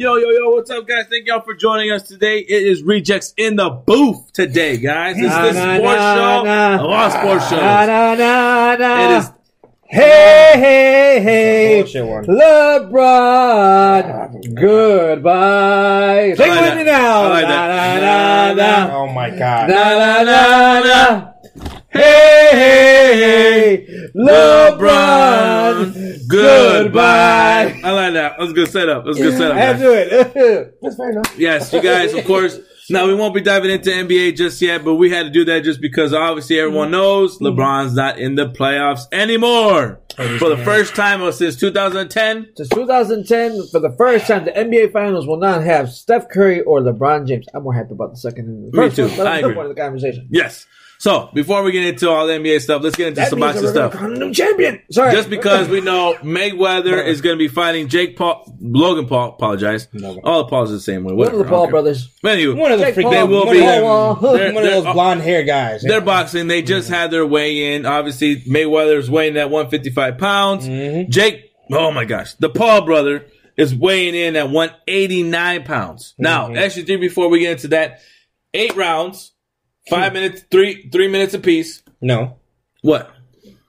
Yo, yo, yo, what's up, guys? Thank y'all for joining us today. It is Rejects in the booth today, guys. This is Nah, the nah, sports nah, show nah. of all sports shows. Na, na, na, na. It is Hey, hey, hey. Bullshit one. LeBron. Ah, goodbye. Sing I like with me now. I like na, that. na, na, na. Oh my god. Na, na, na, na. Hey, hey, hey. LeBron. Goodbye. I like that. That was a good setup. That was a good setup. I guys. do it. That's fair enough. Yes, you guys, of course. Now we won't be diving into NBA just yet, but we had to do that just because obviously everyone mm-hmm. knows LeBron's not in the playoffs anymore. For the first time since 2010. Since 2010, for the first time, the NBA Finals will not have Steph Curry or LeBron James. I'm more happy about the second than the Me too. one, but I I'm still agree. part of the conversation. Yes. So before we get into all the NBA stuff, let's get into That some means boxing that we're stuff. a new champion. Sorry. Just because we know Mayweather is going to be fighting Jake Paul, Logan Paul. Apologize. No. All the Pauls are the same way. one of the Paul okay. brothers. Anyway, One of the Jake freaking. Paul, they will one be- Of them, Paul, uh, they're- one of those uh, blonde hair guys. They're boxing. They just mm-hmm. had their weigh in. Obviously, Mayweather's weighing at 155 pounds. Mm-hmm. Jake, oh my gosh, the Paul brother is weighing in at 189 pounds. Now, mm-hmm. actually, three before we get into that, eight rounds, five minutes, three three minutes apiece. no. What?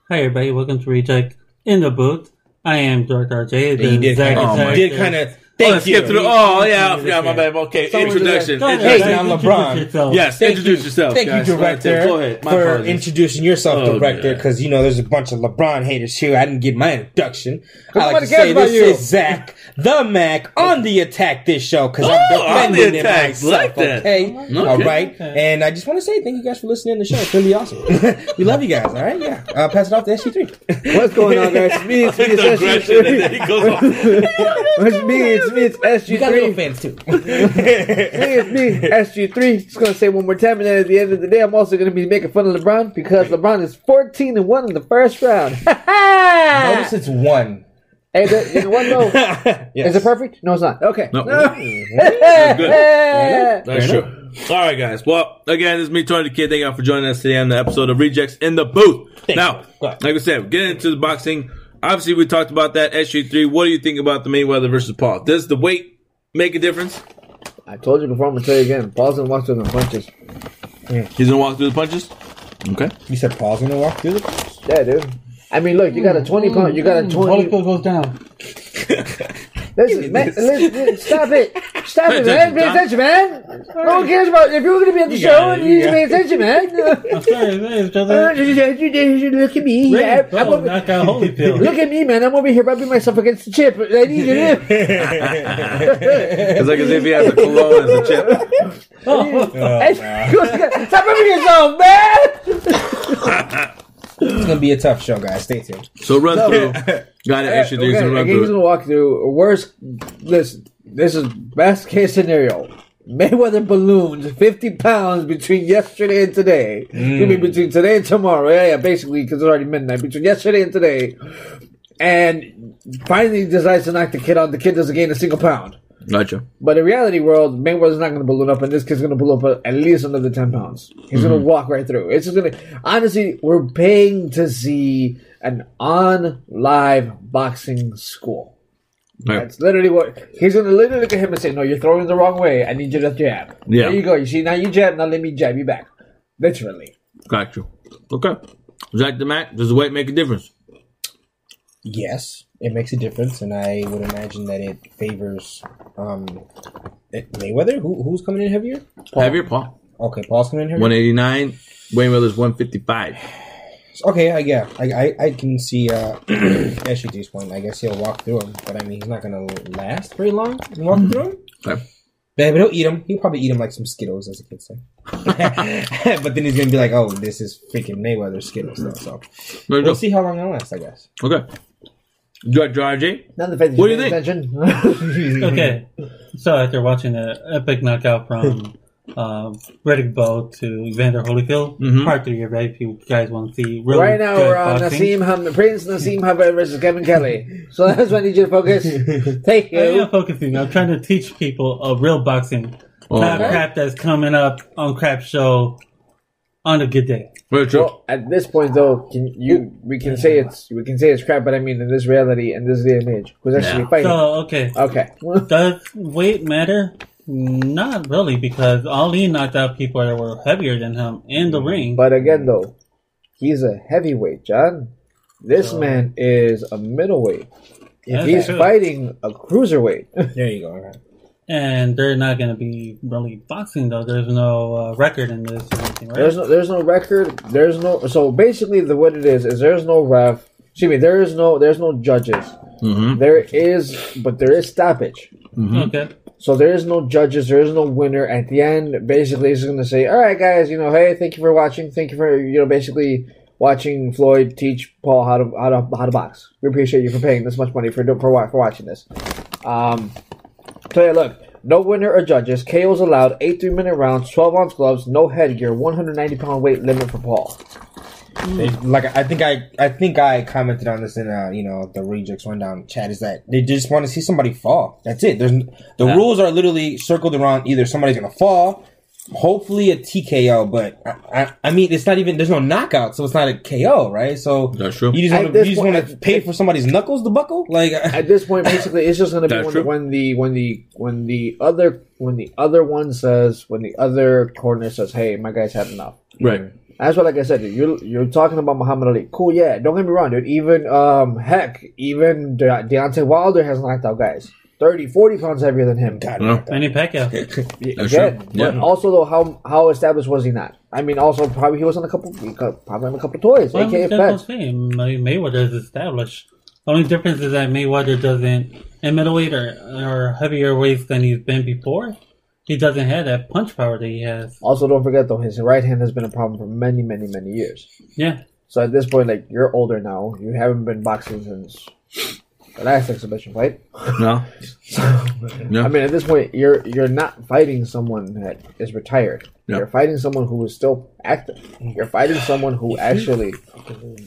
Hi everybody, welcome to Reject in the booth. I am Dark RJ. You did Zach Oh, of. my- did kind of. Oh, Thank let's you. get through. Oh yeah, yeah, my bad. Okay, Someone introduction. Go ahead, Hey, Zach, now introduce LeBron. Yes, Thank introduce you. yourself. Thank guys. you, director, Go ahead. My for apologies. introducing yourself, Oh, director. Because you know there's a bunch of LeBron haters here. I didn't get my introduction. I like to say this you. is Zach the Mac on the attack this show because I'm Oh, on the defending it attack. myself. Like that. Okay? all right. Okay. And I just want to say thank you guys for listening to the show. It's gonna be awesome. we love you guys. All right, yeah. Uh, pass it off to SG3. What's going on, guys? It's me. It's me. and then he It's goes off. It's me. It's me. It's You got little SG3. fans too. Hey, it's me, SG3. Just gonna say one more time, and then at the end of the day, I'm also gonna be making fun of LeBron because LeBron is 14 and one in the first round. Notice it's one. hey, the, you know what though? Yes. Is it perfect? No, it's not. Okay. No. Hey. That's true. All right, guys. Well, again, this is me, Tony the Kid. Thank y'all for joining us today on the episode of Rejects in the Booth. now, you. Like I said, getting into the boxing. Obviously, we talked about that SG3. What do you think about the Mayweather versus Paul? Does the weight make a difference? I told you before. I'm gonna tell you again. Paul's gonna walk through the punches. He's gonna walk through the punches. Okay. You said Paul's gonna walk through the. Punches. Yeah, dude. I mean, look, you got a 20 pound. You got a mm. 20. Holyfield goes down. Listen, man, listen, stop it. Stop it, man. Pay attention, man. No one cares about if you were going to be at the You show, got it, you need to pay attention, man. I'm sorry, hey, each Uh. Look at me. Ray, I- I'm bro, over- knock out Holyfield. Look at me, man. I'm over here rubbing myself against the chip. I need you to. It's like as if he has a cologne as a chip. Stop rubbing yourself, man. It's gonna be a tough show, guys. Stay tuned. So run through. Got it. SG3 is gonna Okay, run he's through gonna walk through worst. Listen, this is best case scenario. Mayweather balloons 50 pounds between yesterday and today. Mm. I mean, between today and tomorrow. Yeah, yeah, basically, because it's already midnight. Between yesterday and today. And finally decides to knock the kid out. The kid doesn't gain a single pound. Gotcha. But in reality world, Mayweather's not going to balloon up, and this kid's going to balloon up at least another 10 pounds. He's going to mm-hmm. walk right through. It's just going to. Honestly, we're paying to see an on live boxing school. Right. That's literally what he's gonna literally look at him and say, "No, you're throwing the wrong way. I need you to jab. Yeah. There you go. You see, now you jab. Now let me jab you back. Literally. Gotcha. Okay. Zach the Mac, does the weight make a difference? Yes, it makes a difference, and I would imagine that it favors um it- Mayweather. Who, who's coming in heavier? Heavier, Paul. Okay, Paul's coming in heavier. 189. Mayweather's 155. Okay, I yeah, I I, I can see uh SG3's point. I guess he'll walk through him, but I mean he's not gonna last very long walking through him. Okay. But he'll eat him. He'll probably eat him like some Skittles, as a kid said. but then he's gonna be like, "Oh, this is freaking Mayweather Skittles." Though, so we'll see how long that lasts. I guess. Okay. George RJ? Not the fact that What do you're you paying. Okay, so after watching the epic knockout from um, Riddick Bowe to Evander Holyfield, Mhm. part three, right? If you guys want to see really right now good we're on boxing. Naseem Ham- Prince Naseem Hamed versus Kevin Kelley. So that's what I need you to focus. Thank you. I you. am focusing. I'm trying to teach people a real boxing. Oh, Not okay. crap that's coming up on Crap Show on a good day. Very true. Well, at this point, though, can you we can say it's we can say it's crap, but I mean, in this reality, in this day and age, who's actually Yeah. fighting? So okay, okay, does weight matter? Not really, because Ali knocked out people that were heavier than him in the ring. but again, though, he's a heavyweight, John. This man is a middleweight. If he's true. fighting a cruiserweight, There you go. All right. and they're not going to be really boxing though. There's no uh, record in this or anything, right? there's no there's no record. There's no so basically the what it is is there's no ref. Excuse me. There is no there's no judges. Mm-hmm. There is, but there is stoppage. okay. So there is no judges, there is no winner. At the end, basically, it's going to say, "All right, guys, you know, hey, thank you for watching. Thank you for you know, basically watching Floyd teach Paul how to how to how to box. We appreciate you for paying this much money for for, for watching this." Um, yeah, look, no winner or judges. KOs allowed. Eight three minute rounds. Twelve ounce gloves. No headgear. One hundred ninety pound weight limit for Paul. They, like I think I I think I commented on this in uh you know the rejects rundown chat is that they just want to see somebody fall. That's it. There's the Yeah. rules are literally circled around either somebody's gonna fall, hopefully a TKO, but I, I, I mean it's not even there's no knockout, so it's not a KO, right? So That's true. You just want to you just point- want to pay for somebody's knuckles to buckle, like At this point, basically, it's just going to be when, when the when the when the other when the other one says when the other corner says, "Hey, my guy's had enough." Right. That's what, like I said, dude, you're you're talking about Muhammad Ali. Cool, yeah. Don't get me wrong, dude. Even um, heck, even De- Deontay Wilder has knocked out guys 30, 40 pounds heavier than him. God, Yeah. Manny Pacquiao. Y- Again, true. but Yeah. also though, how how established was he not? I mean, also probably he was on a couple, he probably on a couple toys, Well, aka that's what I'm saying. Mayweather is established. The only difference is that Mayweather doesn't, in middleweight or, or heavier weights than he's been before, he doesn't have that punch power that he has. Also, don't forget though, his right hand has been a problem for many, many, many years. Yeah. So at this point, like you're older now, you haven't been boxing since the last exhibition fight. No. Yeah. I mean, at this point, you're you're not fighting someone that is retired. Yeah. You're fighting someone who is still active. You're fighting someone who actually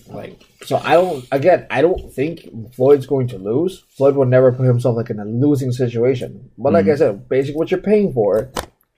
like. So I don't. Again, I don't think Floyd's going to lose. Floyd will never put himself like in a losing situation. But like mm-hmm. I said, basically what you're paying for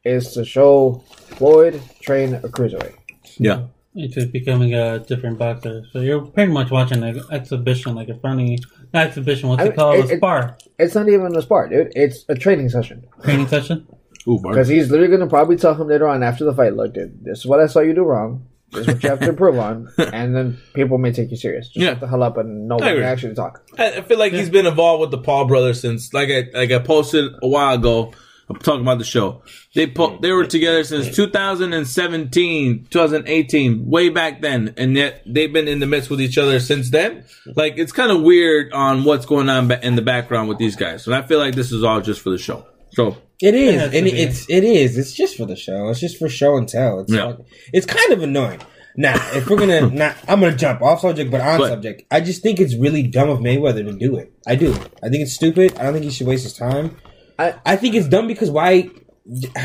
is to show Floyd train a cruiserweight. Yeah. Into becoming a different boxer. So you're pretty much watching an exhibition, like a funny, not exhibition, what's I it called? it- a it- spar. It's not even a spar, dude. It's a training session. Training session? Ooh, Because he's literally going to probably tell him later on after the fight, look, dude, this is what I saw you do wrong. This is what you have to improve on. And then people may take you serious. Just Yeah. shut the hell up and know I when agree. to actually talk. I I feel like he's been involved with the Paul brothers since, like I like I posted a while ago. I'm talking about the show. They po- they were together since 2017, 2018, way back then, and yet they've been in the midst with each other since then. Like it's kind of weird on what's going on in the background with these guys, and I feel like this is all just for the show. So It is, has to and be. it's it is. It's just for the show. It's just for show and tell. It's Yeah. like- it's kind of annoying. Now, if we're gonna not, I'm gonna jump off subject, but on But- subject. I just think it's really dumb of Mayweather to do it. I do. I think it's stupid. I don't think he should waste his time. I- I think it's dumb because why?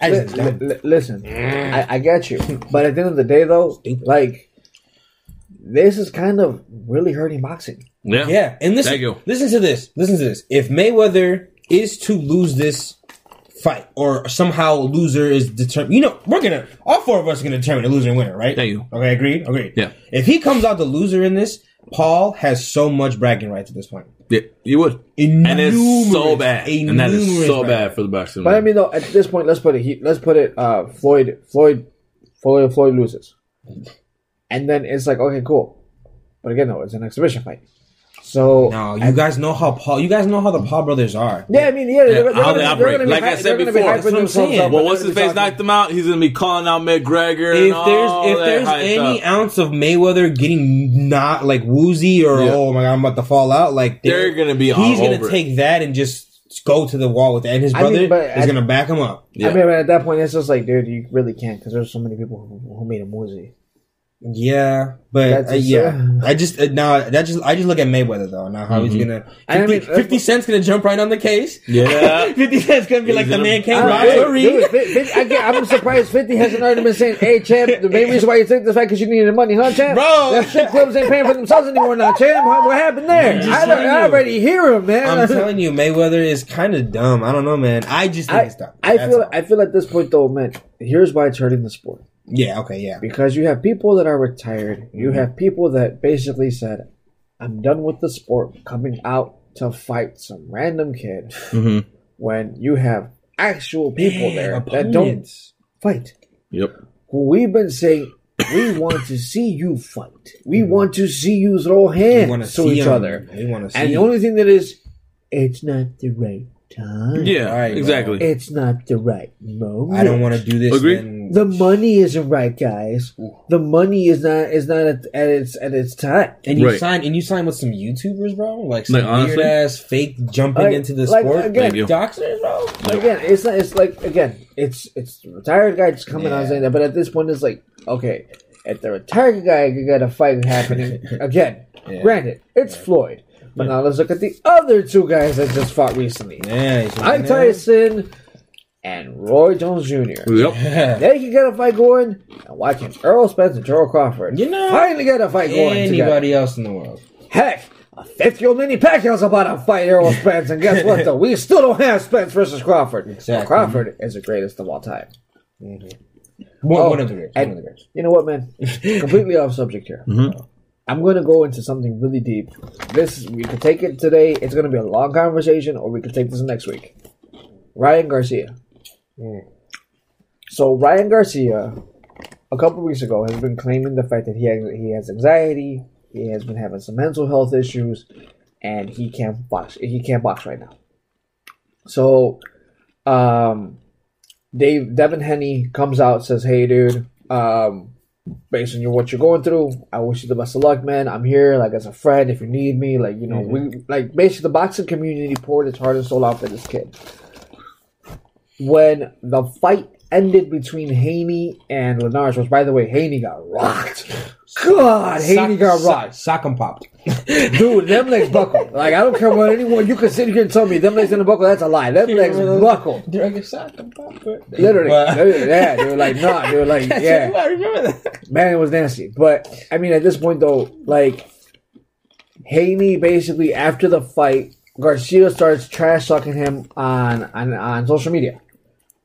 I just think it's li- li- listen, I, I get you. But at the end of the day, though, like, this is kind of really hurting boxing. yeah, Yeah, and listen, Thank you. listen to this. Listen to this. If Mayweather is to lose this fight, or somehow a loser is determined, you know, we're gonna all four of us are gonna determine the loser and winner, right? Thank you. Okay, agreed. Agreed. Yeah. If he comes out the loser in this, Paul has so much bragging rights at this point. Yeah, you would, and it's so bad, and that is so bragging bad for the boxing. But I mean, though, at this point, let's put it. He, let's put it. Uh, Floyd, Floyd, Floyd, Floyd loses, and then it's like, okay, cool. But again, though, it's an exhibition fight. So No, you guys know how Paul. You guys know how the Paul brothers are. yeah, I mean, yeah, they're, they're, how gonna, they operate. gonna be Like I said they're be before, hyping that's what I'm saying. up, well, once his face talking- knocked him out, he's gonna be calling out McGregor. If and there's all if that there's any stuff. ounce of Mayweather getting not like woozy or Yeah. oh my god I'm about to fall out, like They're gonna be all he's gonna over it. take that and just go to the wall with that, and his I brother mean, but is I- gonna back him up. Yeah. I mean, but at that point, it's just like, dude, you really can't because there's so many people who, who made him woozy. Yeah, but uh, just- yeah, I just uh, now that just I just look at Mayweather though. Now how he's gonna 50, I mean, 50 Cent's gonna jump right on the case. Yeah. 50 Cent's gonna be He's like the gonna- man came All right. right. Sorry. Dude, Fif- Fif- I get, I'm surprised 50 hasn't already been saying, hey, champ, the main reason why you took this fight because you needed the money, huh, champ? Bro. That shit clubs ain't paying for themselves anymore now, champ. Huh? What happened there? just I, I already hear him, man. I'm telling you, Mayweather is kind of dumb. I don't know, man. I just think I, it's dumb. I That's feel all. I feel at this point though, man. Here's why it's hurting the sport. Yeah. Okay. Yeah. because you have people that are retired. You Mm-hmm. have people that basically said, "I'm done with the sport," coming out to fight some random kid. Mm-hmm. When you have actual people Man, there that don't fight, Yep. who we've been saying. We want to see you fight. We Mm-hmm. want to see you throw hands wanna to see each 'em. other. We want to see. And the only thing that is, it's not the right time. Yeah. Right, exactly. It's not the right moment. I don't want to do this. Agree. Then The money isn't right, guys. The money is not is not at, at its at its time. and you Right. sign and you sign with some YouTubers, bro. Like some Like, honestly? weird ass fake jumping Like- into the like, sport. again- Thank you. Doxers, bro. Again, it's not. It's like again, it's it's the retired guy just coming out Yeah. saying that. But at this point, it's like okay, if the retired guy you got a fight happening again. Yeah. Granted, it's Floyd, but now let's look at the other two guys that just fought recently: Yeah, he's Mike Tyson and Roy Jones Jr. Yep. Yeah. They can get a fight going, and why can't Errol Spence and Terrell Crawford You know, finally get a fight going together? Anybody else in the world? Heck, a 50 year old Manny Pacquiao's about to fight Errol Spence, and guess what, though? We still don't have Spence versus Crawford. Exactly. Well, Crawford is the greatest of all time. Mm-hmm. One, Oh, one of the greats. One of the greats. You know what, man? Completely off subject here. Mm-hmm. I'm going to go into something really deep. This, we could take it today. It's going to be a long conversation, or we could take this next week. Ryan Garcia. So, Ryan Garcia, a couple weeks ago, has been claiming the fact that he has, he has anxiety, he has been having some mental health issues, and he can't box. He can't box right now. So, um, Dave Devin Haney comes out says, "Hey, dude, um, based on your what you're going through, I wish you the best of luck, man. I'm here, like as a friend, if you need me. Like you know, we like basically the boxing community poured its heart and soul out for this kid. When the fight ended between Haney and Linares, which by the way, Haney got rocked. God, Haney got rocked. Sock and popped. Dude, them legs buckled. Like I don't care what anyone you can sit here and tell me them legs didn't buckle. That's a lie. Them legs buckled. Did I get sock and popped? Literally, literally, yeah, dude. Like, nah, they were Like, yeah. I remember that. Man, it was nasty. But I mean, at this point though, like Haney basically after the fight, Garcia starts trash talking him on on, on social media.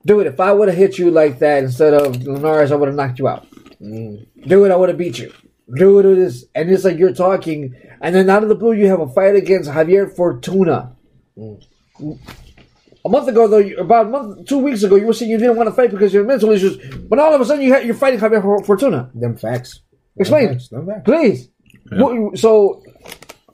Dude, if I would have hit you like that instead of Linares, I would have knocked you out. Mm. Dude, I would have beat you. Dude, it is, and it's like you're talking, and then out of the blue, you have a fight against Javier Fortuna. Mm. A month ago, though, about a month, two weeks ago, you were saying you didn't want to fight because you have mental issues, but all of a sudden, you ha- you're fighting Javier For- Fortuna. Them facts. Explain. Them facts. Them facts. Please. What- so,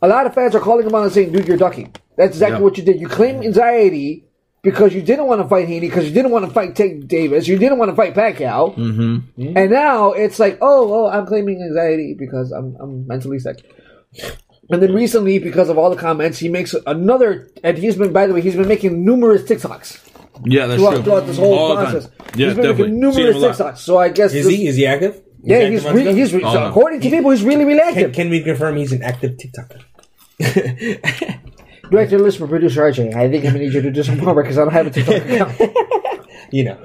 a lot of fans are calling him out and saying, dude, you're ducking. That's exactly Yeah. what you did. You claim anxiety because you didn't want to fight Haney, because you didn't want to fight Tank Davis, you didn't want to fight Pacquiao. Mm-hmm. And now it's like, oh, well, I'm claiming anxiety because I'm, I'm mentally sick. And then recently, because of all the comments, he makes another, and he's been, by the way, he's been making numerous TikToks Yeah, that's throughout, true. throughout this whole All the time. process. Yeah, he's been definitely. making numerous him a lot. TikToks. So I guess Is this- he? Is he active? yeah, active he's on really, he's re- Oh, so no. according to people, he's really, really Can, active. can we confirm he's an active TikToker? Director, listener, producer RJ, I think I'm gonna need you to do some homework because I don't have a TikTok account. you know.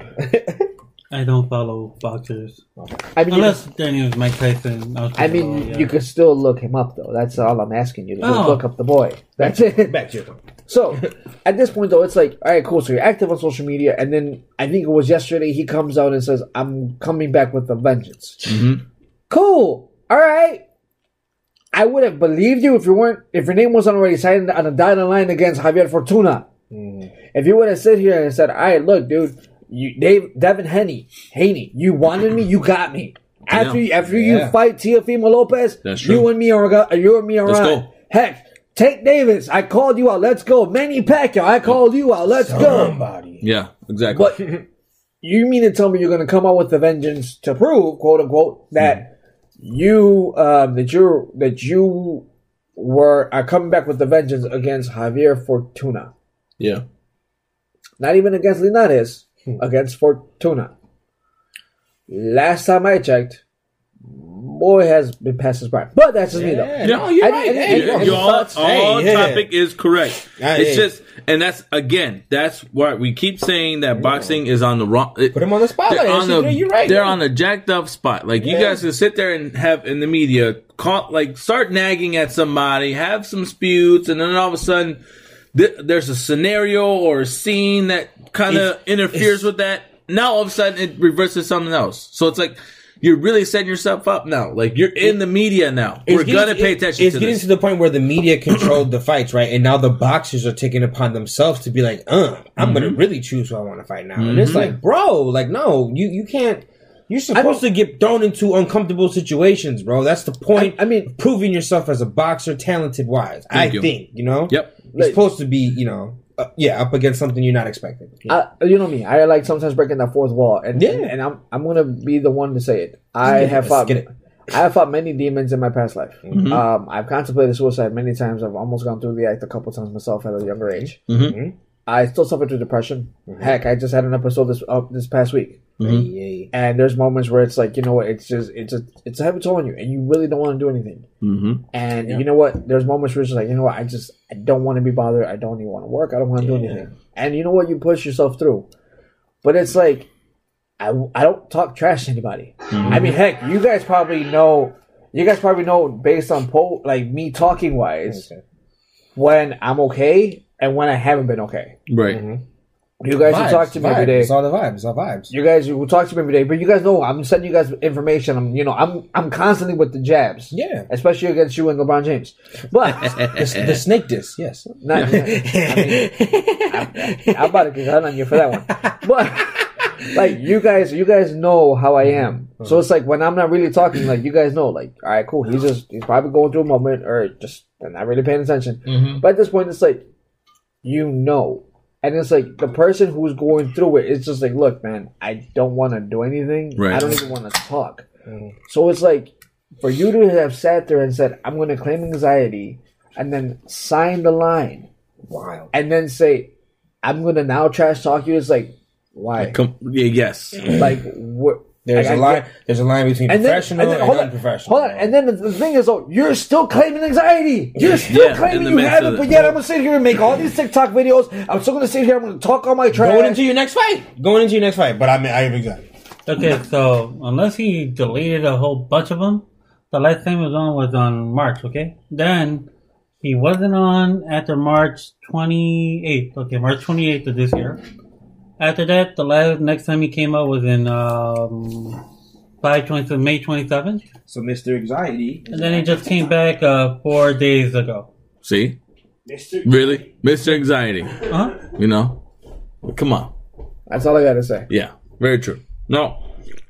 I don't follow boxers I mean, unless their name is Mike Tyson. I'll I check mean, it yeah. you could still look him up though. That's all I'm asking you to do. Oh. Look up the boy. That's it. Back to your point. So at this point though, it's like, all right, cool. So you're active on social media, and then I think it was yesterday he comes out and says, "I'm coming back with a vengeance." Mhm. Cool. All right. I would have believed you if you weren't if your name wasn't already signed on a dotted line against Javier Fortuna. Mm. If you would have sit here and said, "All right, look, dude, you Dave Devin Haney, Haney, you wanted me, you got me." After Yeah. after Yeah. you fight Teofimo Lopez, you and me are go- you and me are Let's on. go. Heck, Tank Davis, I called you out. Let's go. Manny Pacquiao, I called you out. Let's go. Somebody. Yeah, exactly. But you mean to tell me you're going to come out with the vengeance to prove, quote unquote, that mm. You um, that you that you were are coming back with the vengeance against Javier Fortuna, yeah. not even against Linares, against Fortuna. Last time I checked, boy has been past his prime, but that's just me though. No, you're And- right. and- Hey, and- Your, your all, all Hey, yeah. topic is correct. It's yeah. just, and that's again, that's why we keep saying that boxing is on the wrong. it- Put him on the spotlight. they're on the, you're right. They're man. on a jacked up spot. Like you guys can sit there and have in the media, call, like start nagging at somebody, have some sputes, and then all of a sudden th- there's a scenario or a scene that kind of interferes it's- with that. now all of a sudden it reverses something else. So it's like you're really setting yourself up now. Like you're in the media now. We're getting gonna pay attention It's to getting this. to the point where the media controlled the fights, right? And now the boxers are taking upon themselves to be like, "Uh, I'm gonna Mm-hmm. really choose who I want to fight now." And it's like, bro, like, no, you you can't. You're supposed to get thrown into uncomfortable situations, bro. That's the point. I- I mean- proving yourself as a boxer, talented wise. I you. think you know. Yep. You're supposed to be, you know, uh, yeah, up against something you're not expecting. I, you know me. I like sometimes breaking that fourth wall, and Yeah. and, and I'm I'm gonna be the one to say it. I Yes, have fought. get it. I have fought many demons in my past life. Mm-hmm. Um, I've contemplated suicide many times. I've almost gone through the act a couple times myself at a younger age. Mm-hmm. I still suffer through depression. Heck, I just had an episode this uh, this past week, Mm-hmm. And there's moments where it's like, you know what? It's just it's a it's a heavy toll on you, and you really don't want to do anything. Mm-hmm. And you know what? There's moments where it's just like, you know what? I just I don't want to be bothered. I don't even want to work. I don't want to do anything. And you know what? You push yourself through. But it's like, I, I don't talk trash to anybody. I mean, heck, you guys probably know. You guys probably know based on po like me talking wise Okay. when I'm okay and when I haven't been okay. Right. Mm-hmm. You guys Vibes, who talk to me every vibes. day. It's all the vibes. It's all vibes. You guys will talk to me every day, but you guys know I'm sending you guys information. I'm, you know, I'm, I'm constantly with the jabs. Yeah. especially against you and LeBron James. But The, the snake disc, yes. not, I mean, I'm, I'm about to get on you for that one. But like you guys, you guys know how I am. Mm-hmm. So it's like when I'm not really talking, like you guys know, like all right, cool. He's just he's probably going through a moment or just not really paying attention. Mm-hmm. But at this point, it's like you know. And it's like the person who's going through it, it's just like, look, man, I don't want to do anything. Right. I don't even want to talk. Mm-hmm. So it's like for you to have sat there and said, I'm going to claim anxiety and then sign the line Wild. and then say, I'm going to now trash talk you. It's like, why? Com- yes. Like, what? There's like, a I line. get- There's a line between and professional and and, then hold on, unprofessional. hold on, and then the, the thing is, though, you're still claiming anxiety. You're still Yeah, claiming you have it, but yet I'm gonna sit here and make all these TikTok videos. I'm still gonna sit here. I'm gonna talk all my trash. going into your next fight. Going into your next fight. But I mean, I have anxiety. Okay, so unless he deleted a whole bunch of them, the last time he was on was on March. Okay, then he wasn't on after March 28th. Okay, March 28th of this year. After that, the last next time he came out was in um, 5 20, May 27th, So Mr. Anxiety. and then he just came back uh, four days ago. See, Mr. really, Mister Anxiety. Huh? You know, come on. That's all I gotta say. Yeah, very true. No,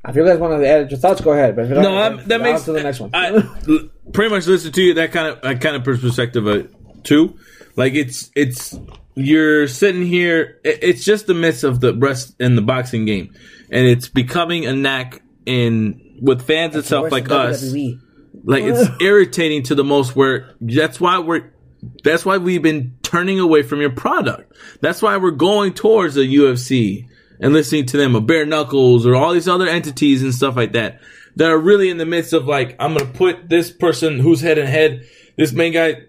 If you guys want to add your thoughts, go ahead. But if you don't, no, I'm, that on makes to the next one. I l- pretty much listen to you. That kind of, that kind of perspective of it too. Like it's, it's you're sitting here. It's just the midst of the rest in the boxing game, and it's becoming a knack in with fans itself like us. WWE. Like it's irritating to the most. Where that's why we're. That's why we've been turning away from your product. That's why we're going towards the UFC and listening to them, or bare knuckles, or all these other entities and stuff like that that are really in the midst of like, I'm gonna put this person who's head and head, this main guy,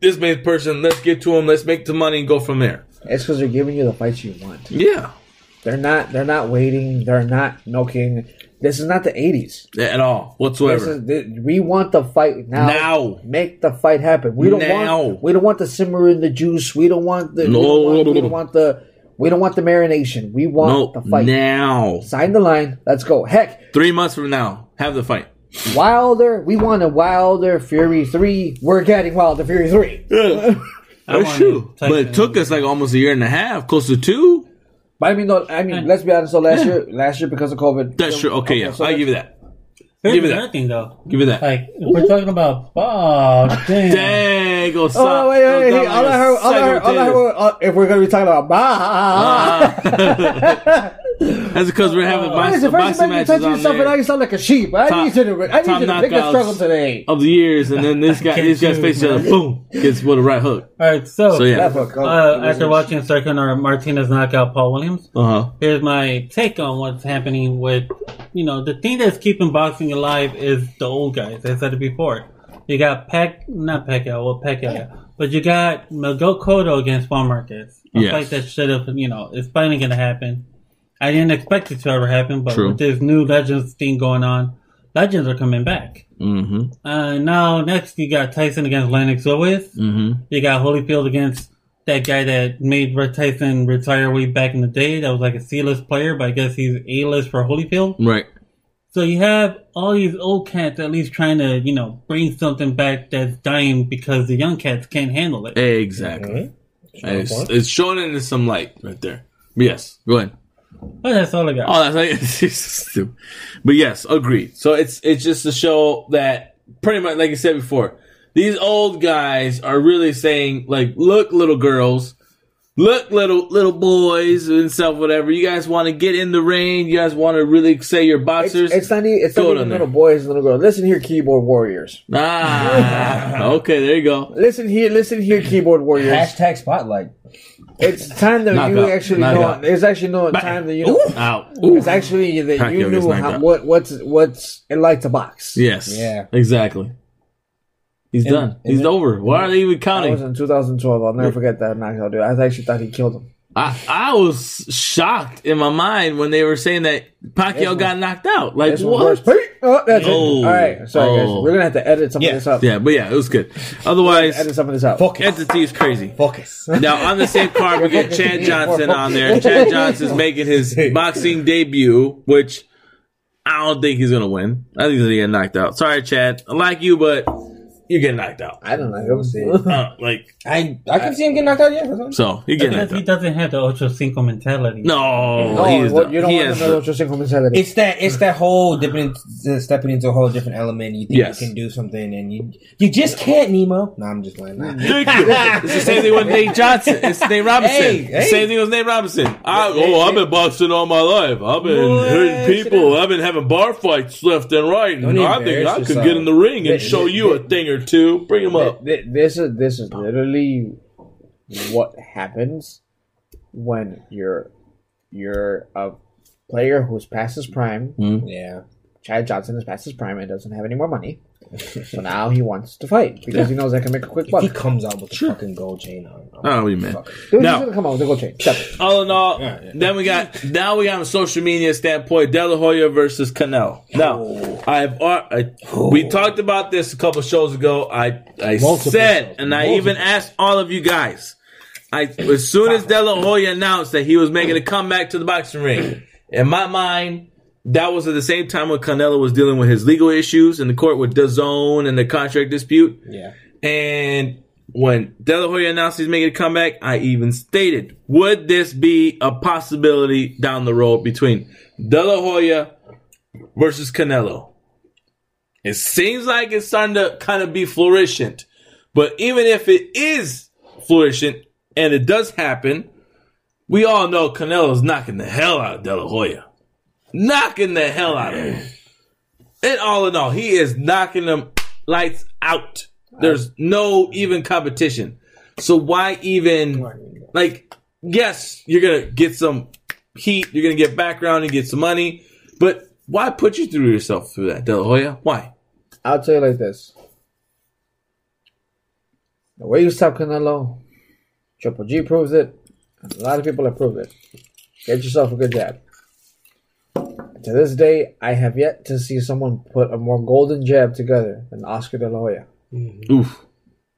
this main person. Let's get to him. Let's make the money and go from there. It's because they're giving you the fights you want. Yeah, They're not. They're not waiting. They're not milking. This is not the '80s. at all This whatsoever. is, th- we want the fight now. Now. make the fight happen. We don't Now. want. We don't want the simmer in the juice. We don't want the. No. we, don't want, we don't want the. We don't want the marination. We want no, the fight. now. Sign the line. Let's go. Heck, Three months from now, have the fight. Wilder. We want a Wilder Fury three. We're getting Wilder Fury three. Yeah. I That's true. But it took us like almost a year and a half, close to two. But I mean, no, I mean, let's be honest. So last year, last year because of COVID. That's true. Okay, yeah. so I give you that. Here's Give me that. thing, though. Give you that. Like, if we're talking about boxing. Dang, go Oh wait, wait, wait! All I heard, all I heard, all I heard, uh, if we're gonna be talking about bah, That's because we're having why is boxing, the first time you matches touch on yourself and now there you sound like a sheep? I Top- need you to, I need you to pick a struggle today. of the years, and then this guy, Can't guys choose, face each other, man. boom, gets with a right hook. All right, so, So yeah, That oh, uh, after watching Sergio Martinez knock out Paul Williams, uh huh. here's my take on what's happening with, you know, the thing that's keeping boxing alive is the old guys. I said it before. You got Pac, not Pacquiao, well Pacquiao, but you got Miguel Cotto against Juan Marquez. A Yes. fight that should have, you know, it's finally going to happen. I didn't expect it to ever happen, but True. with this new Legends thing going on, Legends are coming back. Mm-hmm. Uh, now next you got Tyson against Lennox Lewis. Mm-hmm. You got Holyfield against that guy that made Red Tyson retire way back in the day. That was like a C-list player, but I guess he's A-list for Holyfield. Right. So you have all these old cats at least trying to, you know, bring something back that's dying because the young cats can't handle it. Exactly. Mm-hmm. It's, it's showing it in some light right there. But yes, go ahead. But that's all I got. Oh, that's like, it's stupid. But yes, agreed. So it's it's just to show that pretty much, like I said before, these old guys are really saying, like, look, little girls, look, little little boys and stuff, whatever. You guys want to get in the ring? You guys want to really say you're It's, boxers? it's not, e- it's not down even there. little boys and little girls. Listen here, keyboard warriors. ah, okay, there you go. Listen here, listen here, keyboard warriors. Hashtag spotlight. It's time that Knock you out. actually Knock know. out. It's actually no time that you know. Out. It's actually that Pacquiao you gets knew knocked how, out. what what's what's it like to box. Yes. Yeah. Exactly. He's And- done. and He's then- over. Why are they even That was counting? in 2012. I'll never forget that knockout, dude. I actually thought he killed him. I, I was shocked in my mind when they were saying that Pacquiao one- got knocked out. Like what? Oh, that's Oh. it. All right, sorry guys. Oh. We're gonna have to edit some Yeah. of this up. Yeah, but yeah, it was good. Otherwise, Edit some of this out. Focus. entity is crazy. Focus. Now on the same card, we get Chad Johnson on there. Chad Johnson's making his boxing debut, which I don't think he's gonna win. I think he's gonna get knocked out. Sorry, Chad. I like you, but you're getting knocked out. I don't know. see. Uh, like I I can see him getting knocked out. Yeah. so, you're getting Because knocked he out. doesn't have the Ocho Cinco mentality. No, No, he is what- the- you don't he want has to the- what your single mentality. It's that it's that whole different uh, stepping into a whole different element. You think Yes. you can do something, and you you just can't, Nemo. No, I'm just playing. Nah. Thank you. It's the same thing with Nate Johnson. It's Nate Robinson. Hey, hey. Same thing with Nate Robinson. I, oh, I've been boxing all my life. I've been Boy, hurting people. I've been having bar fights left and right. Don't And I think embarrass I could yourself. get in the ring and show you a thing or two. Bring him up. This is this is literally what happens when you're you're a player who's past his prime. Hmm. Yeah. Chad Johnson is past his prime and doesn't have any more money, so now he wants to fight because he knows I can make a quick buck. If he comes out with a fucking gold chain on. Oh, you man. Fuck it. Now- he's gonna come out with a gold chain. Stop it. All in all, Yeah, yeah. then we got now we got a social media standpoint: De La Hoya versus Canelo. Now, I've uh, I, we talked about this a couple shows ago. I I Multiple said, shows. and I even asked all of you guys. I as soon as De La Hoya announced that he was making a comeback to the boxing ring, in my mind. That was at the same time when Canelo was dealing with his legal issues in the court with DAZN and the contract dispute. Yeah. And when De La Hoya announced he's making a comeback, I even stated, would this be a possibility down the road between De La Hoya versus Canelo? It seems like it's starting to kind of be flourishing. But even if it is flourishing and it does happen, we all know Canelo's knocking the hell out of De La Hoya. Knocking the hell out of him. And all in all, he is knocking them lights out. There's no even competition. So why even like yes, you're gonna get some heat, you're gonna get background and get some money, but why put you through yourself through that, De La Hoya? Why? I'll tell you like this: the way you stop Canelo, Triple G proves it. A lot of people have proved it. Get yourself a good jab. To this day, I have yet to see someone put a more golden jab together than Oscar De La Hoya. Mm-hmm. Oof.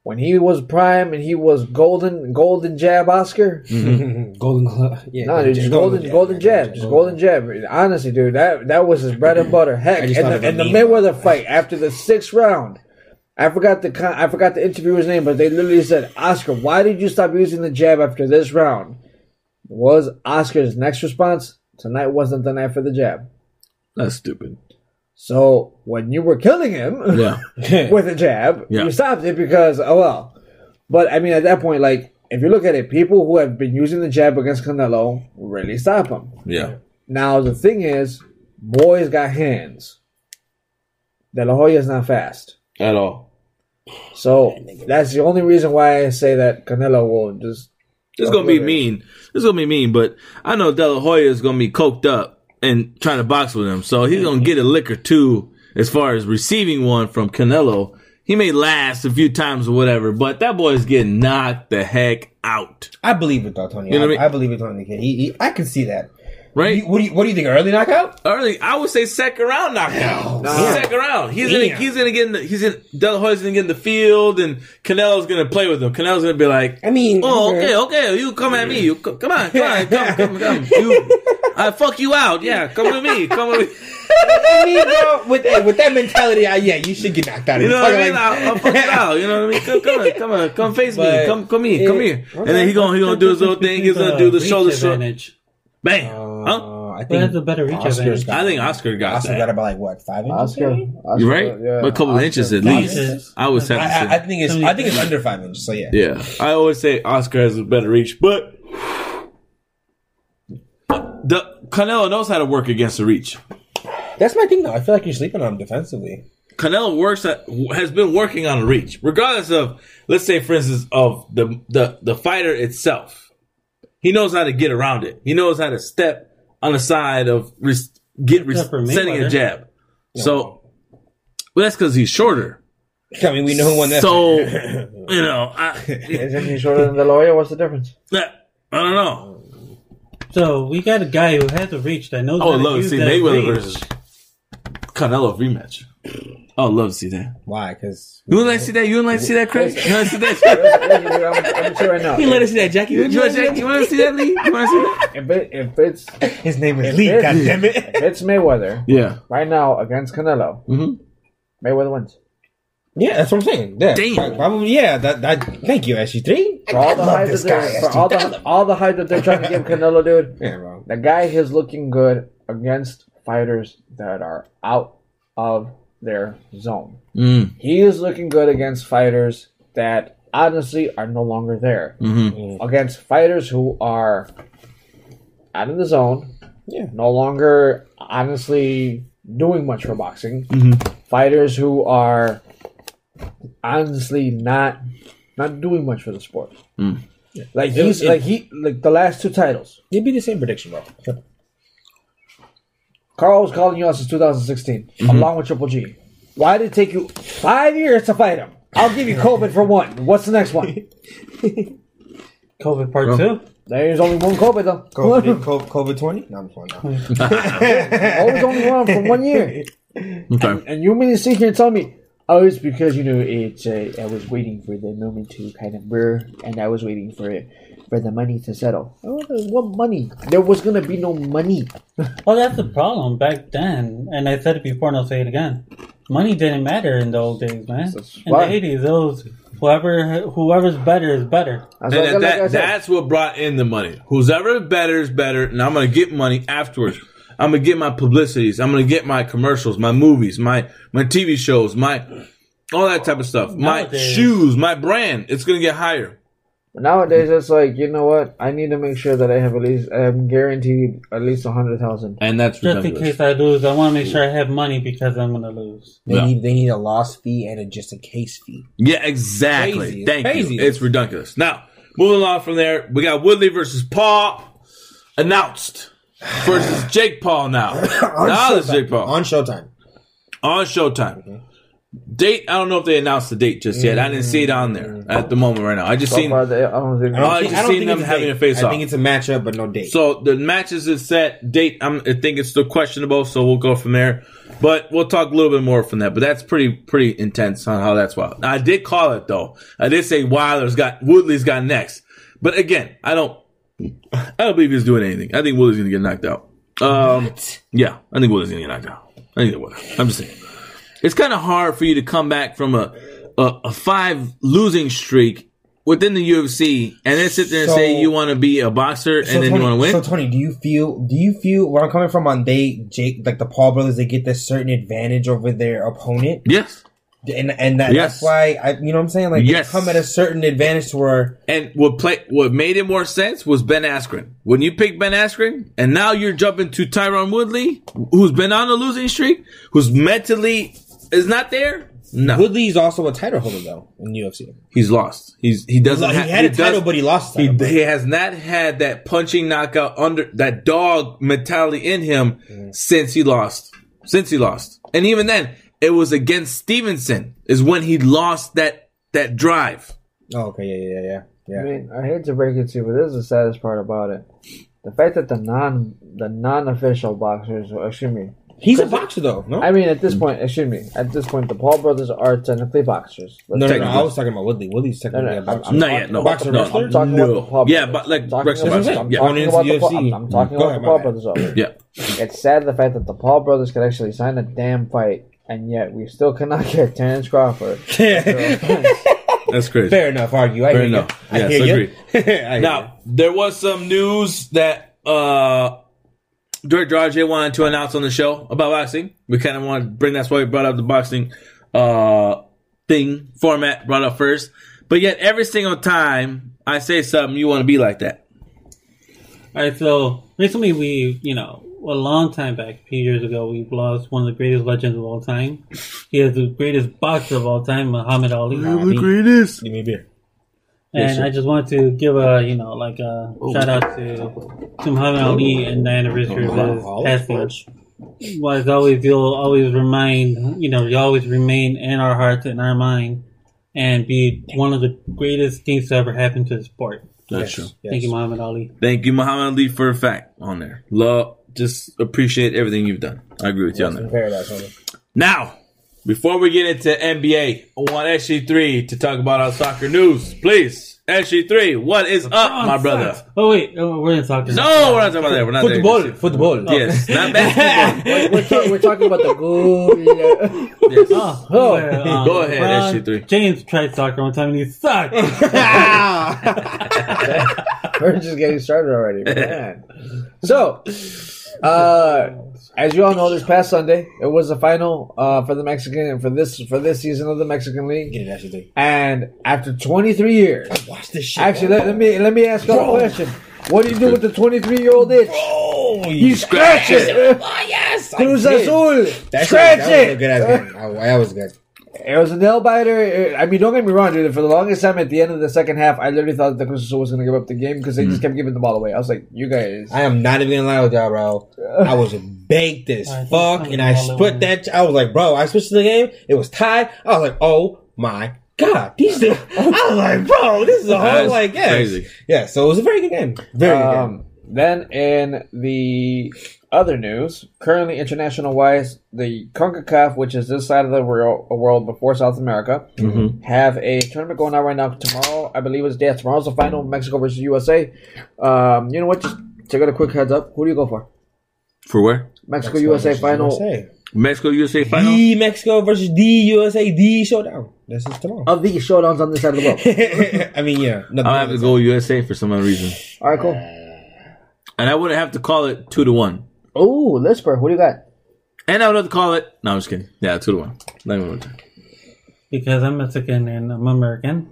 When he was prime and he was golden, golden jab Oscar. Mm-hmm. golden glove. Yeah. No, dude, just golden, golden jab, just golden jab. Honestly, dude, that that was his bread and butter. Heck, I in just thought of the, in the. Mayweather fight after the sixth round, I forgot the con- I forgot the interviewer's name, but they literally said, "Oscar, why did you stop using the jab after this round?" Was Oscar's next response? Tonight wasn't the night for the jab. That's stupid. So when you were killing him Yeah. with a jab, Yeah. you stopped it because oh well. But I mean, at that point, like if you look at it, people who have been using the jab against Canelo really stop him. Yeah. Now the thing is, boys got hands. De La Hoya's not fast, At all. so that's the only reason why I say that Canelo will just. It's oh, gonna be mean. It's gonna be mean, but I know De La Hoya is gonna be coked up and trying to box with him, so he's gonna get a lick or two as far as receiving one from Canelo. He may last a few times or whatever, but that boy's getting knocked the heck out. I believe it though, Tony. You know I, what I mean? I believe it, Tony. He, he, I can see that. Right? You- what do you What do you think? Early knockout? Early, I would say second round knockout. No. Second round. He's gonna he's gonna get in the he's in De La Hoya's gonna get in the field and Canelo's gonna play with him. Canelo's gonna be like, I mean, Oh, okay, okay. You come at me. You co- come on, come on, come, come, come. You, I fuck you out. Yeah, come with me. Come with me. I mean, bro, with hey, with that mentality, I, yeah, you should get knocked out. You know what I mean? like- I'll, I'll fuck you out. You know what I mean? Come, come on, come on, come face me. Come, come here, come here. And then he gonna he gonna do his little thing. He's gonna do the shoulder shot. advantage. Bam. Huh? Uh, I Who has think a better reach Oscar's advantage? got- I think Oscar got Oscar that. got about like what five inches? Oscar. Oscar, You're right. Yeah, But a couple of Oscar- inches at least. inches. I always have I, I, I think it's I think it's under five inches. So yeah. Yeah, I always say Oscar has a better reach, but the Canelo knows how to work against the reach. That's my thing though. I feel like you're sleeping on him defensively. Canelo works at, has been working on a reach, regardless of let's say, for instance, of the the the fighter itself. He knows how to get around it. He knows how to step on the side of res- get res- Except sending a Mayweather. jab. So, well, that's because he's shorter. I mean, we know who won that. So, you know, I, Isn't he shorter than De La Hoya? What's the difference? I don't know. So we got a guy who has a reach that knows I how would to love to see Mayweather reach. versus Canelo rematch. I would love to see that. Why? Because You would like to see that? You would like to see that, Chris? You want to see that? I'm, I'm telling you right now. You let us see that, Jackie? You want to you want to see that, Lee? You want to see that? If, it, if it's his name is If Lee. it- God damn if it. it's Mayweather Yeah. right now against Canelo, Mhm. Mayweather wins. Yeah, that's what I'm saying. Yeah, Damn. Probably, yeah. That, that. Thank you, SG three. For all the love hype this that guy. they're, for all the all the hype that they're trying to give Canelo, dude, Yeah, bro. the guy is looking good against fighters that are out of their zone. Mm. He is looking good against fighters that honestly are no longer there. Mm-hmm. Against fighters who are out of the zone, Yeah. no longer honestly doing much for boxing. Mhm. Fighters who are honestly not not doing much for the sport. Mm. Like It- he's it- like he like the last two titles. It'd be the same prediction, bro. Carl was calling you out since 2016, Mm-hmm. along with Triple G. Why did it take you five years to fight him? I'll give you COVID for one. What's the next one? COVID part Bro. two. There's only one COVID though. COVID, COVID, COVID twenty? No, I'm just now. Always only one for one year. Okay. And you mean to sit here and tell me, oh, it's because you know it's. Uh, I was waiting for the moment to kind of burr, and I was waiting for it for the money to settle. Oh, what money? There was gonna be no money. Well, that's the problem back then, and I said it before, and I'll say it again. Money didn't matter in the old days, man. That's in why. the eighties, it was whoever whoever's better is better. That's And what- that, like I that, said. that's what brought in the money. Who's ever better is better, and I'm gonna get money afterwards. I'm gonna get my publicities. I'm gonna get my commercials, my movies, my my TV shows, my all that type of stuff. My shoes, my brand. It's gonna get higher. Nowadays, it's like you know what? I need to make sure that I have at least I'm guaranteed at least a hundred thousand. And that's Just in ridiculous. case I lose, I want to make sure I have money because I'm gonna lose. They Yeah. need they need a loss fee and a, just a case fee. Yeah, exactly. Crazy. It's Thank crazy. you. It's ridiculous. Now, moving on from there, we got Woodley versus Paul announced versus Jake Paul now. now it's Jake Paul on Showtime. on Showtime. Mm-hmm. Date? I don't know if they announced the date just yet. I didn't see it on there at the moment right now. I just So seen. far, they, I don't think. I don't I think, just seen them it's having date. a face I off. think it's a matchup, but no date. So the matches is set. Date. I'm, I think it's still questionable. So we'll go from there. But we'll talk a little bit more from that. But that's pretty pretty intense on how that's wild. I did call it though. I did say Wilder's got Woodley's got next. But again, I don't. I don't believe he's doing anything. I think Woodley's gonna get knocked out. Um, yeah, I think Woodley's gonna get knocked out. I think they will. I'm just saying. It's kind of hard for you to come back from a a, a five losing streak within the UFC and then sit there and So- say you want to be a boxer and So, then Tony, you want to win. So Tony, do you feel do you feel where I'm coming from on they Jake like the Paul brothers they get this certain advantage over their opponent yes. and and that, Yes. that's why I you know what I'm saying like Yes. they come at a certain advantage to where And what play what made it more sense was Ben Askren. When you pick Ben Askren, and now you're jumping to Tyron Woodley, who's been on a losing streak, who's mentally is not there. No, Woodley's also a title holder though in UFC. he's lost. He's he doesn't. He ha- had a does- title, but he lost. the He, title. he has not had that punching knockout under that dog mentality in him since he lost. Since he lost, and even then, it was against Stevenson is when he lost that that drive. oh, okay, yeah, yeah, yeah, I yeah. I mean, I hate to break it to you, but this is the saddest part about it. the fact that the non the non official boxers, or excuse me, He's a boxer though. No, I mean at this point, excuse me, at this point, the Paul brothers are technically boxers. Let's no, no, no. I was talking about Woodley. Woodley's technically no, a I'm, boxer. I'm Not yet, no. Boxer no. wrestler? I'm talking No. about the Paul Yeah, but like I'm talking wrestling, about, I'm yeah. talking about the Paul, UFC. I'm, I'm talking Go about ahead, the Paul brothers. Though. Yeah. It's sad the fact that the Paul brothers could actually sign a damn fight, and yet we still cannot get Terence Crawford. That's crazy. Fair enough. Argue. I Fair hear enough. You. I Yes, hear you. agree. I hear Now, there was some news that uh Dirk Draje wanted to announce on the show about boxing. We kind of want to bring that's why we brought up the boxing uh thing format brought up first. But yet every single time I say something, you want to be like that. All right, so recently we, you know, a long time back, a few years ago, we lost one of the greatest legends of all time. He is the greatest boxer of all time, Muhammad Ali. you. greatest. Give me a beer. And I just wanted to give a, you know, like a oh, shout out to, to Muhammad Ali and oh, the anniversary of his passing. Well, as always, you'll always remind, you know, you always remain in our hearts and our mind and be one of the greatest things to ever happen to the sport. That's true. Thank you, Muhammad Ali. Thank you, Muhammad Ali, for a fact on there. Love, just appreciate everything you've done. I agree with you on that. Paradise. Now, before we get into NBA, I want SG3 to talk about our soccer news. Please, SG3, what is up, my brother? Oh, wait. Oh, we're in soccer. No, we're not talking about that. We're not there. Football. Football. Yes, not basketball. we're, talk- we're talking about the good. yes. Oh, Oh. where, um, Go ahead, LeBron SG3. James tried soccer one time and he sucked. We're just getting started already, man. So, uh, as you all know, this past Sunday it was the final uh, for the Mexican and for this for this season of the Mexican League. Get it, actually. And after 23 years, Watch this shit. actually, let, let me let me ask you a question. What do you do with the 23 year old itch? Oh, You scratch it. Oh, yes. I Cruz did. Azul. That's Scratch that was a it. good ass game. Oh, that was good. It was a nail biter. I mean, don't get me wrong, dude. For the longest time, at the end of the second half, I literally thought that Cruz Azul was going to give up the game because they Mm. just kept giving the ball away. I was like, you guys. I am not even gonna lie with y'all, bro. I was baked as fuck, I'm and I split that. I was like, bro, I switched to the game. It was tied. I was like, oh my god, these. I was like, bro, this is a whole That's like, yes, crazy. yeah. So it was a very good game. Very good game. Then in the other news, currently international wise, the CONCACAF, which is this side of the world, world before South America, Mm-hmm. have a tournament going on right now. Tomorrow, I believe it's day. tomorrow's the final, Mexico versus USA. Um, you know what? Just to get a quick heads up, who do you go for? For where? Mexico, USA final USA. Mexico USA final? The Mexico versus the USA the showdown. This is tomorrow. of these showdowns on this side of the world. I mean, yeah. I'll have to go USA for some other reason. All right, cool. And I wouldn't have to call it 2 to 1. Oh, Lisper, what do you got? And I would have to call it. No, I'm just kidding. Yeah, 2 to 1. Let me look. because I'm Mexican and I'm American.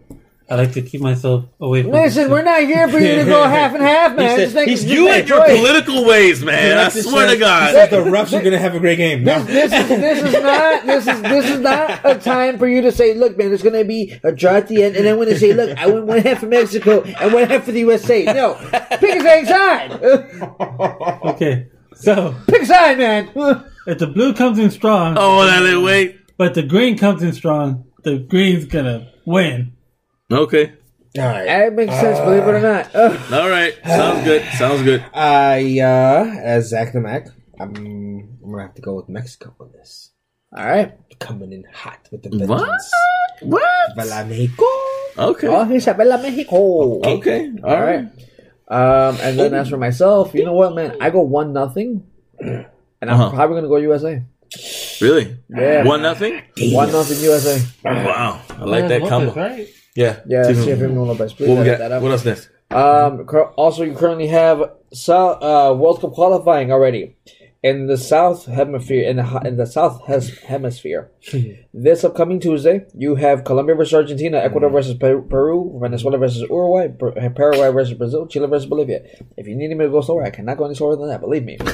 I like to keep myself away from Listen, we're not here for you to go half and half, man. said- Just he's- just You and your choice. political ways, man. I Alexis swear to God. he says the refs are gonna have a great game. No. this is this is not this is this is not a time for you to say, look, man, there's gonna be a draw at the end, and then when they say, look, I went one half for Mexico and one half for the USA. No, pick a dang side. Okay, so pick a side, man. if the blue comes in strong, Oh, that little wait. but the green comes in strong, the green's gonna win. Okay. All right. That makes sense, believe it or not. Ugh. All right. Sounds good. Sounds good. I uh as Zach the Mac, I'm I'm gonna have to go with Mexico on this. All right. Coming in hot with the What? vengeance. What? Viva Mexico. Okay. Oh, he's a Bella Mexico. Okay. All right. Um, and then as for myself, you know what, man? I go one nothing, and I'm Uh-huh. probably gonna go USA. Really? Yeah. One nothing? One nothing USA. Wow. I like that Lopez, combo. right? Yeah. Yeah, see if anyone Lopez. Please What we got? that up. What else next? Um, also, you currently have uh, World Cup qualifying already in the South Hemisphere. In the in the South hes- Hemisphere, this upcoming Tuesday, you have Colombia versus Argentina, Ecuador mm-hmm. versus Peru, Peru Venezuela versus Uruguay, Per- eh, Paraguay versus Brazil, Chile versus Bolivia. If you need me to go slower, I cannot go any slower than that. Believe me.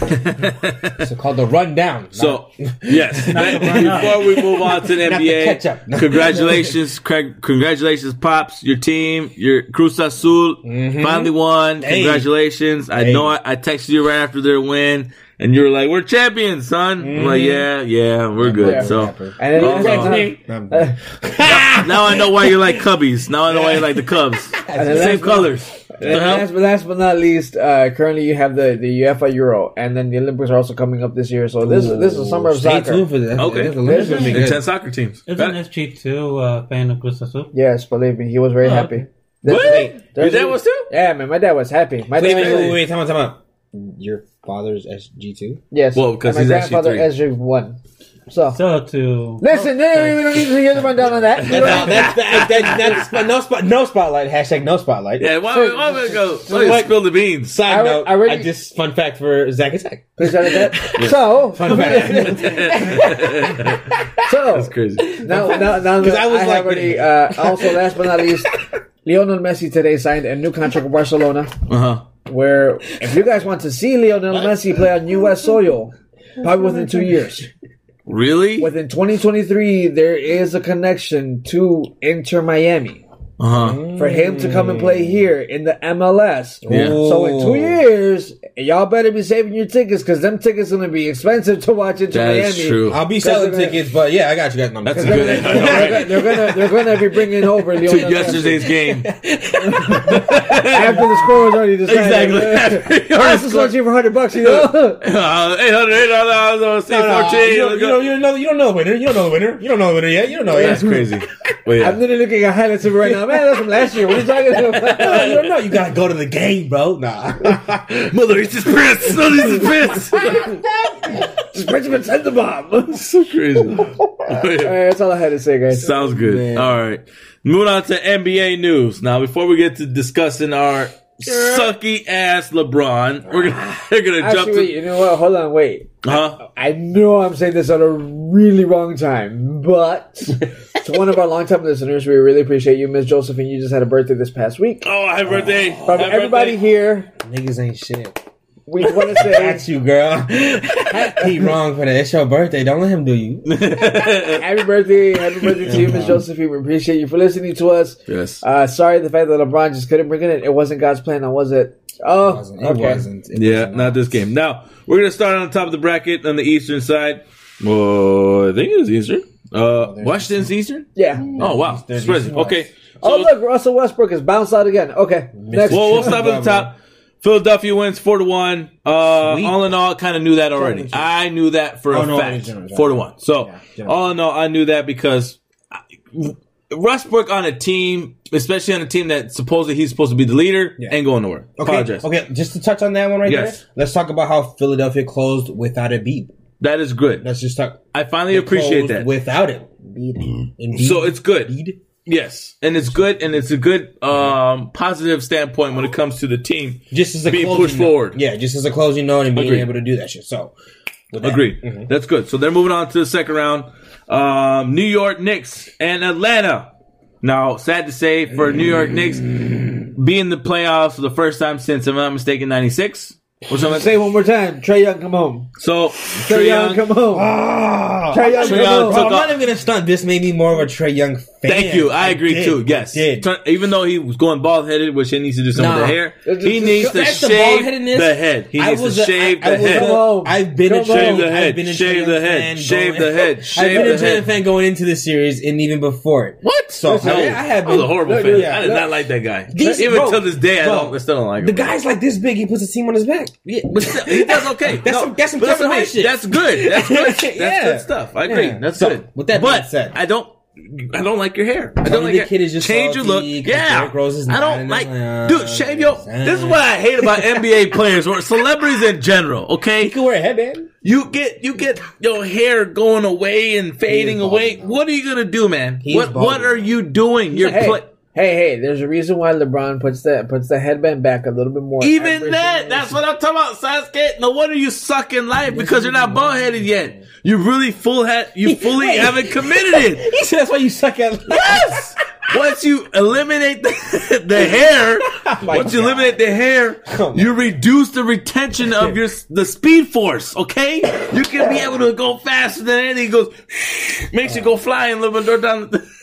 It's called the rundown. So, yes. run. Before we move on to the Not the NBA, catch-up. congratulations, Craig, congratulations, Pops, your team, your Cruz Azul mm-hmm. finally won. Hey. Congratulations. I know I, I texted you right after their win, and you were like, "We're champions, son." I'm like, yeah, yeah, we're good. Yeah. So And then Oh, now I know why you like Cubbies. Now I know why you like the Cubs. And then Same last- colors. And last, but last but not least, uh, currently you have the, the UEFA Euro, and then the Olympics are also coming up this year. So this is this is summer of Stay soccer. tuned for that. Okay. This Olympics gonna be And good. ten soccer teams. Isn't That- SG2 uh, fan of Cruz Azul? Yes, believe me, he was very Oh, happy. okay. What? Your dad was too? Yeah, man, my dad was happy. My Wait, dad, wait, wait, wait, time out, time out. Your father's SG two. yes, Well, 'cause and my he's actually grandfather. SG one. So So to listen, no, we don't need to hear the rundown on that. We don't That's, that, that, that's no spot, no spotlight. Hashtag no spotlight. Yeah, why, So- why would it go? so Why you what- spill the beans? Side I note, I I, just fun fact for Zach Attack. Please don't do. So, Fun fact. so That's crazy. now, now, now 'Cause that I was I like- have already. Uh, also, last but not least, Lionel Messi today signed a new contract with Barcelona. Uh huh. Where, if you guys want to see Lionel Messi play on U.S. soil, probably within two years, Really? within 2023, there is a connection to Inter Miami Uh huh. for him to come and play here in the MLS. Yeah. So in two years, y'all better be saving your tickets because them tickets gonna be expensive to watch Inter That Miami. is true. I'll be selling gonna- tickets, but yeah, I got you guys. No, That's a good gonna, they're, gonna, they're gonna they're gonna be bringing over To Lionel yesterday's game. after the score was already decided. exactly. I was sold you for hundred bucks, you know. Uh, 800, 800, C14. No, no, you, don't, let's you, go. don't, you, don't know, you don't know the winner. You don't know the winner. You don't know the winner yet. You don't know That's yet. crazy. But yeah. I'm literally looking at highlights of right now. Man, that's from last year. What are you talking No, about? you don't know. You gotta go to the game, bro. Nah. Mother, he's just pissed. No, he's just pissed. Just Benjamin sent the bomb. so crazy. All right, that's all I had to say, guys. Sounds good. Man. All right. Moving on to NBA news. Now, before we get to discussing our sucky ass LeBron, we're gonna we're gonna jump Actually, wait, to you know what? Hold on, wait. Huh? I know I'm saying this at a really wrong time, but to one of our longtime listeners, we really appreciate you, Miss Josephine. You just had a birthday this past week. Oh, happy birthday! From Happy everybody birthday. here, Niggas ain't shit. we want to say That's say you, girl. he wrong for that. It's your birthday. Don't let him do you. happy birthday, happy birthday to you, Miss Josephine. We appreciate you for listening to us. Yes. Uh, sorry, the fact that LeBron just couldn't bring it in. It wasn't God's plan, now was it? Oh, It wasn't. It okay. wasn't. It Yeah, wasn't. not this game. Now we're gonna start on the top of the bracket on the eastern side. Well, I think it was Eastern. Uh, Washington's Eastern. Yeah. Oh wow, There's Surprising. Eastern West. Okay. Oh, look, Russell Westbrook has bounced out again. Okay, next. Well, we'll stop at the top. Philadelphia wins four to one. Uh, Sweet. all in all, kind of knew that already. I knew that for Oh, a no, fact. it's general, general. Four to one. So Yeah, all in all, I knew that because I- Westbrook on a team, especially on a team that supposedly he's supposed to be the leader, Yeah. ain't going nowhere. Okay, Apologize. okay, just to touch on that one right Yes. there. Let's talk about how Philadelphia closed without a beat. That is good. Let's just talk. I finally appreciate that. without it. Indeed. so it's good. Indeed. Yes, and it's good, and it's a good um, positive standpoint when it comes to the team. just as a being closing pushed note. forward. Yeah, just as a closing note and being Agreed. able to do that shit. So, Agreed. Mhm. That's good. So they're moving on to the second round. Um, New York Knicks and Atlanta. Now, sad to say for New York Knicks, be in the playoffs for the first time since, if I'm not mistaken, '96 or something. Say one more time. Trae Young, come home. So Trae Young, Young, come home. Ah, Trae Young, Trae come Young home. Bro, I'm not even gonna stunt. This made me more of a Trae Young Thank you. I agree did. too. Yes. did. Turn- Even though he was going bald headed, which he needs to do with Nah. the hair, he needs to the shave the head. He needs to shave I- I the head. I've been a Come Trae home. Shave the head. Shave the head. fan Shave going- the head. I've been the a head. fan going into this series and even before it. What? So no, I, I have I was a horrible Look, fan. yeah, I did look. not like that guy. These- Even bro, till this day, I don't. I still don't like him. The guy's like this big. He puts a team on his back. Yeah, but still, he does okay. That's some- that's some Kevin okay. Hart shit. That's good. That's good. That's good stuff. I agree. That's good. with that being said- I don't. I don't like your hair. I don't me like the your, kid is just change your look. Yeah, I don't like, Atlanta. Uh, dude. Shave your. This is what I hate about NBA players or celebrities in general. Okay, You can wear a headband. you get you get your hair going away and fading away. now. What are you gonna do, man? He what what are you doing? You're Hey, play- hey, hey! There's a reason why LeBron puts that puts the headband back a little bit more. Even that, that's what I'm talking about, Sasuke. No wonder you suck in life because you're not bald headed yet. You really full head. You fully Wait. haven't committed it. He said that's why you suck at. Life. Yes. Once you eliminate the, the hair, oh my once you God. eliminate the hair, you reduce the retention of your the speed force. Okay, you can be able to go faster than anything. Goes makes you go flying a little bit down. The, He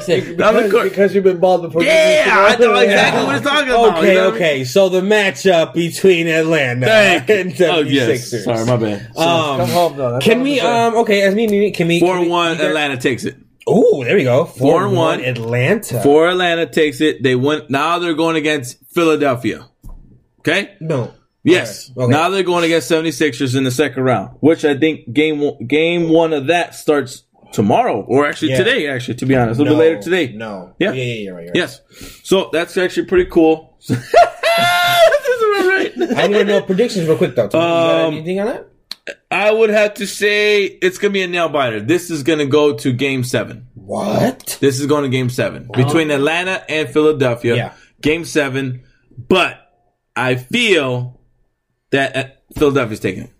said, Because, court. because you've been bald before. Yeah, I know exactly what he's talking about. Okay, you know what I mean? okay. So the matchup between Atlanta Thank and you. Oh, yes. 76ers. Sorry, my bad. Um, Come home though. That's can we? Um. Okay. As me, me can we? Four can we- and one, we Atlanta takes it. Oh, there we go. Four, Four and and one. one. Atlanta. Four Atlanta takes it. They went. Now they're going against Philadelphia. Okay. No. Yes. Okay. Now they're going against 76ers in the second round, which I think game game one of that starts tomorrow, or actually Yeah. today. Actually, to be honest, a little No. bit later today. No. Yeah. Yeah. Yeah. yeah right, right. Yes. So that's actually pretty cool. this is about right. I'm gonna know predictions real quick though. Tony. You got Um, anything on that? I would have to say it's gonna be a nail biter. This is gonna go to game seven. What? This is going to game seven between Atlanta and Philadelphia. Yeah. Game seven. But I feel that uh, Philadelphia's taking it.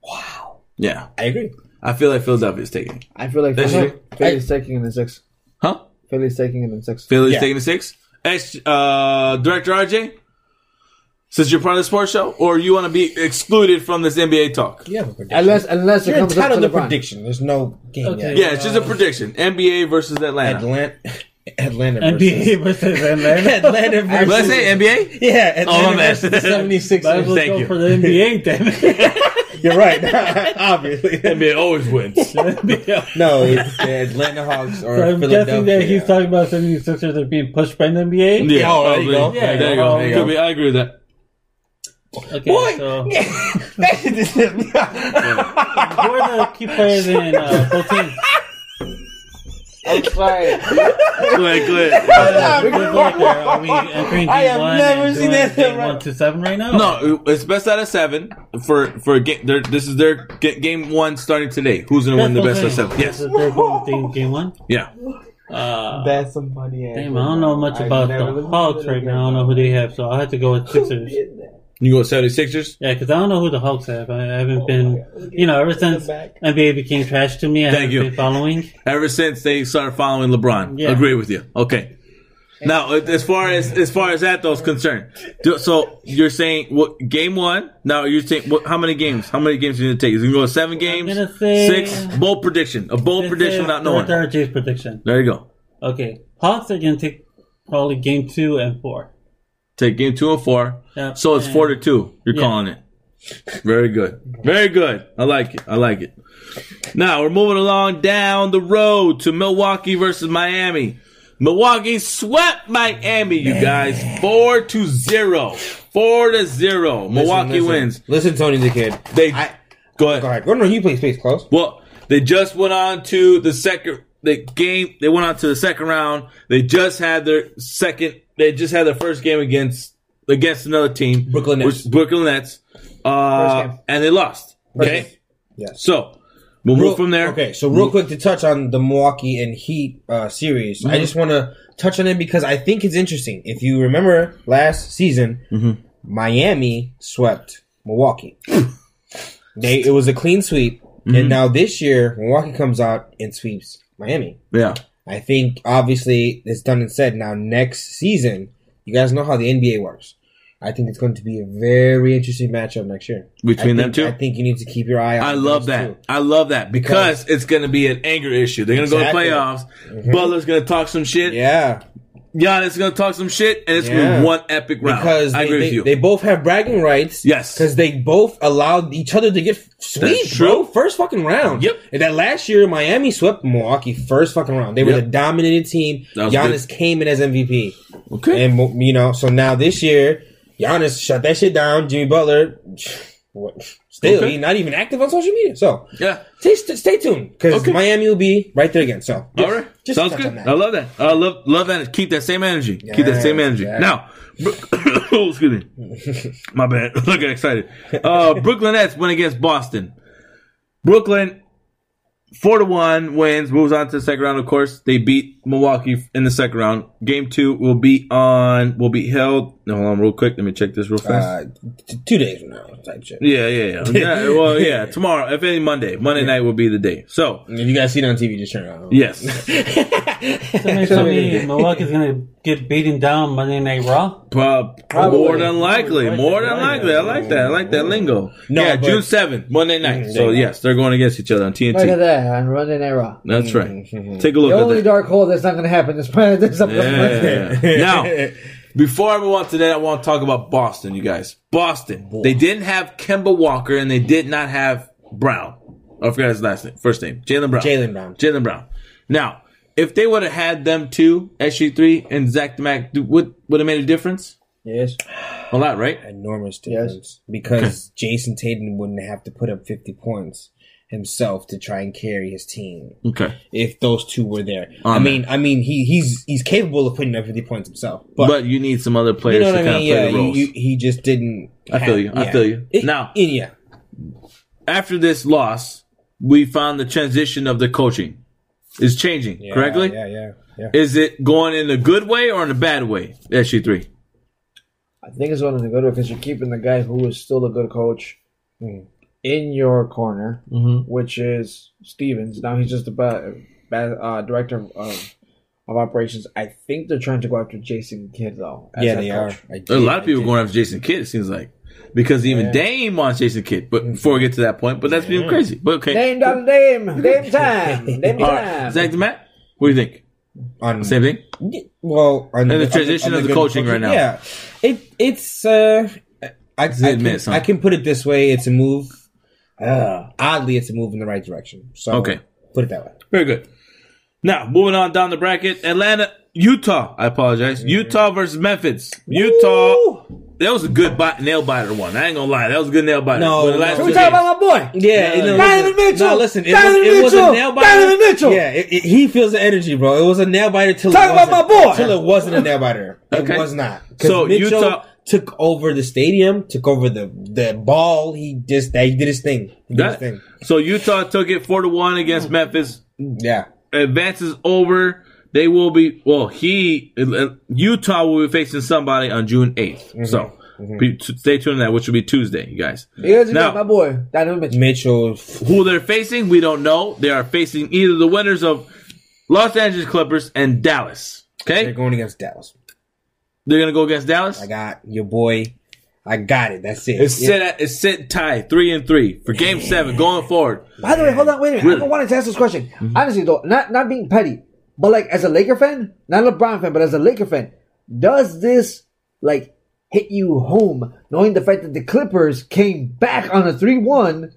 Wow. Yeah. I agree. I feel like Philadelphia's taking it. I feel like That's Philly, it. Philly's taking it in six. Huh? Philly's taking it in six. Philly's Yeah. taking the six. Ex, uh, Director RJ, since you're part of the sports show, or you want to be excluded from this NBA talk? You have a prediction. Unless unless it You're comes up to entitled to LeBron. prediction. There's no game Okay. yet. Yeah, it's just a prediction. NBA versus Atlanta. Atlanta. Atlanta NBA versus versus Atlanta. Atlanta versus. Let's say NBA. Yeah, Atlanta Oh, my bad. versus the 76ers. Might as Thank go you. for the NBA, damn it. You're right. Obviously. NBA always wins. NBA. No, it's the Atlanta Hawks or So I'm guessing that he's talking about 76ers are being pushed by the NBA. Yeah, Oh, there you go. Yeah, there you go. There you Could go. be- I agree with that. Okay, Boy, so that shit just hit me. who are the key players in uh, both teams? I'm sorry. Go ahead, go ahead. Uh, good luck there. Are we entering I have one never seen doing that game right. one to seven right now? No, it's best out of seven for for a game. This is their ga- game one starting today. Who's gonna win the best out of seven? Yes, This is their goal thing, game one. yeah. Uh, That's somebody. damn, I don't know much about the Hawks right now. I don't know who they have, so I'll have to go with Sixers. You go 76ers? Yeah, because I don't know who the Hawks have. I haven't been, you know, ever since NBA became trash to me, I Thank haven't you. been following. Ever since they started following LeBron, Yeah. agree with you. Okay. Now, as far as as far as that though is concerned, so you're saying what game one? Now you're saying what, how many games? How many games are you gonna take? Is it gonna go seven games? gonna say- six? Bold prediction. A bold prediction without knowing. Third RJ's prediction. There you go. Okay, Hawks are gonna take probably game two and four. Take game two and four. Yep. So it's four to two. You're Yeah. calling it. Very good. Very good. I like it. I like it. Now we're moving along down the road to Milwaukee versus Miami. Milwaukee swept Miami, you guys. Four to zero. Four to zero. Milwaukee Listen, listen. wins. Listen, Tony the Kid. They I, go ahead. go ahead. Go no, you play space close. Well, they just went on to the second the game. They went on to the second round. They just had their second. They just had their first game against against another team, Brooklyn Nets. Brooklyn Nets, uh, and they lost. Okay, game. Yes. so we'll Real- move from there. Okay, so real quick to touch on the Milwaukee and Heat uh, series, Mm-hmm. I just want to touch on it because I think it's interesting. If you remember last season, Mm-hmm. Miami swept Milwaukee. they it was a clean sweep, Mm-hmm. and now this year Milwaukee comes out and sweeps Miami. Yeah, I think obviously it's done and said. Now next season, you guys know how the NBA works. I think it's going to be a very interesting matchup next year Between I them two? I think you need to keep your eye on. I love that. two. I love that because, it's going to be an anger issue. They're going to Exactly. go to playoffs. Mm-hmm. Butler's going to talk some shit. Yeah, Giannis going to talk some shit, and it's going to be one epic round. because I they, agree they, with you. they both have bragging rights. Yes. because they both allowed each other to get sweep, bro. true. First fucking round. Yep. And that last year, Miami swept Milwaukee first fucking round. They were Yep. the dominated team. Giannis came in as MVP, okay. and you know, so now this year, Giannis shut that shit down. Jimmy Butler, what- still, Okay. he's not even active on social media. So yeah. stay, stay tuned because Okay. Miami will be right there again. So All right, just sounds good. I love that. I love love that. Keep that same energy. Keep that same energy. yes. Now, oh, excuse me, my bad. Look excited. Uh, Brooklyn Nets win against Boston. Brooklyn four to one wins, moves on to the second round. Of course, they beat Milwaukee in the second round. Game two will be on. Will be held. No, hold on, real quick. Let me check this real fast. Uh, t- two days from now, type shit. yeah, yeah, yeah, yeah. Well, yeah. Tomorrow, if any Monday, Monday night will be the day. So, If you guys see it on TV, just turn it on. yes. Somebody tell me Milwaukee's gonna get beaten down Monday Night Raw. Prob- Probably. more than likely. More than likely. I like that. I like that lingo. No, yeah, June 7th, Monday night. So, there you go. yes, they're going against each other on TNT. Look at TNT. that on Running Raw. That's right. Mhm. Take a look. The look only at that. dark hole that's that's not going to happen. This this upcoming Wednesday. Yeah. now, before I move on to that, I want to talk about Boston, you guys. Boston. They didn't have Kemba Walker and they did not have Brown. I forgot his last name, first name. Jaylen Brown. Jaylen Brown. Jaylen Brown. Now, if they would have had them two, SG3 and Zach DeMac, do- would would have made a difference? Yes. A lot, right? enormous Yes. difference because Jayson Tatum wouldn't have to put up 50 points himself to try and carry his team Okay. if those two were there. I On mean, I mean, he he's he's capable of putting up 50 points himself, but, But, you need some other you players know to what I kind mean? of play Yeah, the roles. you, you, he just didn't. I feel you. I yeah. feel you. It- Now- it- yeah, After this loss, we found the transition of the coaching is changing, yeah, correctly? Yeah, yeah, yeah. Is it going in a good way or in a bad way? SG3. I think it's going in a good way because you're keeping the guy who is still a good coach hmm. In your corner, Mm-hmm. which is Stevens. Now he's just the ba- ba- uh, director of, of, of operations. I think they're trying to go after Jason Kidd though. as Yeah, head they coach. are. I A did- lot of people going after Jason Kidd, it seems like. Because even Yeah. Dame wants Jason Kidd. But before we get to that point, but that's being crazy. But okay. Dame, dollar, Dame, Dame time, Dame All time. right. Zach DeMatt, what do you think? on Same thing? Well, on And the transition of the good coaching right now. Yeah, it it's uh, I, I, admit, can. I can put it this way: it's a move. Uh, oddly, it's a move in the right direction. So Okay. put it that way. Very good. Now, moving on down the bracket. Atlanta, Utah. I apologize. Utah versus Memphis. Utah. That was a good bite, nail biter one. I ain't gonna lie. That was a good nail biter. No, But the last no. Can we talk about my boy? Yeah, No, no, Donovan Mitchell! No, listen, it, Donovan was, it was a nail biter. Donovan Mitchell! Yeah, it, it- he feels the energy, bro. It was a nail biter till Talk it about wasn't- my boy! Till it wasn't a nail biter. It Okay. was not. So, Mitchell Utah- took over the stadium, took over the the ball. He just he did his thing. He did his thing. so Utah took it four to one against Memphis. Yeah. Advances over. They will be well. He Utah will be facing somebody on June 8th Mm-hmm. So be, t- stay tuned to that, which will be Tuesday, you guys. You guys Now- my boy, Donovan Mitchell. Mitchell. Who they're facing, we don't know. They are facing either the winners of Los Angeles Clippers and Dallas. Okay, they're going against Dallas. They're gonna go against Dallas. I got your boy. I got it. That's it. It's Yeah. set at it's set tied three and three for Game Seven going forward. By the way, hold on, wait a minute. Really? I wanted to ask this question. Honestly, though, not not being petty, but like as a Laker fan, not a LeBron fan, but as a Laker fan, does this like hit you home knowing the fact that the Clippers came back on a three-one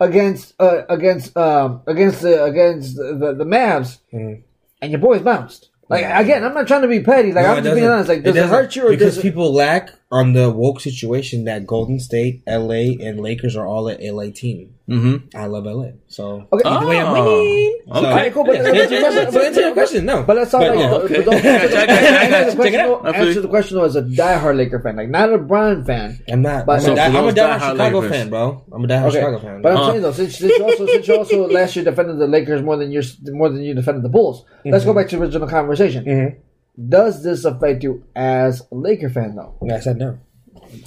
against uh, against um against the against the the, the Mavs, and your boys bounced. Like again, I'm not trying to be petty. Like No, I'm just being honest. Like, does it, doesn't. hurt you or because does it? people lack on the woke situation that Golden State, LA, and Lakers are all an LA team. Mm-hmm. I love LA, so Okay. either way, I'm Oh. winning. Okay. So, Alright, cool, but- yeah, to answer your question, to answer your question, no. But that's all. Like, yeah. okay. don't I got you, I got you, I got answer the. Check question. out. though- I feel Answer the question though as a diehard Laker fan, like not a Brown fan. I'm not. But- I'm, So a, di- for I'm a diehard diehard Chicago Lakers. fan, bro. I'm a diehard Okay, Chicago fan. but I'm Uh. saying though, since, since you also since you also last year defended the Lakers more than you more than you defended the Bulls, let's Mm-hmm. go back to the original conversation. Does this affect you as a Laker fan though? I said no.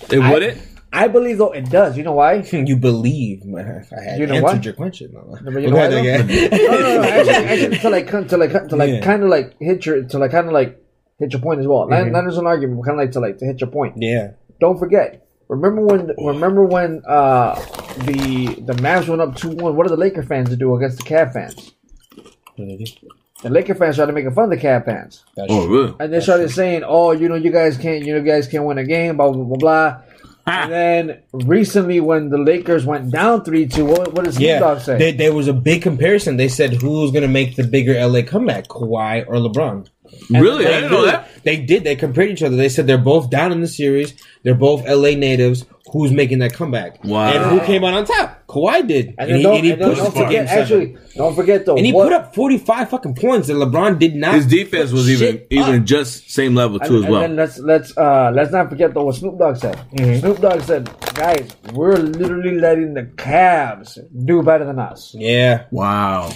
It would it? I believe though it does. You know why? You believe? I had You know answered what? your question. No, you know why, though? again. no, no, no. Actually, actually to like to like to like Yeah. kind of like hit your to like kind of like hit your point as well. Mm-hmm. Not, not as an argument, but kind of like to like to hit your point. yeah. don't forget. Remember when? Remember when uh, the the Mavs went up two one? What did the Laker fans to do against the Cavs fans? The Laker fans started making fun of the Cavs fans, That's Oh, really? and they started saying, "Oh, you know, you guys can't, you know, you guys can't win a game." Blah blah blah blah. And then recently, when the Lakers went down three two, what, what does Snoop Yeah, Dogg say? they, there was a big comparison. They said who's going to make the bigger LA comeback, Kawhi or LeBron. Really? I They didn't know that. They did. They compared each other. They said they're both down in the series. They're both LA natives. Who's making that comeback? Wow. And who came out on top? Kawhi did. and And, he, don't, and he and pushed don't it to game forget, seven. actually, don't forget though. and he what- put up forty five fucking points, and LeBron did not. His defense was even shit even up. just same level too And, as well. and then let's let's uh let's not forget though what Snoop Dogg said. Mm-hmm. Snoop Dogg said, "Guys, we're literally letting the Cavs do better than us." Yeah, Wow.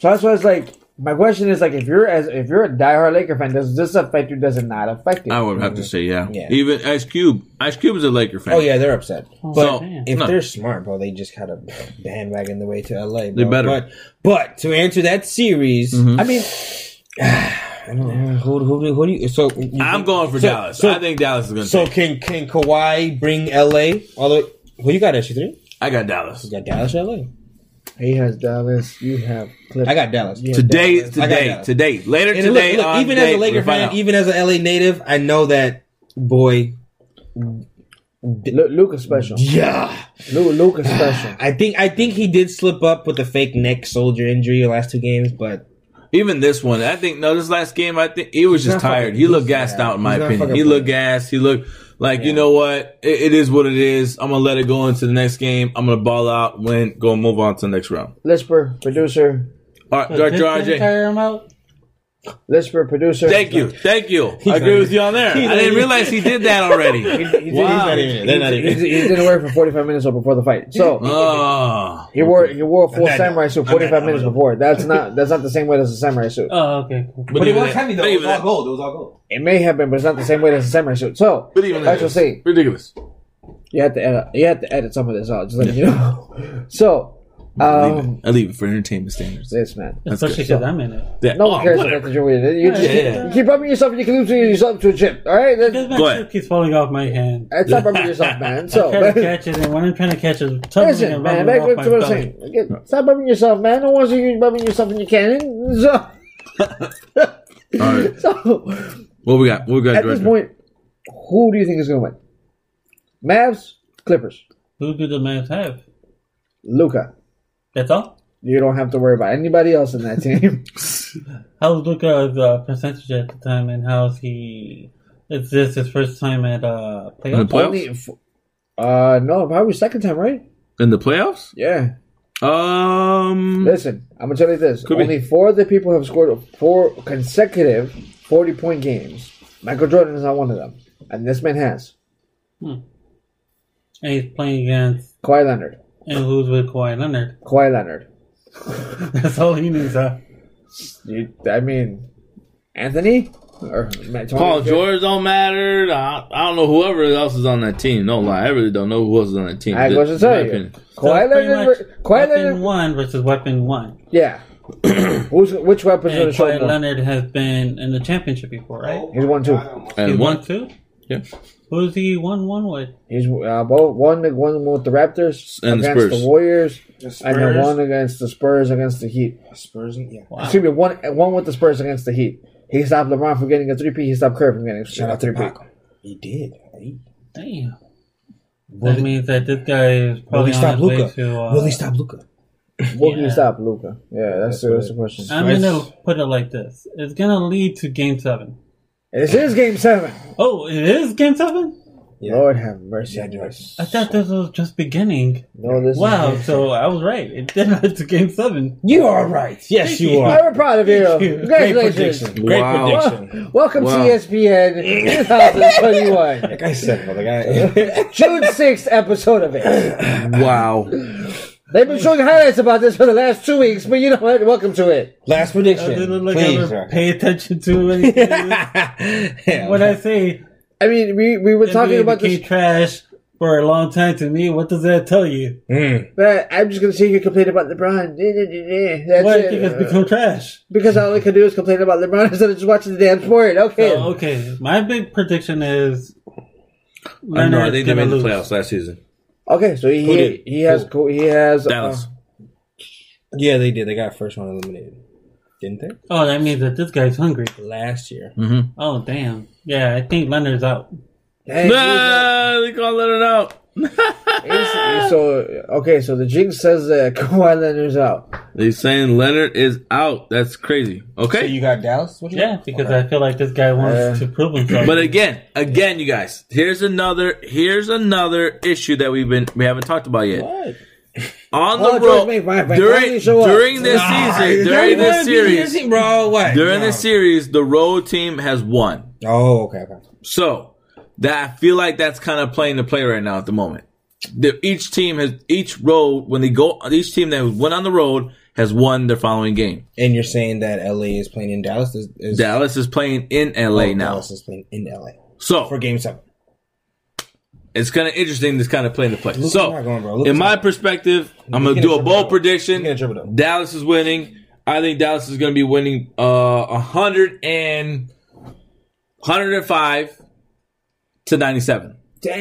So that's why it's like my question is like if you're as if you're a diehard Laker fan, does this affect you? Does it not affect you? I would have to say yeah. Yeah. Even Ice Cube. Ice Cube is a Laker fan. Oh yeah, they're upset. Oh, but So, if no. they're smart, bro, they just kind of bandwagon the way to LA. Bro. They better. But but to answer that series, mm-hmm. I mean, I don't know, who, who, who, who do you? So you I'm think- going for so- Dallas. So, I think Dallas is going to so take. can can Kawhi bring LA all the? Who you got? SG three. I got Dallas. You got Dallas, or LA. He has Dallas. You have Clippers. I got Dallas. You have Today, Dallas. I got today, that. today, later And today. look, look, on even as a day, Laker we'll find fan, out. even as a LA native, I know that boy. Lu- Luka special. Yeah, Lu- Luka special. I think I think he did slip up with the fake neck soldier injury the last two games, but Even this one, I think no, this last game, I think he was just not tired. fucking- He looked he's- gassed out, in my he's not opinion. fucking He looked playing. gassed. He looked like you know what? It, it is what it is. I'm gonna let it go into the next game. I'm gonna ball out, win, go and move on to the next round. Lisper, producer. All right, Did Director this RJ. tire him out? Lisper, producer. Thank you, thank you. I agree with you on there. I didn't realize he did that already. He, he, did- Wow. he's not even- they're not he, even- he, he didn't wear it for 45 minutes or before the fight. So Oh, he wore he wore a full samurai suit I'm 45 minutes I'm not- before. That's not that's not the same weight as a samurai suit. Oh, okay. Cool. but even that- but even that- gold. It was all gold. It may have been, but it's not the same weight as a samurai suit. So But even that's that what saying. ridiculous. You have to edit. You have to edit some of this out. Just let you know. So I leave, um, it. I leave it for entertainment standards. this man. That's Especially good. because I'm in it. Yeah. No one Oh, cares whatever. about the jury. You, just, Yeah, yeah. you keep rubbing yourself, and you can lose yourself to a chip. All right, Because my Go ahead. shit keeps falling off my hand. that's not rubbing yourself, man. I So try to catch it, and when I'm trying to catch it, tumbling listen, and man. rubbing Back off to my what I'm belly. saying. Again, Stop rubbing yourself, man. No one's you rubbing yourself in your cannon. So, All right. so What we got? What we got? at this Director? point, who do you think is going to win? Mavs, Clippers, Who do the Mavs have? Luka. That's all. You don't have to worry about anybody else in that team. How's Luka's uh, percentage at the time, and how's he? Is this his first time at uh, In the playoffs? playoffs? Only, uh, no, probably second time, right? In the playoffs? Yeah. Um. Listen, I'm gonna tell you this: Could be. only four of the people have scored four consecutive 40 point games. Michael Jordan is not one of them, and this man has And he's playing against, Kawhi Leonard. And who's with Kawhi Leonard? Kawhi Leonard. That's all he needs, huh? You, I mean, Anthony or Matt Paul George don't matter. I, I don't know whoever else is on that team. No lie, I really don't know who else is on that team. I was to In tell my you, opinion. So Kawhi Leonard. much Kawhi weapon Leonard. one versus weapon one. Yeah. Who's which weapon's And gonna show Kawhi? Leonard has been in the championship before, right? He's one two. And he one, won two. yeah, Who's he one one with? He's uh, both one one with the Raptors And the against Spurs. the Warriors, The and then one against the Spurs against the Heat. Spurs, yeah. Wow. Excuse me, one one with the Spurs against the Heat. He stopped LeBron from getting a three P. He stopped Curry from getting Shout a out three P. He did. He- Damn. Will That he, means that this guy is will probably he stop his Luka? to. Uh, will he stop Luka? Will he stop Luka? Yeah, that's, the, that's the question. I'm Right. gonna put it like this: It's gonna lead to Game Seven. This is Game Seven. Oh, it is Game Seven. Yeah. Lord have mercy. On George. us. I thought this was just beginning. No, this Wow, is. so I was right. It did lead to Game Seven. You are right. Yes, Thank you you. are. I'm proud of you. Thank you. Great Congratulations. prediction. Great Wow. prediction. Welcome Wow. to ESPN 2021. Like I said, brother, guy. June 6th episode of it. wow. They've been showing highlights about this for the last two weeks, but you know what? Welcome to it. Last I prediction, didn't look please. ever sir. pay attention to anything. Yeah. when I say I mean, we, we were talking about became this. trash for a long time to me, what does that tell you? Mm. But I'm just going to see you complain about LeBron. That's Why do you it. think it's become trash? Because all I can do is complain about LeBron instead of just watching the damn sport. Okay. So, okay, my big prediction is I know. I Leonard's think they gonna made the lose. playoffs last season. Okay, so he Who he has co- he has uh, Yeah, they did. They got first one eliminated, didn't they? Oh, that means that this guy's hungry. Last year. Mm-hmm. Oh, damn. Yeah, I think Leonard's out. Hey, Nah, they can't let it out. He's- so okay, so the jinx says that Kawhi Leonard's out. They saying Leonard is out. That's crazy. So Okay. you got Dallas? What you Yeah, got? because Okay. I feel like this guy wants Uh, to prove himself. But again, again, you guys, here's another here's another issue that we've been we haven't talked about yet. What? On Oh, the George road May, my- my during finally show up. during this season, during this series, bro. What? during No. this series, the road team has won. Oh, okay, okay. So that I feel like that's kind of playing the play right now at the moment. The, each team has each road when they go each team that went on the road has won their following game. And you're saying that LA is playing in Dallas? Is, is Dallas is playing in LA oh, now, Dallas is playing in LA so for Game Seven. it's kind of interesting. This kind of playing the play. Luka's so going. In my perspective, I'm gonna do a bold prediction. He's gonna triple double. Dallas is winning. I think Dallas is going to be winning uh 100 and 105 to 97. Dang.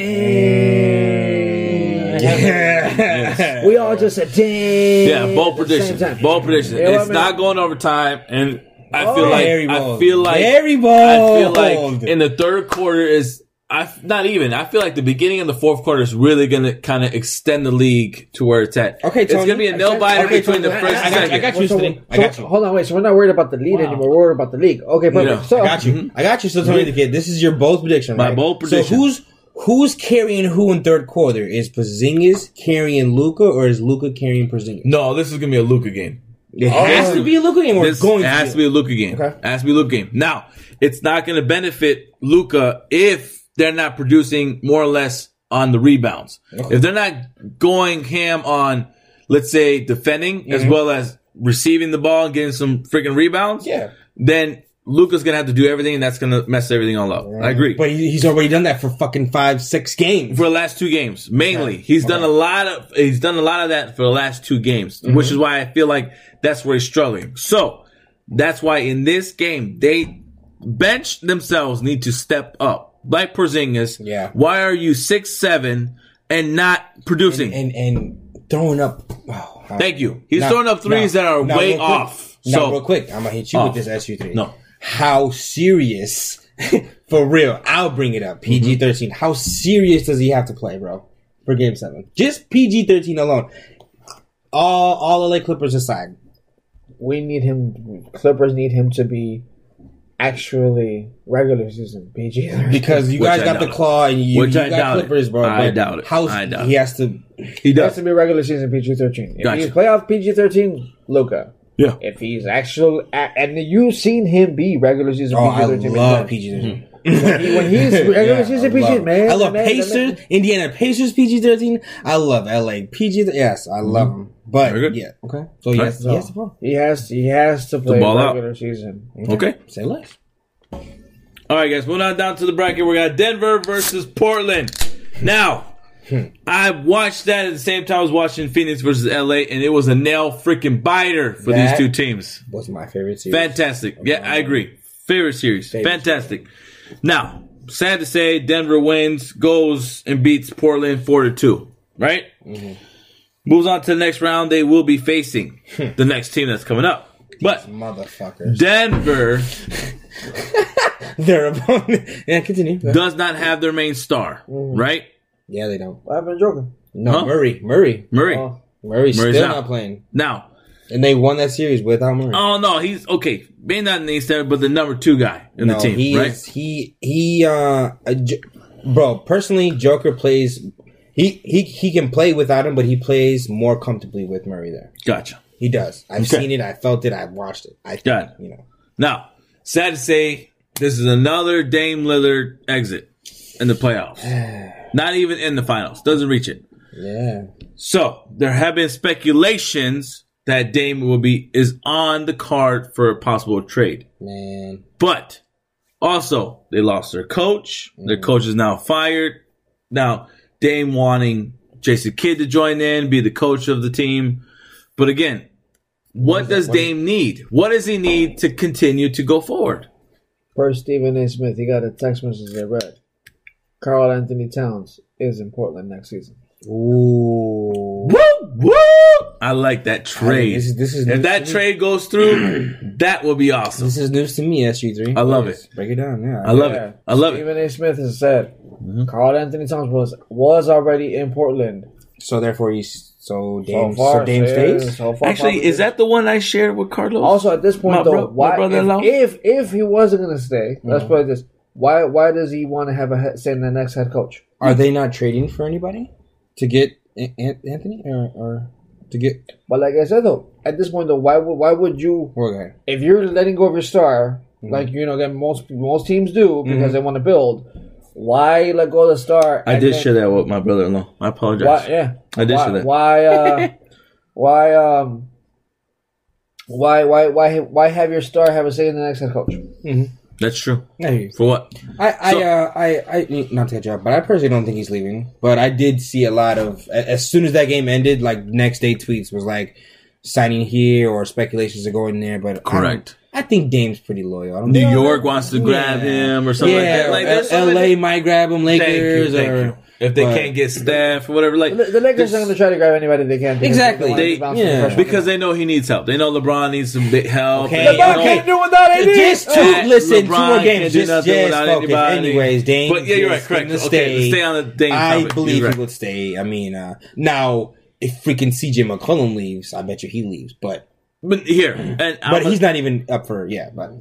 Yeah, Yeah. We all just said, dang. Yeah, bold at the same prediction. Bold prediction. You it's I mean? not going overtime, and I Oh. feel like Very I feel like I feel like in the third quarter is I not even. I feel like the beginning of the fourth quarter is really going to kind of extend the league to where it's at. Okay, it's going to be a nail biter Okay, between Tony, the I- first I and got you, second. I got you. So- Anthony. I got you. Hold on, wait. So we're not worried about the lead Wow. anymore. We're worried about the league. Okay, perfect. know, so I got you. Mm-hmm. I got you. So Tony the kid, this is your bold prediction. My right? bold prediction. So who's who's carrying who in third quarter? Is Porzingis carrying Luka or is Luka carrying Porzingis? No, this is going to be a Luka game. It oh. has to be a Luka game. Or This it's going it has to be. be a Luka game. Okay. It has to be a Luka game. Now, it's not going to benefit Luka if they're not producing more or less on the rebounds. If they're not going ham on, let's say, defending as well as receiving the ball and getting some freaking rebounds, Yeah. then Luka's going to have to do everything and that's going to mess everything all up. I agree. But he's already done that for fucking five, six games. for the last two games, mainly. He's done a lot of he's done a lot of that for the last two games, Mm-hmm. which is why I feel like that's where he's struggling. So that's why in this game they bench themselves need to step up. Like Porzingis, Yeah. Why are you six seven and not producing? and and throwing up. Oh, Thank you. He's Now- throwing up threes now- that are now way off. Now, So real quick, I'm gonna hit you Off. with this SU three. No. how serious? for real, I'll bring it up. PG Mm-hmm. 13. How serious does he have to play, bro? For Game Seven, just PG 13 alone. All all LA Clippers aside, we need him. Clippers need him to be actually regular season PG. because you Which guys I got the it. claw and you, Which you I got doubt it. Clippers, bro. I doubt it. How I doubt he has to. he He has does. to be regular season PG thirteen. If Gotcha. he's playoff PG thirteen, Luka. Yeah. If he's actual, and you've seen him be regular season Oh, PG I love PG 13. When he's regular season PG, man, I love man, Pacers, man. Indiana Pacers PG thirteen. I love LA PG. Yes, I love mm-hmm. him. But Very good. yeah, okay. So he has, he has to play. He has he has to play ball out. regular season. Okay. Say less. All right, guys. Moving on down to the bracket. We got Denver versus Portland. Hmm. Now, hmm. I watched that at the same time I was watching Phoenix versus LA, and it was a nail freaking biter for That- these two teams. What's my favorite series? Fantastic. Yeah, I agree. Favorite series. Favorite Fantastic. Now, sad to say, Denver wins, goes and beats Portland four to two. Right? Mm-hmm. Moves on to the next round. They will be facing the next team that's coming up. But Motherfuckers. Denver Their opponent. Yeah, continue. does not have their main star, Mm-hmm. right? Yeah, they don't. What happened to Joker? No, Huh? Murray. Murray. Murray. Oh. Murray's, Murray's still out. not playing. Now, And they won that series without Murray. oh no, he's okay. Maybe not the main star, but the number two guy in no, the team, he right? is he he uh bro, personally Joker plays he, he he can play without him, but he plays more comfortably with Murray there. Gotcha. He does. I've Okay. seen it, I felt it, I've watched it. I think, Got it. you know. Now, sad to say, this is another Dame Lillard exit in the playoffs. Not even in the finals. Doesn't reach it. Yeah. So there have been speculations that Dame will be is on the card for a possible trade. Man. But also they lost their coach. Their mm. coach is now fired. Now Dame wanting Jason Kidd to join in, be the coach of the team. But again, what does Dame need? What does he need to continue to go forward? First, Stephen A. Smith, he got a text message I read. Karl-Anthony Towns is in Portland next season. Ooh. Woo, woo! I like that trade. This is this is if that to me. trade goes through, that will be awesome. This is news to me, SG3. I love it. Break it down, yeah. I love it. I love it. Stephen A. Smith has said Karl-Anthony Towns was was already in Portland. So therefore he's so So Dame so, far, Dame yeah, stays? so far, Actually, is that the one I shared with Carlos? also at this point My though? bro- my why brother-in-law? if, if if he wasn't going to stay? Let's Mm-hmm. put it this: why why does he want to have a he- say the next head coach? Are they not trading for anybody to get An- An- Anthony or, or to get But like I said though, at this point though, why would why would you okay? if you're letting go of your star, Mm-hmm. like you know, again, most most teams do because they want to build. Why let go of the star? I did then- share that with my brother-in-law. I apologize. Why? Yeah, I did why, share that. Why? Uh, why? Um. Why? Why? Why? Why have your star have a say in the next head coach? That's true. I you. For what? I, I, So- uh, I, I, not to you off, but I personally don't think he's leaving. But I did see a lot of, as soon as that game ended, like next day tweets was like signing here or speculations are going there. But I Correct. I, think Dame's pretty loyal. I don't New think- York wants to grab Yeah. him or something yeah, like that. Like, L- LA might grab him, Thank you, Lakers, thank or you. If they But- can't get staff or whatever. Like The, the Lakers are going to try to grab anybody they can. because Exactly. wanna They- bounce from the yeah. because they know he needs help. They know LeBron needs some big help. Okay. and, you LeBron know, can't do without AD. Just two, That listen, two LeBron more can't games. do Just, nothing just without focus. anybody. Anyways, Dame. But yeah, you're right. is Correct. gonna Okay, stay. stay on the Dame I topic. believe You're he would stay. I mean, uh, now if freaking CJ McCollum leaves, I bet you he leaves. But But here, and but I'm- he's not even up for yeah. But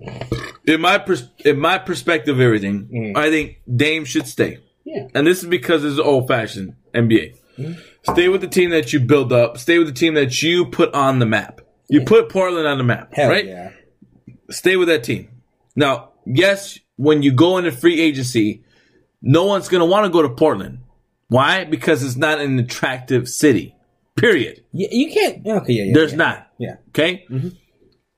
in my pers- in my perspective, of everything. Mm. I think Dame should stay. Yeah. and this is because it's old fashioned NBA. Mm-hmm. Stay with the team that you build up. Stay with the team that you put on the map. You put Portland on the map, hell right? yeah. Stay with that team. Now, yes, when you go into free agency, no one's going to want to go to Portland. Why? Because it's not an attractive city. Period. Yeah, you can't. Okay, yeah, yeah. There's yeah. not. Yeah. Okay? Mm-hmm.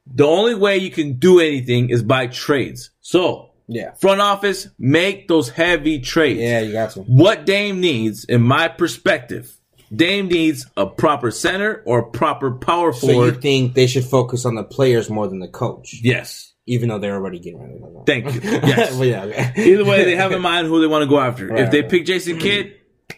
The only way you can do anything is by trades. So, Yeah. front office, make those heavy trades. Yeah, you got to. What Dame needs, in my perspective, Dame needs a proper center or a proper power forward. So you think they should focus on the players more than the coach, yes. even though they're already getting rid of them. Thank you. Yes. Well, yeah. okay. Either way, they have in mind who they want to go after. Right, if they right. pick Jason Kidd,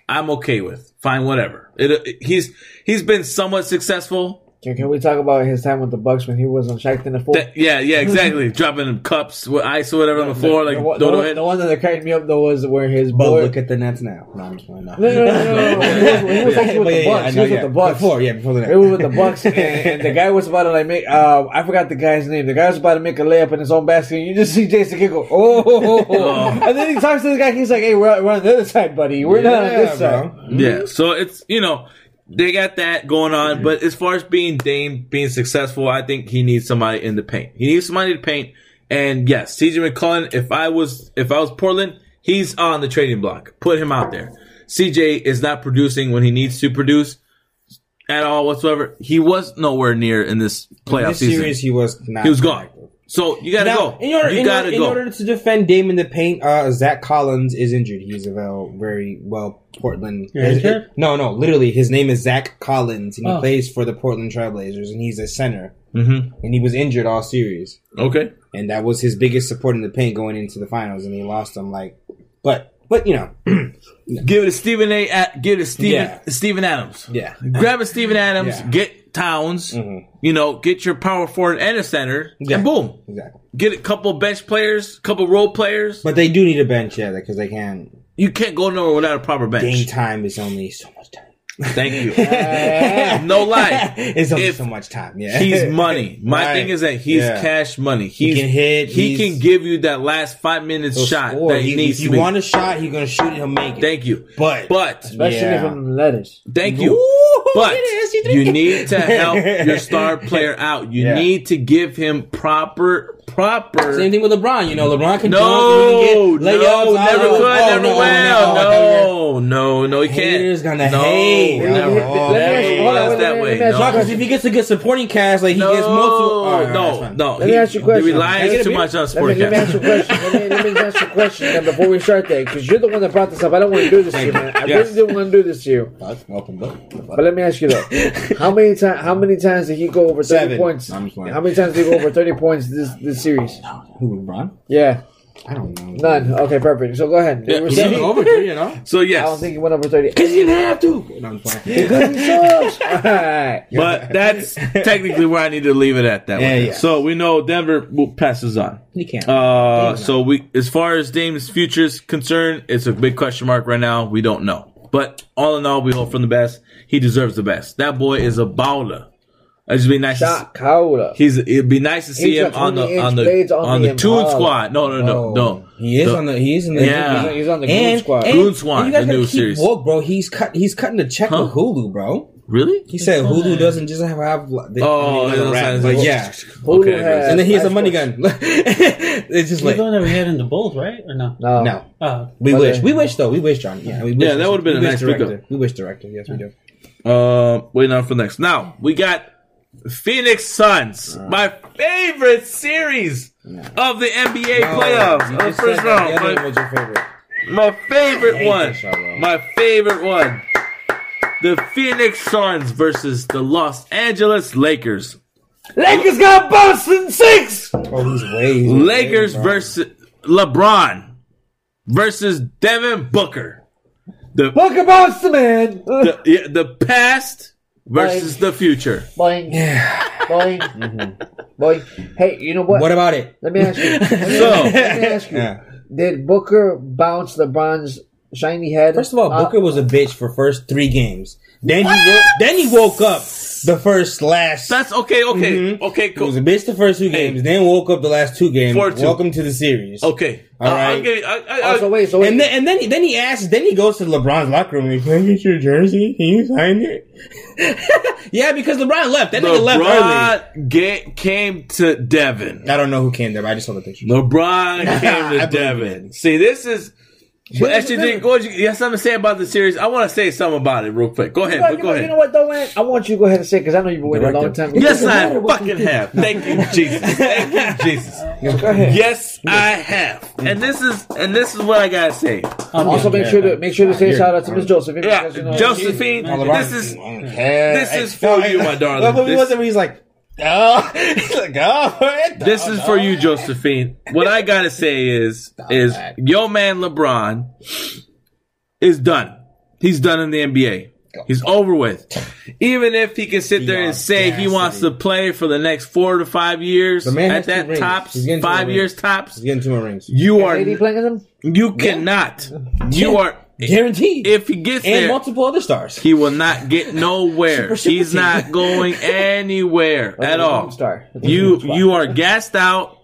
I'm okay with. Fine, whatever. It, it- he's he's been somewhat successful. Can, can we talk about his time with the Bucks when he was on Shaq in the four? That- yeah, yeah, exactly. Dropping cups with ice or whatever on the floor, like the, one- the, one, the one that cracked me up though was where his But boy. look at the Nets now. No, I'm just playing. No, no, no, no, no, no. He was, he was actually with the yeah, yeah, Bucks. He know, was with the Bucks. Before, yeah, before the Nets. It was with the Bucks, and, and the guy was about to like make. Uh, I forgot the guy's name. The guy was about to make a layup in his own basket. And you just see Jason Kidd go, oh, oh, oh, and then he talks to the guy. He's like, "Hey, we're, we're on the other side, buddy. We're not on this side." Yeah, so it's you know they got that going on, but as far as being Dame being successful, I think he needs somebody in the paint. He needs somebody to paint, and yes, CJ McCollum. If I was if I was Portland, he's on the trading block. Put him out there. CJ is not producing when he needs to produce at all whatsoever. He was nowhere near in this playoff this season. series, he was not. he was gone. So you gotta Now, go. in order, you in, gotta order, go. in order to defend Dame in the paint, uh, Zach Collins is injured. He's a very well Portland. Yeah, injured? No, no, literally, his name is Zach Collins, and he Oh. plays for the Portland Trailblazers, and he's a center. Mhm. And he was injured all series, Okay. and that was his biggest support in the paint going into the finals, and he lost them. Like, but but you know, Give it to Stephen A. Give it to Stephen Yeah. Steven Adams. yeah, grab a Steven Adams, Yeah. get Towns, Mhm. you know, get your power forward and a center, Yeah. and boom, exactly. get a couple bench players, couple role players. But they do need a bench, yeah, because they can't. You can't go nowhere without a proper bench. Game time is only so much time. Thank you. no lie, it's only If so much time. Yeah, he's money. My Right. thing is that he's Yeah. cash money. He's, can hit, He can give you that last five minutes shot score. that he, He- needs If you to want a shot, he's gonna shoot it. He'll make it. Thank you. But But Especially Yeah. from lettuce. Thank you. Ooh, But you you need to help your star player out. You Yeah. need to give him proper, proper. Same thing with LeBron. You know, LeBron can No, dunk. He no, can get layups, never all could, those- never oh, will. no, No, no, no, he can't. Haters gonna no, hate. Never, Let me- never let me ask you- hold on, was wait, that wait, way. let me ask you No, a Because if he gets a good supporting cast, like he gets multiple. all right, no, that's no, fine. no. Let me he, ask you a question. He Can I relies get a too beer? much on Let me, sport let me ask you a question. Let me, let me ask you a question then before we start that, because you're the one that brought this up. I don't want to do this to you, man. I Yes. really didn't want to do this to you. That's an open book. But let me ask you though, how many times? How many times did he go over thirty Seven. points? I'm just playing. How many times did he go over thirty points this this series? Who LeBron? Yeah, I don't know. none. Okay, perfect. So go ahead. Yeah, You were he's saying- He's over three, you know. So yes. I don't think he went over thirty. Because he didn't have to. No, I'm playing. Because he sucks. Alright. but that's technically where I need to leave it at that Yeah, way. yeah. So we know Denver will passes on. He can't. Uh, so we, as far as Dame's future is concerned, it's a big question mark right now. We don't know, but all in all, we hope from the best. He deserves the best. That boy is a baller. It'd be nice. To Shot Kaula. see, he's. It'd be nice to see him on the 20 on the on on the the Toon oh. Squad. No, no, no, oh. no. He is The- on the. He is in the. Yeah. He's on- he's on the Goon and, Squad. And, Goon Squad, and you guys the gotta new keep series. woke, bro. He's cut. He's cutting the check Huh? with Hulu, bro. Really? He said Hulu doesn't just have have. They, Oh, they they don't rap, but yeah. Hulu Okay, has- And then he has a money question. gun. it's just like the one that we had in the Bulls, right? Or no? No. no. Oh, We But, wish. uh, We wish though. We wish, John. Yeah, we wish Yeah, that would've been a wish nice pickup. director. We wish director. Yes, we do. Uh, waiting on for next. Now we got Phoenix Suns, my favorite series of the NBA playoffs, You of the just first round. The My- was your favorite. My favorite one. this show, bro. My favorite one. The Phoenix Suns versus the Los Angeles Lakers. Lakers got Boston six. Oh, he's way. he's Lakers way, versus LeBron versus Devin Booker. the Booker Monster Man. the, yeah, the past versus the future. boing, boing, mm-hmm. boing. Hey, you know what? What about it? Let me ask you. Let me, So- let me ask you. Yeah. Did Booker bounce LeBron's shiny head? First of all, Uh, Booker was a bitch for first three games. Then he woke, then he woke up the first last. That's okay. Okay. Mhm. Okay. Cool. He was a bitch the first two games. Then woke up the last two games. Four two. Welcome to the series. Okay. All Uh, right. I'll give you- I, I, I, Oh, so wait, so wait. And then and then then he asks. Then he goes to LeBron's locker room. and, Can I get your jersey? Can you sign it? yeah, because LeBron left. That nigga left early. LeBron came to Devin. I don't know who came there, but I just saw the picture. LeBron came to believe Devin. See, this is. But actually, Dick, what you, you have something to say about the series? I want to say something about it real quick. Go ahead. You know, but you go know- ahead. You know what, though, man? I want you to go ahead and say because I know you've been waiting a long time. Yes, I matter fucking have. Thank you, Jesus. Thank you, Jesus. think. Go ahead. Yes, I have. And this is and this is what I gotta say. Um, also, make sure to make sure to say Here. shout out to Miss Josephine. Yeah, you know, Josephine. This is this is for you, my darling. What movie was it where he's like, oh, he's like, oh, what the- this is for you, Josephine. What I gotta say is is back. your man LeBron is done. He's done in the NBA. He's over with. Even if he can sit there and say he wants to play for the next four to five years The man at that tops, He's getting two five years tops, He's getting two more rings. you are AD playing with him? you cannot. You are Guaranteed. if he gets and there. multiple other stars. He will not get nowhere. Super, super He's team. not going anywhere at all. Star. You you are gassed out.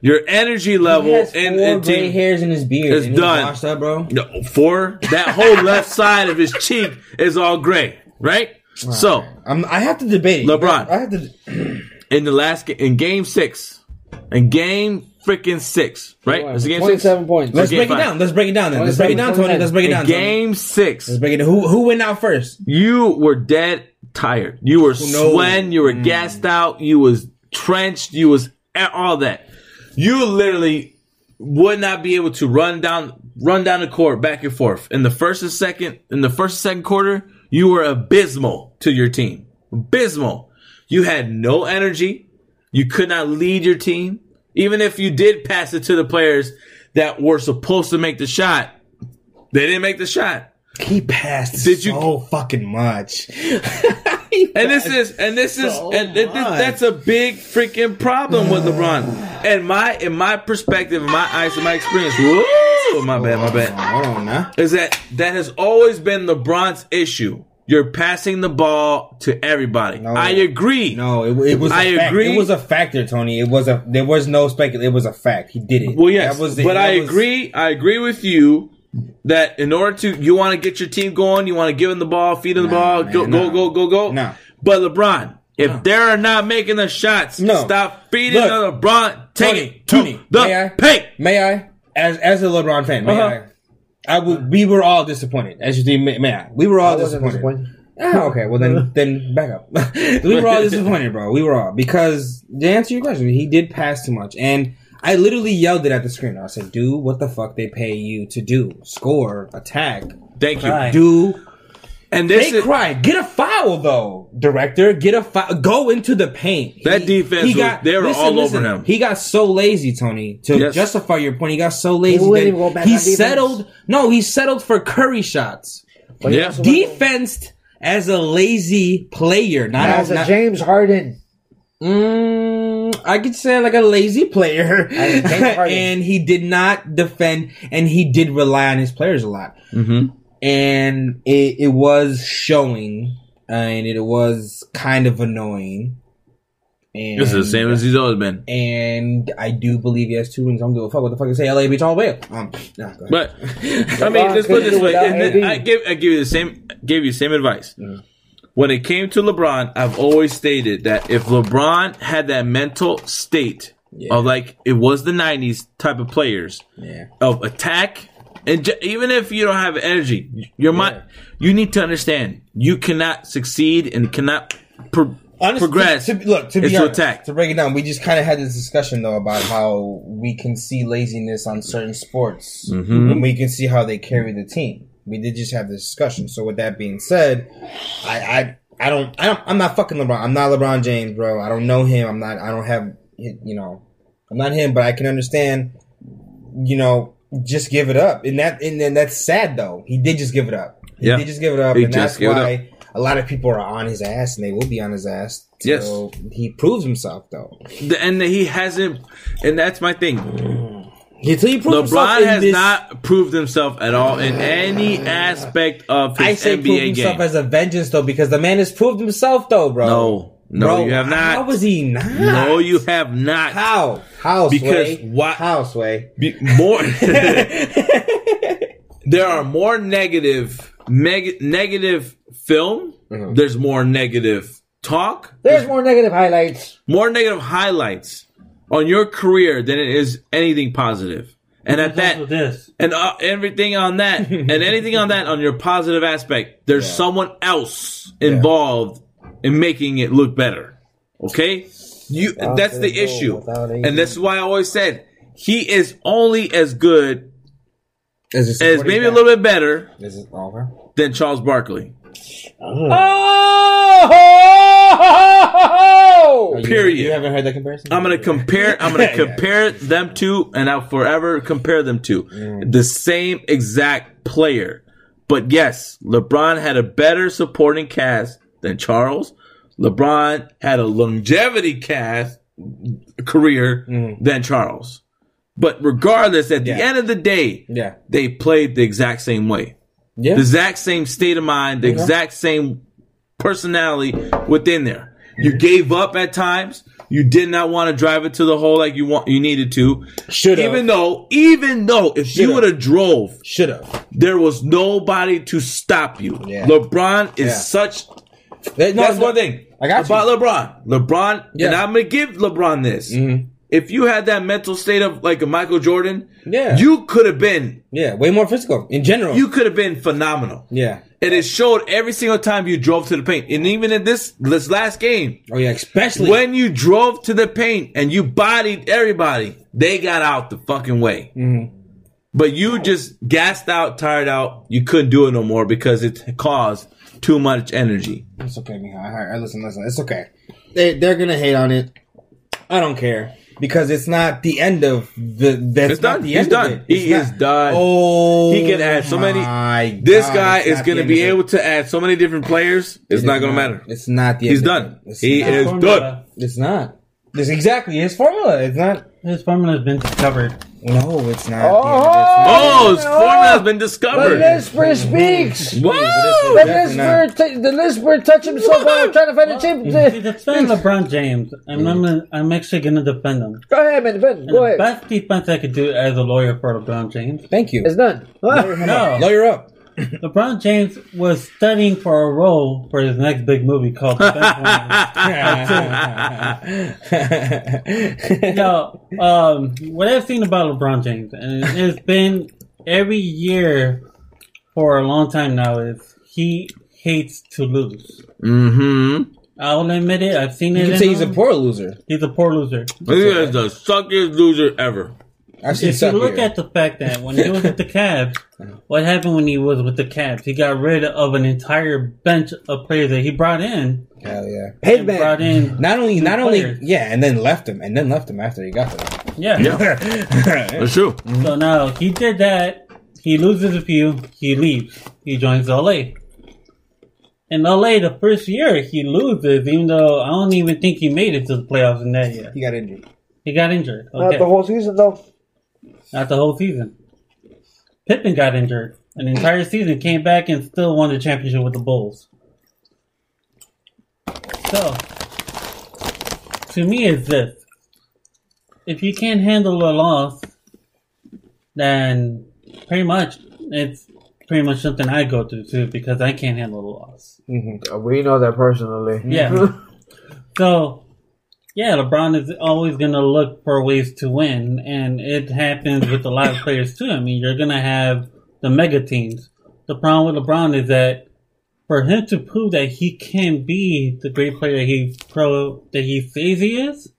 Your energy He level has in, four in gray team hairs in his beard. And done. Washed up, bro. No, for that whole left side of his cheek is all gray, right? So I'm, I have to debate. LeBron. I have to. in the last in game six, in game freaking six, right? Is it game six? Twenty-seven points. Let's break fine. it down. Let's break it down then. Let's break it down, Tony. Let's break it down. In Tony. game six, Let's break it down. Who who went out first? you were dead tired. You were no. sweating. You were mm. gassed out. You was trenched. You was a- all that. You literally would not be able to run down run down the court back and forth in the first and second in the first and second quarter. You were abysmal to your team. Abysmal. You had no energy. You could not lead your team. Even if you did pass it to the players that were supposed to make the shot, they didn't make the shot. He passed Did you- so fucking much. And this is and this is So and th- th- that's a big freaking problem with LeBron. And my in my perspective, in my eyes, in my experience, whoa, my bad, my bad, Hold on is that that has always been LeBron's issue. You're passing the ball to everybody. No. I agree. No, it, it was. a I fact. agree. It was a factor, Tony. It was a. There was no spec. It was a fact. He did it. Well, yes, That was the- but I was- agree. I agree with you that in order to you want to get your team going, you want to give them the ball, feed them the ball, man, go, go, nah. go, go, go. Nah. But LeBron, if they're not making the shots, No. stop feeding Look, LeBron. Take Tony, it to Tony, the may I? paint. May I, as as a LeBron fan, may Uh-huh. I? I would. We were all disappointed. As you think, may, may We were all I wasn't disappointed. disappointed. Ah, okay, well then, then back up. we were all disappointed, bro. We were all because to answer your question, he did pass too much, and I literally yelled it at the screen. I said, "Do what the fuck they pay you to do: score, attack, Thank you. Right. do." And this They is cry. Get a foul though, director. Get a foul. Go into the paint. That defense was- they were all over him. He got so lazy, Tony. To Yes. justify your point, he got so lazy wouldn't that even go back he on defense. settled. No, he settled for Curry shots. But Yeah. also Defensed as a lazy player, not as a not, James Harden. Mm, I could say like a lazy player, As James Harden. and he did not defend, and he did rely on his players a lot, Mhm. And it, it was showing, and it was kind of annoying. And, this is the same as he's always been. and I do believe he has two rings. I don't give a fuck what the fuck they say. LA beach all bail. Um, nah. But I mean, let's put it this way. And I give I give you the same gave you the same advice. When it came to LeBron, I've always stated that if LeBron had that mental state Yeah. of like it was the '90s type of players yeah, of attack, and j- even if you don't have energy, your mind, you need to understand you cannot succeed and cannot pro- progress. To, to- look, to be honest, attack. to break it down, we just kind of had this discussion though about how we can see laziness on certain sports, Mhm. and we can see how they carry the team. We did just have this discussion. So with that being said, I, I, I don't, I don't, I'm not fucking LeBron. I'm not LeBron James, bro. I don't know him. I'm not. I don't have, you know, I'm not him. But I can understand, you know, just give it up, and that and then that's sad though. He did just give it up. He Yeah. did just give it up, He and that's why a lot of people are on his ass, and they will be on his ass. Yes. he proves himself though. The- and he hasn't, and that's my thing. Mm. Until he proves LeBron has this- not proved himself at all in any aspect of his I say NBA himself game. as a vengeance though, because the man has proved himself though, bro. no, no, Bro, you have not. How was he not? No, you have not. How? How? Because Sway? what- How? Sway? Be- more. there are more negative, meg- negative film. Mm-hmm. There's more negative talk. There's more negative highlights. more negative highlights on your career than it is anything positive. And at that, this? and uh, everything on that, and anything on that on your positive aspect, there's someone else involved in making it look better. Okay, you. that's the issue, and this is why I always said he is only as good Is it as supporting maybe a little bit better Is it than Charles Barkley. Oh. Oh! oh! You- Period. You haven't heard that comparison? I'm gonna compare. I'm gonna compare them to, and I'll forever compare them to mm. the same exact player. But yes, LeBron had a better supporting cast than Charles. LeBron had a longevity cast career mm. than Charles. But regardless, at Yeah. the end of the day, Yeah. they played the exact same way, Yeah. the exact same state of mind, the exact same personality within there. You gave up at times. You did not want to drive it to the hole like you want you needed to. Should have. Even though, even though if you Shoulda. would have drove, Should have. there was nobody to stop you. Yeah. LeBron is Yeah. such. That- no, that's no, one thing I got about you. LeBron. LeBron, Yeah. and I'm gonna give LeBron this. Mhm. If you had that mental state of like a Michael Jordan, Yeah. you could have been. Yeah. Way more physical in general. You could have been phenomenal. yeah. And it showed every single time you drove to the paint, and even in this this last game, Oh yeah. Especially when you drove to the paint and you bodied everybody, they got out the fucking way. Mm-hmm. But you just gassed out, tired out. You couldn't do it no more because it caused too much energy. It's okay, Mihai. I, I listen, listen. It's okay. They they're gonna hate on it. I don't care because it's not the end of the. That's It's not done. the He's end done. Of it. He It's is done. Oh, He can add so many- my This guy is going to be able to add so many different players. It's It not going to matter. It's not the. He's end of done. it. He not. is Formula. done. It's not. It's exactly his formula. It's not. His formula has been discovered. No, it's not. Oh! Oh, his Oh! formula has been discovered. The discovered. Lisper speaks. Woo! The Lisper, t- the Lisper touched himself while trying to find a See, chip. defend LeBron James, and I'm, gonna, I'm actually going to defend him. Go ahead, man. Ben. And Go the ahead. best defense I could do as a lawyer for LeBron James. Thank you. It's done. No, Lawyer up. LeBron James was studying for a role for his next big movie called Defense Wing. No, um, what I've seen about LeBron James, and it's been every year for a long time now, is he hates to lose. Mm-hmm. I'll admit it. I've seen it. You can in say he's a poor loser. He's a poor loser. He is the suckiest loser ever. I've seen If you look here. at the fact that when he was with the Cavs, what happened when he was with the Cavs? He got rid of an entire bench of players that he brought in. Hell yeah. Paid and brought in Not only, new not only, yeah, and then left him, and then left him after he got there. Yeah. Yeah, that's true. So mm-hmm. now he did that. He loses a few. He leaves. He joins LA. In LA, the first year he loses, even though I don't even think he made it to the playoffs in that year. He got injured. He got injured. Uh, not Okay. the whole season, though. Not the whole season. Pippen got injured. An entire season came back and still won the championship with the Bulls. So, to me, it's this: if you can't handle a loss, then pretty much it's pretty much something I go through too because I can't handle a loss. Uh, We know that personally. Yeah. so, yeah, LeBron is always going to look for ways to win, and it happens with a lot of players too. I mean, you're going to have the mega teams. The problem with LeBron is that for him to prove that he can be the great player that he pro that he says he is,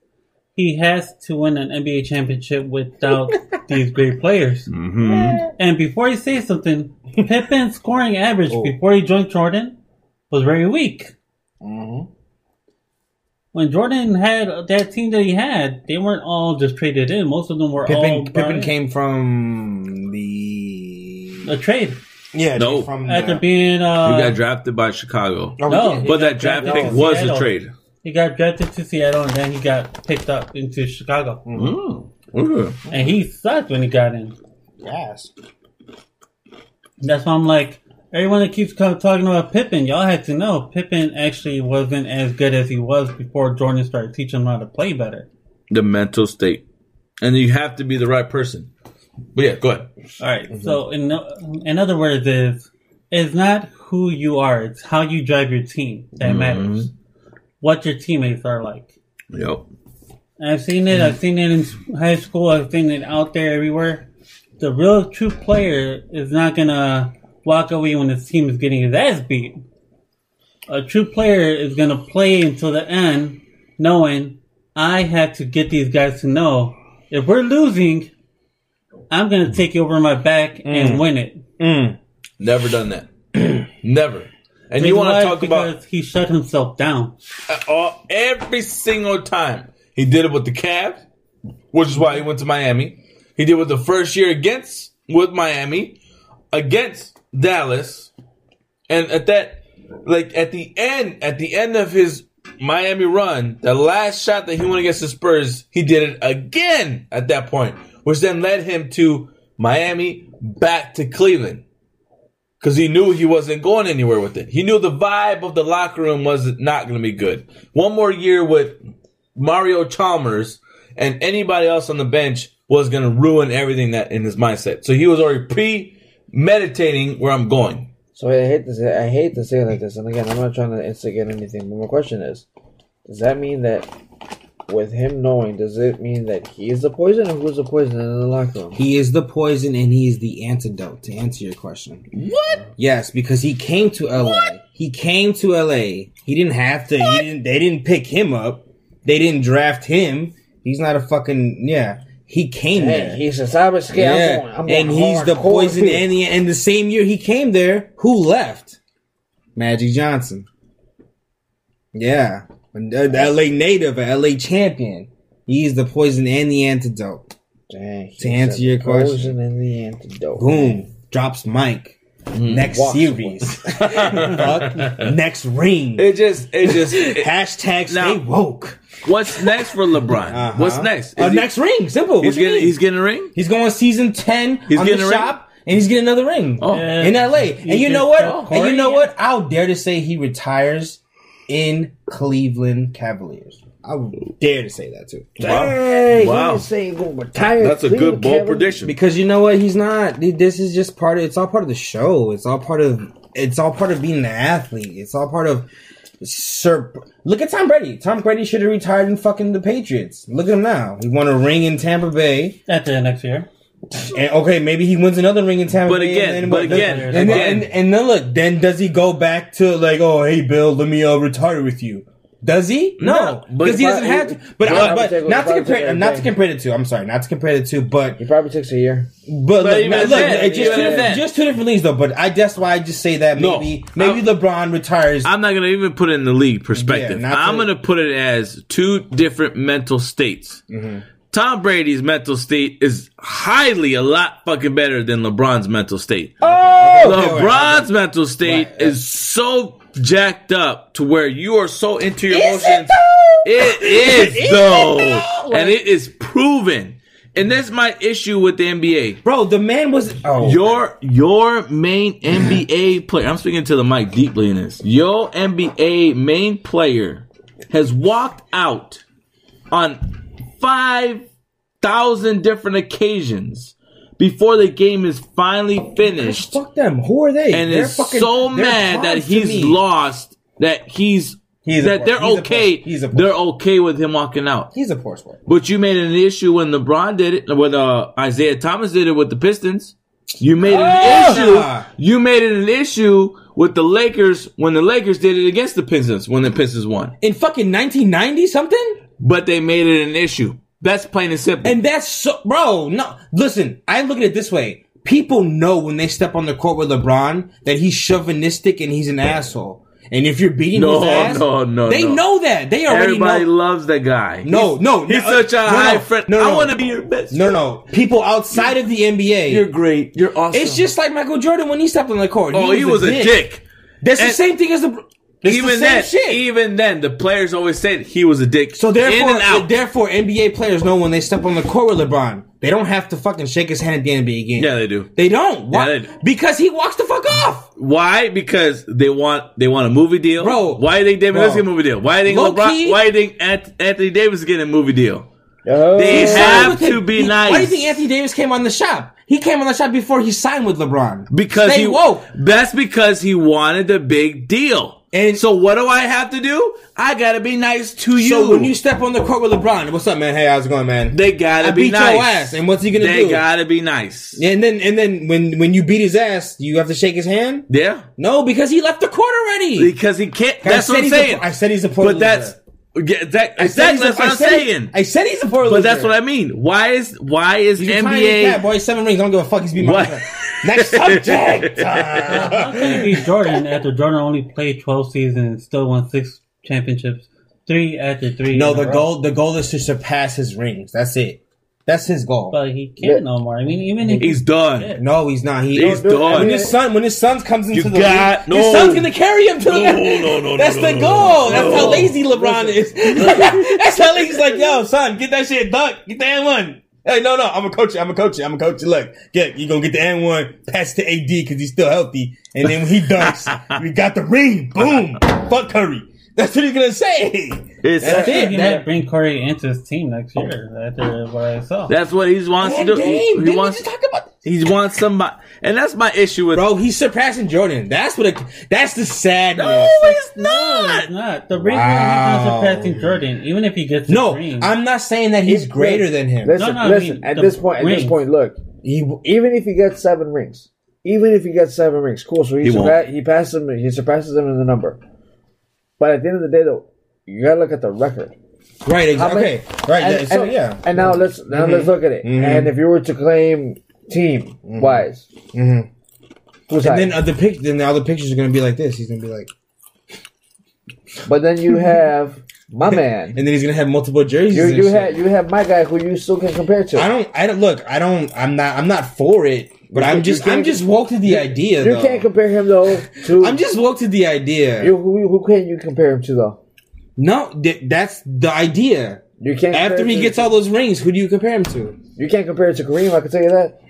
he has to win an NBA championship without these great players. Mm-hmm. And before he says something, Pippen's scoring average Oh. before he joined Jordan was very weak. Mm-hmm. When Jordan had that team that he had, they weren't all just traded in. Most of them were all Pippen, brought Pippen in. came from the a trade Yeah, No. from after uh, being. He Uh, got drafted by Chicago. oh, no, But that draft pick to was a trade. He got drafted to Seattle and then he got picked up into Chicago. Mm. Okay. And he sucked when he got in. Yes. That's why I'm like, everyone that keeps talking about Pippen, y'all had to know Pippen actually wasn't as good as he was before Jordan started teaching him how to play better. The mental state. And you have to be the right person. But yeah, go ahead. All right. So in in other words, is it's not who you are; it's how you drive your team that mm-hmm. matters. What your teammates are like. Yep. I've seen it. I've seen it in high school. I've seen it out there everywhere. The real true player is not gonna walk away when his team is getting his ass beat. A true player is gonna play until the end, knowing I have to get these guys to know if we're losing, I'm gonna take you over my back and win it. Mm. Never done that. Never. And you want to talk because about he shut himself down. uh, all, every single time. He did it with the Cavs, which is why he went to Miami. He did it with the first year against with Miami, against Dallas, and at that, like at the end, at the end of his Miami run, the last shot that he went against the Spurs, he did it again at that point, which then led him to Miami back to Cleveland. Because he knew he wasn't going anywhere with it. He knew the vibe of the locker room was not going to be good. One more year with Mario Chalmers and anybody else on the bench was going to ruin everything that in his mindset. So he was already premeditating where I'm going. So I hate to say I hate to say it like this, and again, I'm not trying to instigate anything. But my question is, does that mean that with him knowing, does it mean that he is the poison, or who's the poison in the locker room? He is the poison and he is the antidote to answer your question. What? Yes, because he came to LA. He came to LA. He didn't have to. He didn't. They didn't pick him up. They didn't draft him. He's not a fucking yeah. He came Hey, there. he's a sabes que I'm yeah, going, I'm going and he's the poison. here. And the and the same year he came there, who left? Magic Johnson. Yeah, And uh, the the LA native, a LA champion. He's the poison and the antidote. Dang, To answer your question. poison and the antidote. Boom. Drops Mike. Next Walks series. Fuck. Next ring. It just, it just, it- Hashtag Now- stay woke. what's next for LeBron? Uh-huh. What's next? Uh, he- next ring. Simple. He's getting, he's getting a ring? He's going season 10 He's on getting the a ring? shop. And he's getting another ring Oh. in LA. And you know what? And you know what? I'll dare to say he retires in Cleveland Cavaliers. I would dare to say that too. Dang, Wow. he's saying go retire. That's a good Cleveland bold Cavaliers. prediction. Because you know what? He's not. This is just part of. It's all part of the show. It's all part of. It's all part of being an athlete. It's all part of. Sir, look at Tom Brady. Tom Brady should have retired in fucking the Patriots. Look at him now. He won a ring in Tampa Bay. After the next year. And okay, maybe he wins another ring in Tampa But Bay. again, and then, but again, and, then, and, and then look. Then does he go back to like, oh hey Bill, let me uh, retire with you? Does he? No, No, because he doesn't have to. But, But- uh, but not to compare, probably not to compare the two. I'm sorry, not to compare the two. But He probably takes a year. but, But look, even look, then, just, even two, if then. just two different leagues though. But I that's why I just say that No. maybe maybe I'm- LeBron retires. I'm not going to even put it in the league perspective. Yeah, not I'm to- going to put it as two different mental states. Mm-hmm. Tom Brady's mental state is highly a lot fucking better than LeBron's mental state. Okay, okay, LeBron's mental state Right, yeah. is so jacked up to where you are so into your Is emotions. though? It is Is it though, though? and it is proven. And that's my issue with the NBA. bro, the man was oh Your your main NBA player. I'm speaking to the mic deeply in this. Your NBA main player has walked out on five thousand different occasions before the game is finally finished, fuck them. Who are they? and They're is fucking- so mad that he's lost. That he's He's that they're he's okay. he's a they're okay with him walking out. He's a poor sport. But you made an issue when LeBron did it, when uh, Isiah Thomas did it with the Pistons. You made an issue. You made it an issue with the Lakers when the Lakers did it against the Pistons when the Pistons won. In fucking 1990 something? But they made it an issue. That's plain and simple. And that's so, bro. No, listen. I look at it this way: people know when they step on the court with LeBron that he's chauvinistic and he's an asshole. And if you're beating No, his ass, no, no, they no. know that. They already Everybody know. loves that guy. No, He's- no, he's no, such a no, high no, friend. no, I want to be your best. No, no. People outside of the NBA. You're great. You're awesome. it's just like Michael Jordan when he stepped on the court. Oh, he was a dick. That's the same thing as the. It's even the same then, shit. even then, the players always said he was a dick. So in therefore, and out. therefore, NBA players know when they step on the court with LeBron, they don't have to fucking shake his hand at the NBA game. yeah, they do. They don't. Why? they do. Because he walks the fuck off. Why? Because they want they want a movie deal, Bro. Why do they think David Bro. Lillard get a movie deal? Why do you think Low LeBron? key- Why do you think Ant- Anthony Davis is getting a movie deal? Oh. They He have to be He- nice. Why do you think Anthony Davis came on the shop? He came on the shop before he signed with LeBron. Because Stay he woke. That's because he wanted a big deal. And- so what do I have to do? I gotta be nice to you. So when you step on the court with LeBron, what's up, man? Hey, how's it going, man? they gotta I be beat nice. your ass, and what's he gonna they do? They gotta be nice. and then and then when when you beat his ass, you have to shake his hand. Yeah, No, because he left the court already. because he can't. That's what I'm saying. I said he's a poor but that's. Yeah, that, I said exactly he's a- that's what I I'm said he- saying. I said he's a poor loser. But that's what I mean. Why is why is He's a tiny NBA? cat, boy. Seven rings. I don't give a fuck. He's being my What? friend. Next subject. How can he beat Jordan after Jordan only played 12 seasons, still won six championships, three after three? no, in a the row? goal. The goal is to surpass his rings. That's it. That's his goal. But he can't no more. I mean, even if He's done. no, he's not. He, He's do done. When his son, when his son comes into You the got- league, his no. son's gonna carry him to the. No, no, no, That's no, the no, goal. no, That's no. how lazy LeBron is. That's how lazy. He's like, yo, son, get that shit dunk. Get the N one. Hey, no, no, I'm a coach. you. I'm a coach. you. I'm a coach. you. Look, get you gonna get the N one. Pass to AD because he's still healthy, and then when he dunks, we got the ring. Boom. Fuck Curry. That's what he's gonna say. It's, That's it. he That- might bring Curry into his team next year after what I saw. that's what he wants Man, to do. damn, he didn't wants. to talk about He wants somebody, and that's my issue with. Bro, he's surpassing Jordan. That's what. It, that's the sadness. no, it's No, not. it's not. The reason Wow. he's not surpassing Jordan, even if he gets the No, ring. I'm not saying that he's greater than him. Listen, No, no, I listen. mean, at this point, at this point, look. He, Even if he gets seven rings, even if he gets seven rings, cool. So he He surpa- he passes him. He surpasses him in the number. But at the end of the day, though, you gotta look at the record. right, Exactly. Many- okay, right. And, yeah, so and- yeah, And now let's now let's look at it. Mhm. And if you were to claim team wise, mm-hmm. and then uh, the pic, then the other pictures are gonna be like this. He's gonna be like, but then you have my man. and then he's gonna have multiple jerseys. You you have you have my guy who you still can compare to. I don't. I don't look. I don't. I'm not. I'm not for it. But You I'm just. I'm just woke to the idea. you though. can't compare him though to. I'm just woke to the idea. You, who, who can you compare him to though? no, th- that's the idea. You can't. After he gets all those rings, who do you compare him to? you can't compare it to Kareem. I can tell you that.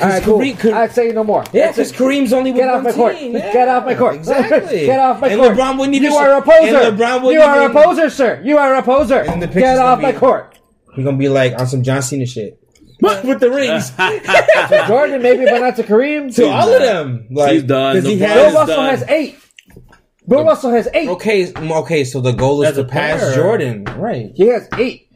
All right, cool. Kareem- Kareem- I'd say no more. Yeah, because. Kareem's only with Get off my court. team. Get off my court. Exactly. Get off my and court. LeBron wouldn't even. You are a poser. And LeBron you wouldn't are a poser, sir. You are a poser. Get off my court. He's gonna be like on some John Cena shit. With the rings. To Jordan, maybe, but not to Kareem. to all of them. Like, He's done. 'cause he has- Bill Russell done. has eight. Bill Russell has eight. Okay, okay. So the goal is As to pass player. Jordan, right? He has eight.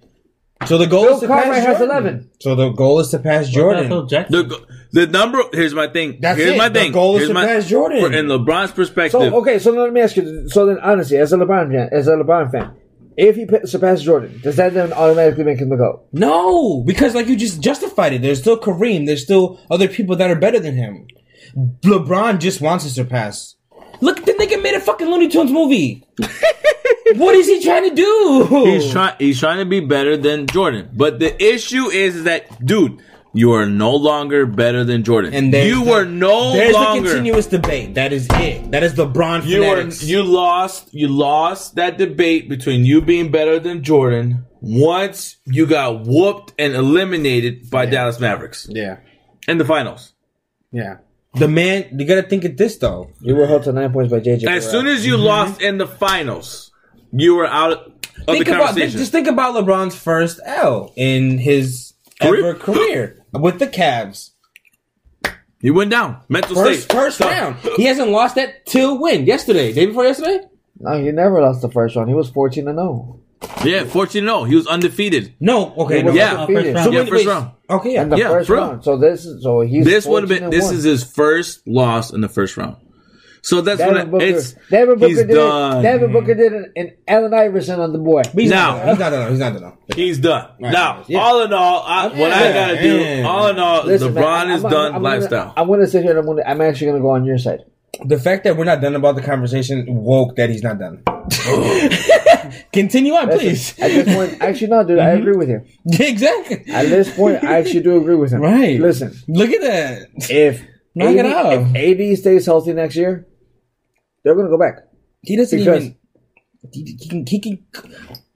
So the goal Bill is to Cartwright pass has Jordan. 11. So the goal is to pass What about Phil Jordan. The the number. Here's my thing. That's here's it. my The thing. goal is here's to my, pass Jordan. for- in LeBron's perspective. So okay, so let me ask you. So then, honestly, as a LeBron fan, as a LeBron fan, if he surpasses Jordan, does that then automatically make him the goat? No, because like you just justified it. There's still Kareem. There's still other people that are better than him. LeBron just wants to surpass. Look, the nigga made a fucking Looney Tunes movie. what is he trying to do? He's trying. He's trying to be better than Jordan. But the issue is that, dude, you are no longer better than Jordan. And there's you the- were no There's longer. the continuous debate. That is it. That is LeBron you were. You lost. You lost that debate between you being better than Jordan. Once you got whooped and eliminated by Dallas Mavericks yeah, in the finals. yeah. The man, you gotta think of this though. You were held to nine points by JJ. As Barea. soon as you lost in the finals, you were out of Mm-hmm. Think the about conversation. just think about LeBron's first L in his Career? ever career with the Cavs. he went down. Mental First state. first Done. round. He hasn't lost that till when? Yesterday, day before yesterday. no, he never lost the first round. He was fourteen and oh. zero. Yeah, 14 0. He was undefeated. No, okay, no. Yeah. undefeated. First So Yeah, first round. Okay, yeah. And the Yeah, first round. So this, is so he's This would have been. This one. is his first loss in the first round. So that's Devin what Booker. it's. Devin Booker he's did done. it. Devin Booker did it, and Allen Iverson on the boy. He's Now- not, he's not done. He's not done. He's done. Right. Now, Yeah. all in all, I, what I gotta do, yeah. all in all, Listen, LeBron man, is I'm- done I'm lifestyle. Gonna, I'm gonna sit here and I'm gonna. I'm actually gonna go on your side. The fact that we're not done about the conversation woke that he's not done. Continue on, please. At this point, actually, no, dude, I mm-hmm. agree with you. exactly. At this point, I actually do agree with him. Right. Listen, Look at that. if Knock it AD, off. if AD stays healthy next year, they're going to go back. He doesn't Because- even. He, he can. He can.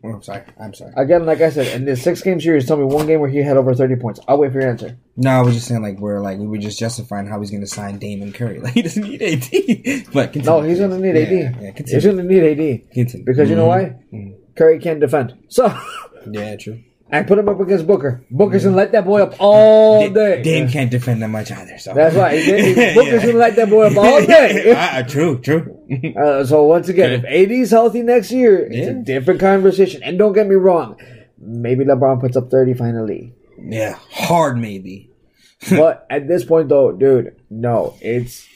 Oh, I'm sorry. I'm sorry. Again, like I said, in this six game series, tell me one game where he had over 30 points. I'll wait for your answer. No, I was just saying like we're like we were just justifying how he's going to sign Damon Curry. Like he doesn't need AD. but continue. No, he's going to need AD. Yeah, he's continue. going to need AD. continue. Because you know mm-hmm. why? Mm-hmm. Curry can't defend. So, yeah, true. I put him up against Booker. Booker's to let that boy up all day. Dame can't defend that much either. So That's right. Yeah. Booker's going to let that boy up all day. Ah, true, true. Uh, so once again, if AD's healthy next year, it's a different conversation. And don't get me wrong, maybe LeBron puts up thirty finally. yeah, hard maybe. but at this point, though, dude, no, it's.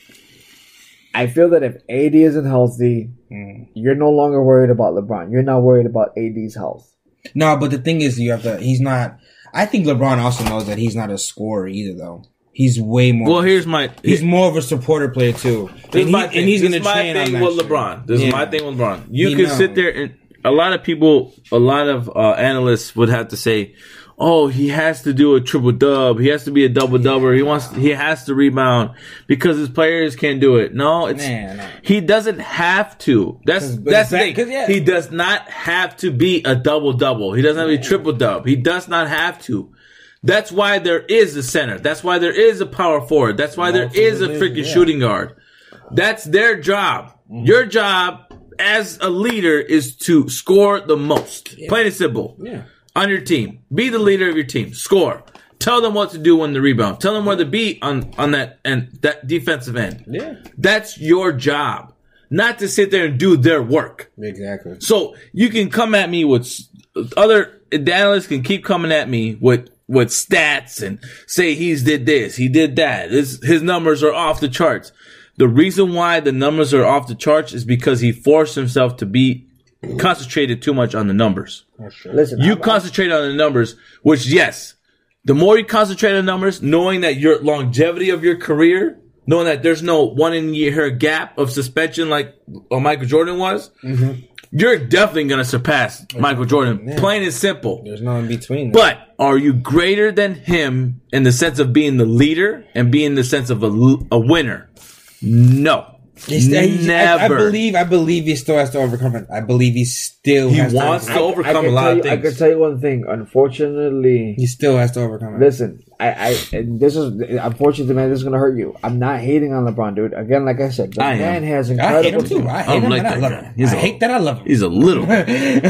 I feel that if AD isn't healthy, Mm. you're no longer worried about LeBron. You're not worried about AD's health. No, but the thing is, you have to. He's not. I think LeBron also knows that he's not a scorer either, though. He's way more. Well, here's my. he's more of a supporter player too, This and, is he, my and thing. he's going to train on thing that with shit. LeBron. This is my thing with LeBron. You He can knows. sit there and a lot of people, a lot of uh, analysts would have to say, "Oh, he has to do a triple dub. He has to be a double doubler. He wants. He has to rebound because his players can't do it." No, it's Nah, nah. he doesn't have to. That's that's the that- thing. 'cause, yeah. He does not have to be a double double. He doesn't have to be triple dub. He does not have to. That's why there is a center. That's why there is a power forward. That's why there is a freaking shooting guard. That's their job. Mm-hmm. Your job as a leader is to score the most. Plain and simple. Yeah. On your team. Be the leader of your team. Score. Tell them what to do when the rebound. Tell them where to be on, on that and that defensive end. Yeah. That's your job. Not to sit there and do their work. Exactly. So you can come at me with other the analysts can keep coming at me with with stats and say he's did this, he did that. His his numbers are off the charts. The reason why the numbers are off the charts is because he forced himself to be concentrated too much on the numbers. Listen, You I'm- concentrate on the numbers, which yes, the more you concentrate on numbers, knowing that your longevity of your career, knowing that there's no one in year gap of suspension like uh, Michael Jordan was, you're definitely going to surpass Michael Jordan. Plain and simple. There's no in between. But are you greater than him in the sense of being the leader and being the sense of a, a winner? No. He's- he's- I, I believe. I believe he still has to overcome it. I believe he still. He has wants to. to overcome overcome I a can lot tell of you, I things. can tell you one thing. Unfortunately, He still has to overcome it. Listen, I, I, and this is unfortunately, man. This is gonna hurt you. I'm not hating on LeBron, dude. Again, like I said, the I am. man has I hate incredible. him too. I I hate don't him, like and I love guy. him. He's I a- hate that I love him. He's a little. That,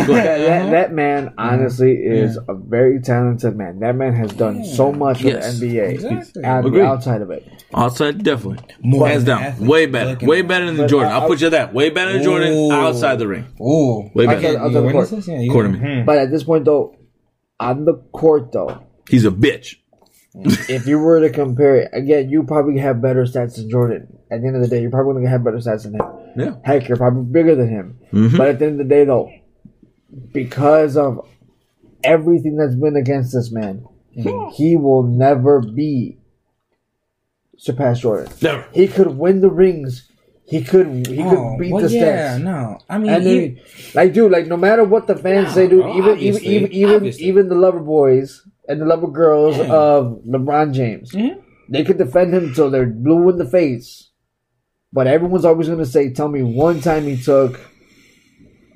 that, that man, mm-hmm. honestly, is a very talented man. That man has done so much for Yes. the NBA Exactly. and Agreed. outside of it. Outside, definitely. More Hands down. athlete. Way better. Looking Way better than But Jordan. I- I'll put you that. Way better than Jordan outside the ring. Ooh, Way better. can't- Outside the witness court. Yeah, you- Court of me. Hmm. But at this point, though, on the court, though, He's a bitch. if you were to compare it, again, you probably have better stats than Jordan. At the end of the day, you're probably going to have better stats than him. Yeah. Heck, you're probably bigger than him. Mhm. But at the end of the day, though, because of everything that's been against this man, he will never be surpass Jordan. Never. He could win the rings. He could. He could Oh, beat well, the yeah, stats. no. I mean, And he- then, like, dude, like, no matter what the fans Yeah, say, dude, bro, even, even, even, even, even the lover boys and the lover girls Yeah. of LeBron James, Mhm. they could defend him till they're blue in the face. But everyone's always going to say, "Tell me one time he took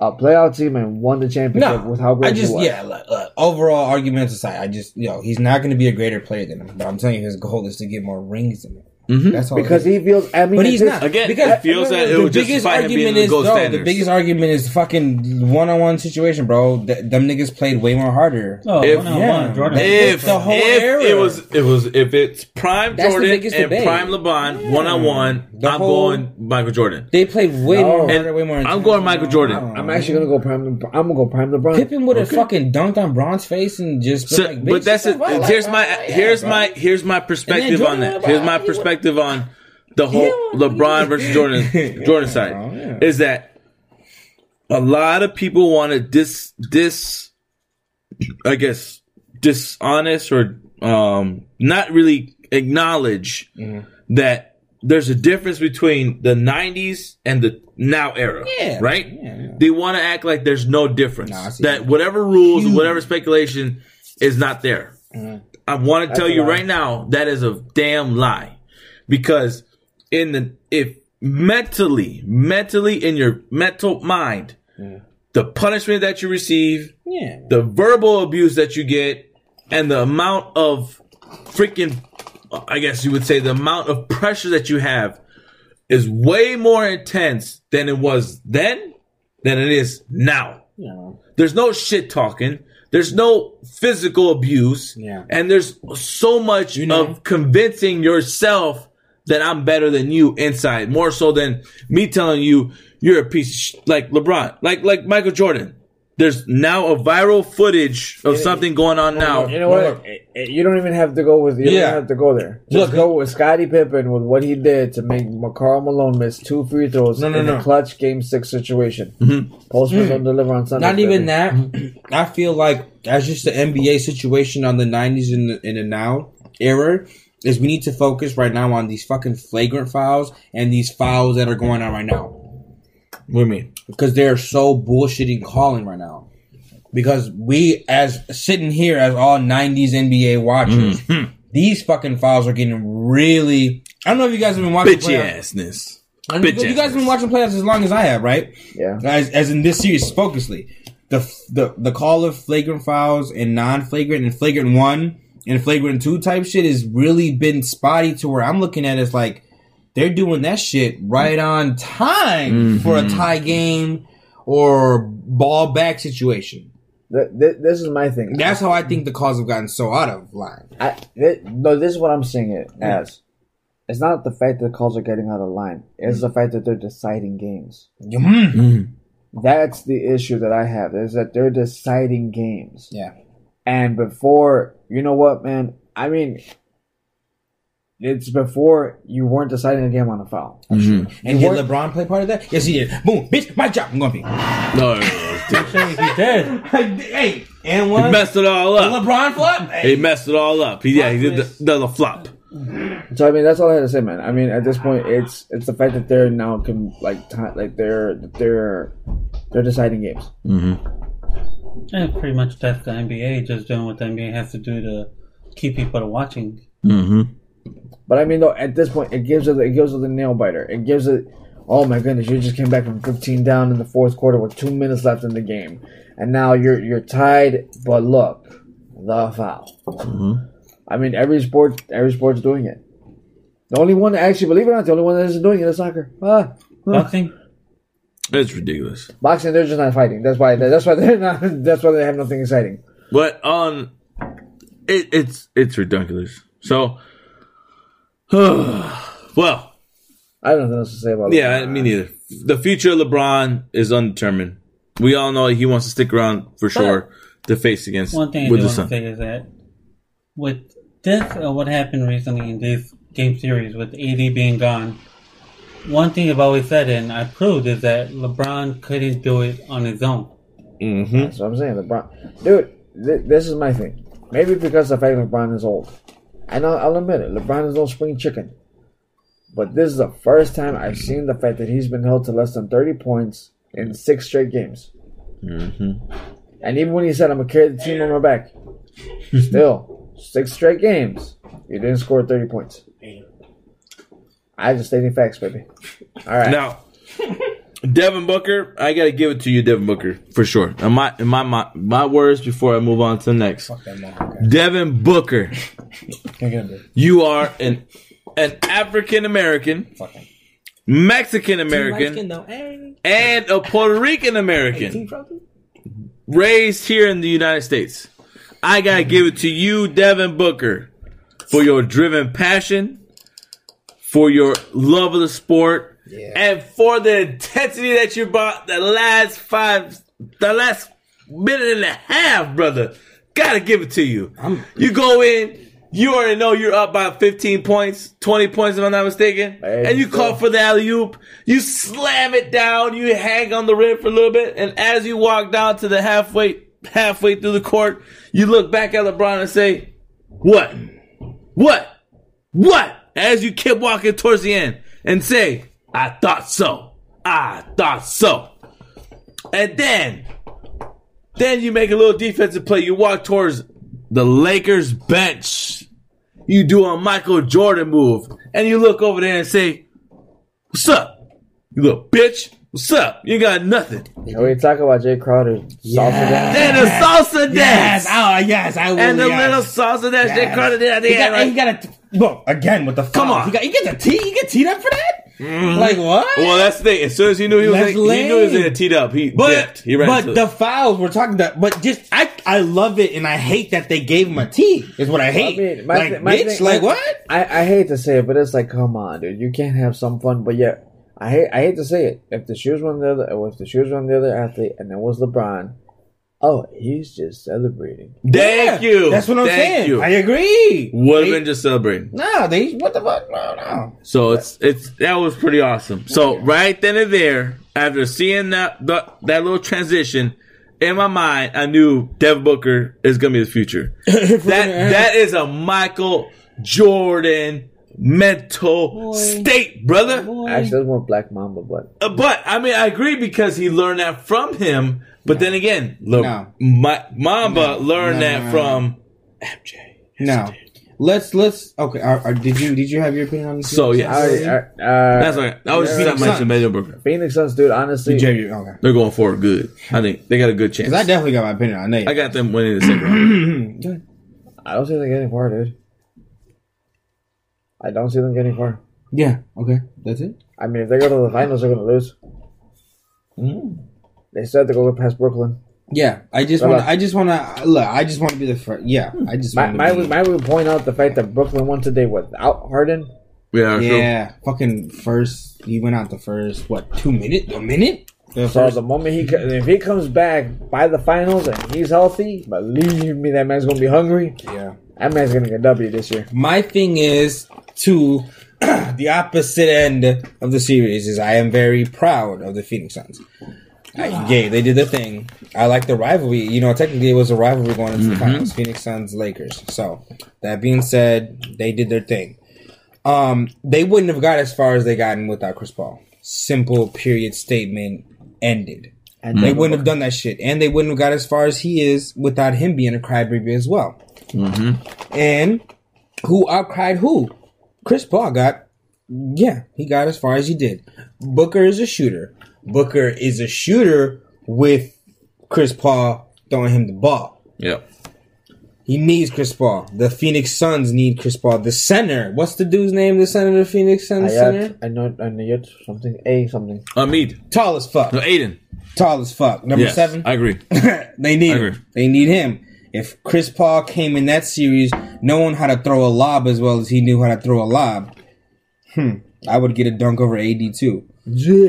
a playoff team and won the championship no, with how great I just he was." yeah. Look, look, overall arguments aside, I just you know he's not going to be a greater player than him. But I'm telling you, his goal is to get more rings than him. Mhm. That's all. because he feels. I mean, But he's not Again, because it feels that it the would biggest justify him being argument is gold no, the biggest argument is fucking one on one situation, bro. Th- them niggas played way more harder. Oh, If- one on yeah. one, Jordan. If the whole if era. it was it was if it's prime That's Jordan and debate. prime LeBron one on one, I'm whole- going Michael Jordan. They played way No. more harder, way more. I'm going Michael Jordan. I'm actually gonna go prime. I'm gonna go prime LeBron. Pippen would have fucking dunked on Bron's face and just. So, like, but that's it. the fuck. Here's my here's my here's my perspective on that. Here's my He went- perspective on the whole Yeah. LeBron versus Jordan Jordan side yeah. is that a lot of people want to dis dis I guess dishonest or um not really acknowledge Mm-hmm. that there's a difference between the 90s and the now era. Yeah. Right? Yeah. They want to act like there's no difference. Nah, that that. whatever rules, Huge. whatever speculation is not there. Mm-hmm. I want to tell you right now that is a damn lie. Because in the if mentally, mentally in your mental mind, the punishment that you receive, Yeah. the verbal abuse that you get, and the amount of freaking, I guess you would say, the amount of pressure that you have is way more intense than it was then than it is now. Yeah. There's no shit talking. There's no physical abuse. Yeah. And there's so much You know. of convincing yourself that I'm better than you inside, more so than me telling you you're a piece of sh- like LeBron, like like Michael Jordan. There's now a viral footage of something going on now. You know what? Eh, eh, You don't even have to go with. You Yeah. don't have to go there. Just Look, go with Scottie Pippen with what he did to make Karl Malone miss two free throws No, no, in no. a clutch game six situation. Mm-hmm. Postman don't deliver on Sunday. Not even baby. that. I feel like that's just the NBA situation on the '90s and the, and the now era. Is we need to focus right now on these fucking flagrant fouls and these fouls that are going on right now What do you mean? because they're so bullshitting calling right now. Because we, as sitting here as all '90s NBA watchers, Mm-hmm. these fucking fouls are getting really. I don't know if you guys have been watching. Bitchy assness. I you guys have been watching playoffs as long as I have, right? Yeah. as, as in this series focusedly the the the call of flagrant fouls and non-flagrant and flagrant one and flagrant two type shit has really been spotty to where I'm looking at it as like they're doing that shit right on time for a tie game or ball back situation. Th- th- this is my thing. That's how I think the calls have gotten so out of line. I, th- no, this is what I'm seeing it as. It's not the fact that the calls are getting out of line. It's the fact that they're deciding games. Mm. That's the issue that I have. Is that they're deciding games. Yeah. And before, you know what, man? I mean, it's before you weren't deciding a game on a foul. Mm-hmm. And You did weren't- LeBron play part of that? Yes, he did. Boom, bitch, my job. I'm going to be. No, no, no, no. He did. hey, and what? he messed it all up. LeBron flop. He messed it all up. He, yeah, he did the, the, the flop. So I mean, that's all I had to say, man. I mean, at this point, it's it's the fact that they're now can like ti like they're they're they're deciding games. Mm-hmm. And pretty much that's the NBA, just doing what the NBA has to do to keep people watching. Mm-hmm. But I mean, though, at this point, it gives it it gives it the nail biter. It gives it. Oh my goodness! You just came back from 15 down in the fourth quarter with two minutes left in the game, and now you're you're tied. But look, the foul. I mean, every sport every sport's doing it. The only one, that actually, believe it or not, the only one that isn't doing it is soccer. Ah, Boxing? It's ridiculous. boxing, they're just not fighting. That's why. That's why they're not. That's why they have nothing exciting. But on, it, it's it's ridiculous. So, well, I don't know what else to say about. yeah, LeBron. me neither. The future of LeBron is undetermined. We all know he wants to stick around for sure to face against One thing I with do want to say is that with this, uh, what happened recently in this game series with AD being gone, one thing I've always said and I proved is that LeBron couldn't do it on his own. Mm-hmm. That's what I'm saying. LeBron, dude, th- this is my thing. Maybe because the fact LeBron is old, and I'll, I'll admit it, LeBron is no spring chicken. But this is the first time I've seen the fact that he's been held to less than 30 points in six straight games. Mm-hmm. And even when he said, "I'm gonna carry the team on my back," still six straight games, he didn't score 30 points. I just stating facts, baby. All right. Now, Devin Booker, I gotta give it to you, Devin Booker, for sure. In my in my my, my words before I move on to the next. Devin Booker, you are an an African American, Mexican American, and a Puerto Rican American raised here in the United States. I gotta give it to you, Devin Booker, for your driven passion, for your love of the sport, and for the intensity that you brought the last five, the last minute and a half, brother. Gotta give it to you. you go in, you already know you're up by 15 points, 20 points if I'm not mistaken, and you so- call for the alley oop. You slam it down, you hang on the rim for a little bit, and as you walk down to the halfway, halfway through the court, you look back at LeBron and say, "What? What? What?" As you kept walking towards the end and say, I thought so. I thought so. And then, then you make a little defensive play. You walk towards the Lakers bench. You do a Michael Jordan move. And you look over there and say, What's up? You little bitch. What's up? You got nothing. You we talk about Jae Crowder. Salsa Yeah. dance. Then the salsa Yes, dance. oh yes, I will. And the yes. little salsa dance they Yes. crowded it at the He end. got, right? he got a well again with the Come on. he got you get the tee. You get teed up for that. Mm-hmm. Like what? Well, that's the thing. As soon as he knew he was, That's he knew he was lame. in a teed up. He But dipped. He ran but to the fouls we're talking about. But just I I love it and I hate that they gave him a T. Is what I I hate. mean, my like thi- my bitch, thing- like my- what? I, I hate to say it, but it's like, come on, dude. You can't have some fun, but yeah, I hate I hate to say it. If the shoes were on the other, if the shoes were on the other athlete, and it was LeBron, oh, he's just celebrating. Thank Yeah, you. That's what I'm Thank saying. You. I agree. Would have They- been just celebrating. No, they what the fuck? No, no. So it's it's that was pretty awesome. So right then and there, after seeing that the, that little transition, in my mind, I knew Devin Booker is gonna be the future. that that is a Michael Jordan mental state, brother. Actually, that's more Black Mamba, but Uh, but I mean, I agree because he learned that from him. But then again, look, No. Ma- Mamba learned No, that no, no. from MJ. No. Let's let's okay. Are, are, did you did you have your opinion on this? So, yeah, I already, I, uh, That's okay. I was just Phoenix not mentioning Suns. Devin Booker. Phoenix Suns, dude. Honestly, Did you have okay. They're going forward good. I think they got a good chance. I definitely got my opinion on Nate. I got them winning the second round. I don't see them getting far, dude. I don't see them getting far. yeah. Okay. That's it. I mean, if they go to the finals, they're going to lose. They said to go past Brooklyn. Yeah. I just want. uh, I just want to look. I just want to be the first. Yeah. I just My, want my, be. my would point out the fact that Brooklyn won today without Harden. Yeah, true. yeah. Fucking first. He went out the first what two minute? A minute. The So first. the moment he, if he comes back by the finals and he's healthy, believe me, that man's gonna be hungry. Yeah. That man's gonna get W this year. My thing is to the opposite end of the series is I am very proud of the Phoenix Suns. I, yeah, they did the thing. I like the rivalry. You know, technically it was a rivalry going into the finals. Phoenix Suns, Lakers. So that being said, they did their thing. Um, they wouldn't have got as far as they gotten without Chris Paul. Simple period statement ended. And They wouldn't have done that shit, and they wouldn't have got as far as he is without him being a crybaby as well. And who outcried who? Chris Paul got, yeah, he got as far as he did. Booker is a shooter. Booker is a shooter with Chris Paul throwing him the ball. Yeah. He needs Chris Paul. The Phoenix Suns need Chris Paul. The center, what's the dude's name? The center of the Phoenix Suns center? Ayat, I know, I know yet something. A something. Amid. Tall as fuck. No, Ayton. Tall as fuck. Number Yes, seven. I agree. they need I him. agree. They need him. If Chris Paul came in that series knowing how to throw a lob as well as he knew how to throw a lob, hmm, I would get a dunk over AD too.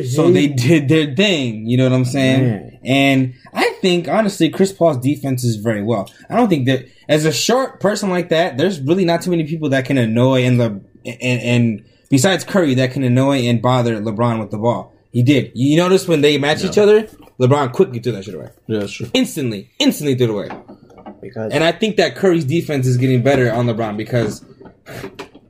So they did their thing. You know what I'm saying? Man. And I think honestly, Chris Paul's defense is very well. I don't think that as a short person like that, there's really not too many people that can annoy and the and and besides Curry that can annoy and bother LeBron with the ball. He did. You notice when they match each other, LeBron quickly threw that shit away. Yeah, that's true. Instantly, instantly threw it away. because And I think that Curry's defense is getting better on LeBron because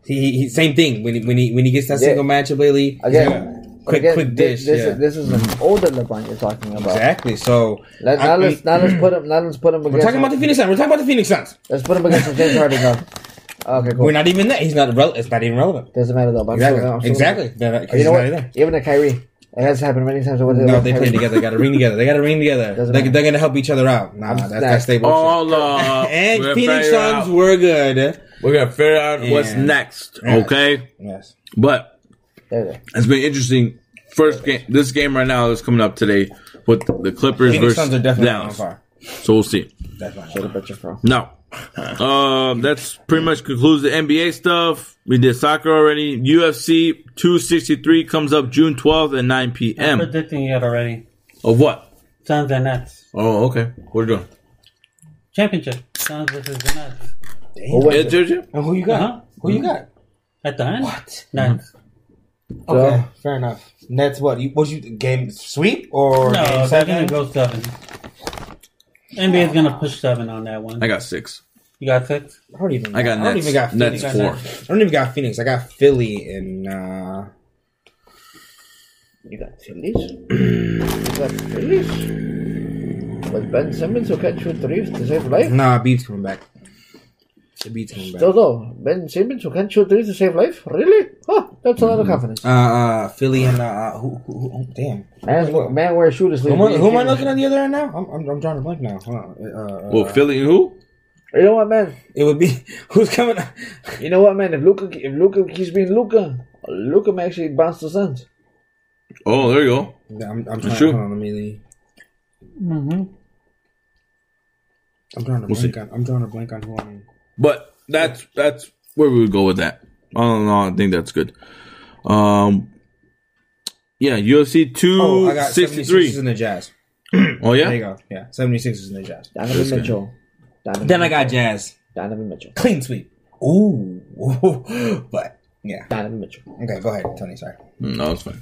he, he same thing when he when he when he gets that Yeah. single matchup lately. again, quick again, quick dish. This, yeah. is, this is an older LeBron you're talking about. exactly. So Let, now mean, let's now let's put him. Now let's put him. we're talking about the Phoenix Suns. We're talking about the Phoenix Suns. Let's put him against James Harden though. Okay, cool. We're not even there. He's not relevant. It's not even relevant. Doesn't matter though. But I'm Exactly. still- I'm still- exactly. Because You know what? there. Even a Kyrie, it has happened many times. With No, with they play together. They got to ring together. They got to ring together. Doesn't They, matter. they're gonna help each other out. Nah, I'm that's snapped. that's they bullshit. All up. and Phoenix Suns out- were good. We're gonna figure out what's next. Yes. Okay. Yes. But There, there. it's been interesting. First game, this game right now is coming up today with the Clippers Phoenix versus Suns are definitely on Dallas. fire. So we'll see. Definitely. Should have bet your pro. No. Um, that's pretty much concludes the NBA stuff. We did soccer already. UFC 263 comes up June 12th at 9 p.m. I'm predicting it already. Of what? Suns and Nets. Oh, okay. What are you doing? Championship. Suns versus the Nets. Who wins Yeah, it? Georgia? And who you got? Uh-huh. Who you got? At the end? What? Nets. Okay, fair enough. Nets, what? You, was you game sweep or No, game they're seven? gonna go seven. NBA is gonna push seven on that one. I got six. You got six. I don't even. I got I don't Nets. even got Nets four. I don't even got Phoenix. I got Philly and uh, You got Phillies? you got Phillies? But Ben Simmons will catch you threes to save life? nah. Beats coming back. The Beats coming back. No, no. Ben Simmons will catch you threes to save life? Really? Huh, that's a lot of confidence. Uh, uh, Philly and uh, who, who, who, who damn. Man, man wears shooters. Who am, I, who am I looking at the other end now? I'm, I'm, I'm drawing a blank now. Hold on. Uh, Well, uh, Philly and who? You know what, man? It would be who's coming. You know what, man? If Luka, if Luka keeps being Luka, Luka may actually bounce the Suns. Oh, there you go. Yeah, I'm, I'm trying. true. Hold on, let me. leave. Mm-hmm. I'm drawing a We'll blank see. on. I'm drawing a blank on who I'm. But that's that's where we would go with that. I don't know. I think that's good. Um, yeah, UFC two Oh, I got sixty 76ers in the Jazz. Oh There you yeah, go. Yeah, 76ers in the Jazz. Donovan That's good. Mitchell. Donovan Then I got Jazz. Donovan Mitchell. Clean sweep. Ooh. but yeah. Donovan Mitchell. Okay, go ahead, Tony. Sorry. Mm, no, it's fine.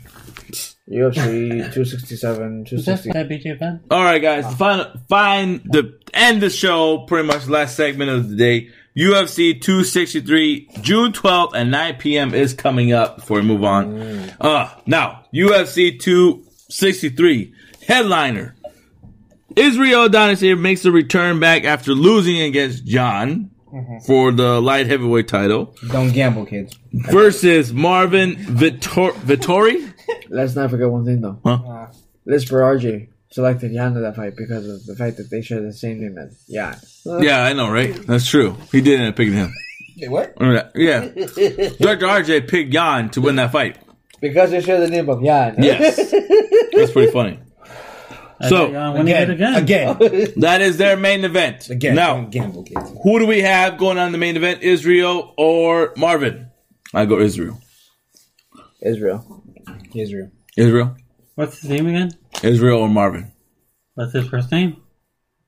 UFC 267, Is that 260. that BJ fan? All right, guys. The final, find The end the show. Pretty much last segment of the day. UFC 263, June 12th at 9 p.m. is coming up before we move on. Mm. Uh, now, UFC 263, headliner. Israel Adesanya makes a return back after losing against Jan mm-hmm. for the light heavyweight title Don't gamble, kids. versus Marvin Vittor- Vettori. Let's not forget one thing, though. Huh? Uh. for RJ selected Jan to that fight because of the fact that they share the same name as Jan. Yeah, I know, right? That's true. He did end up picking him. Wait, what? Yeah. Dr. RJ picked Jan to win that fight. Because they share the name of Jan. Yes. That's pretty funny. So, uh, when again, again. Again. that is their main event. Again. Now, gamble, kids. who do we have going on the main event? Israel or Marvin? I go Israel. Israel. Israel. Israel? What's his name again? Israel or Marvin? What's his first name?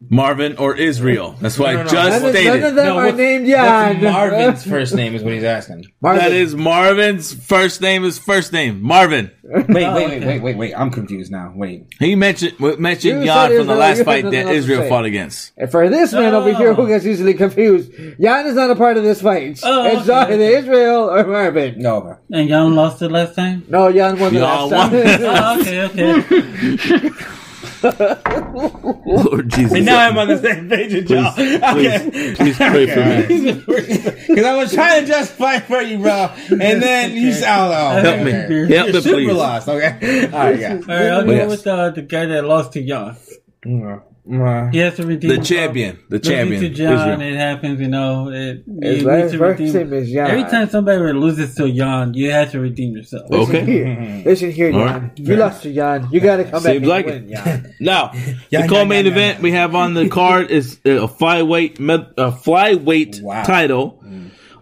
Marvin or Israel? That's what No, I no, no. just None of, stated. none of them No, are what's- named What's Jan. Marvin's first name is what he's asking. Marvin. That is Marvin's first name is first name. Marvin. Wait, wait, wait, wait, wait, wait. I'm confused now. Wait. He mentioned mentioned You Jan from the last fight that Israel fought against. And for this man over here who Oh. gets easily confused, Jan is not a part of this fight. Oh, it's okay. either Israel or Marvin. No. And Jan lost it last time? No, Jan won the Jan last won. time. Oh, okay, okay. Lord Jesus. And now I'm on the same page as y'all. Please, please pray for me. Because I was trying to justify for you, bro. And then you sound oh, Help me. okay. Help me, You're super please. lost, okay? All right, yeah. All right, I'll go Yes. with uh, the guy that lost to Jan. Mm, He has to redeem The himself. champion. The champion. to Jan, Israel. it happens, you know. It, His you last need to redeem- is Jan. Every time somebody loses to Jan, you have to redeem yourself. Listen Okay. here, listen here, All Jan. right. You lost to Jan. You gotta come Seems back like and it. win, Jan. Now, Yeah, the co-main yeah, yeah, event yeah. we have on the card is a flyweight, med- a flyweight Wow. title.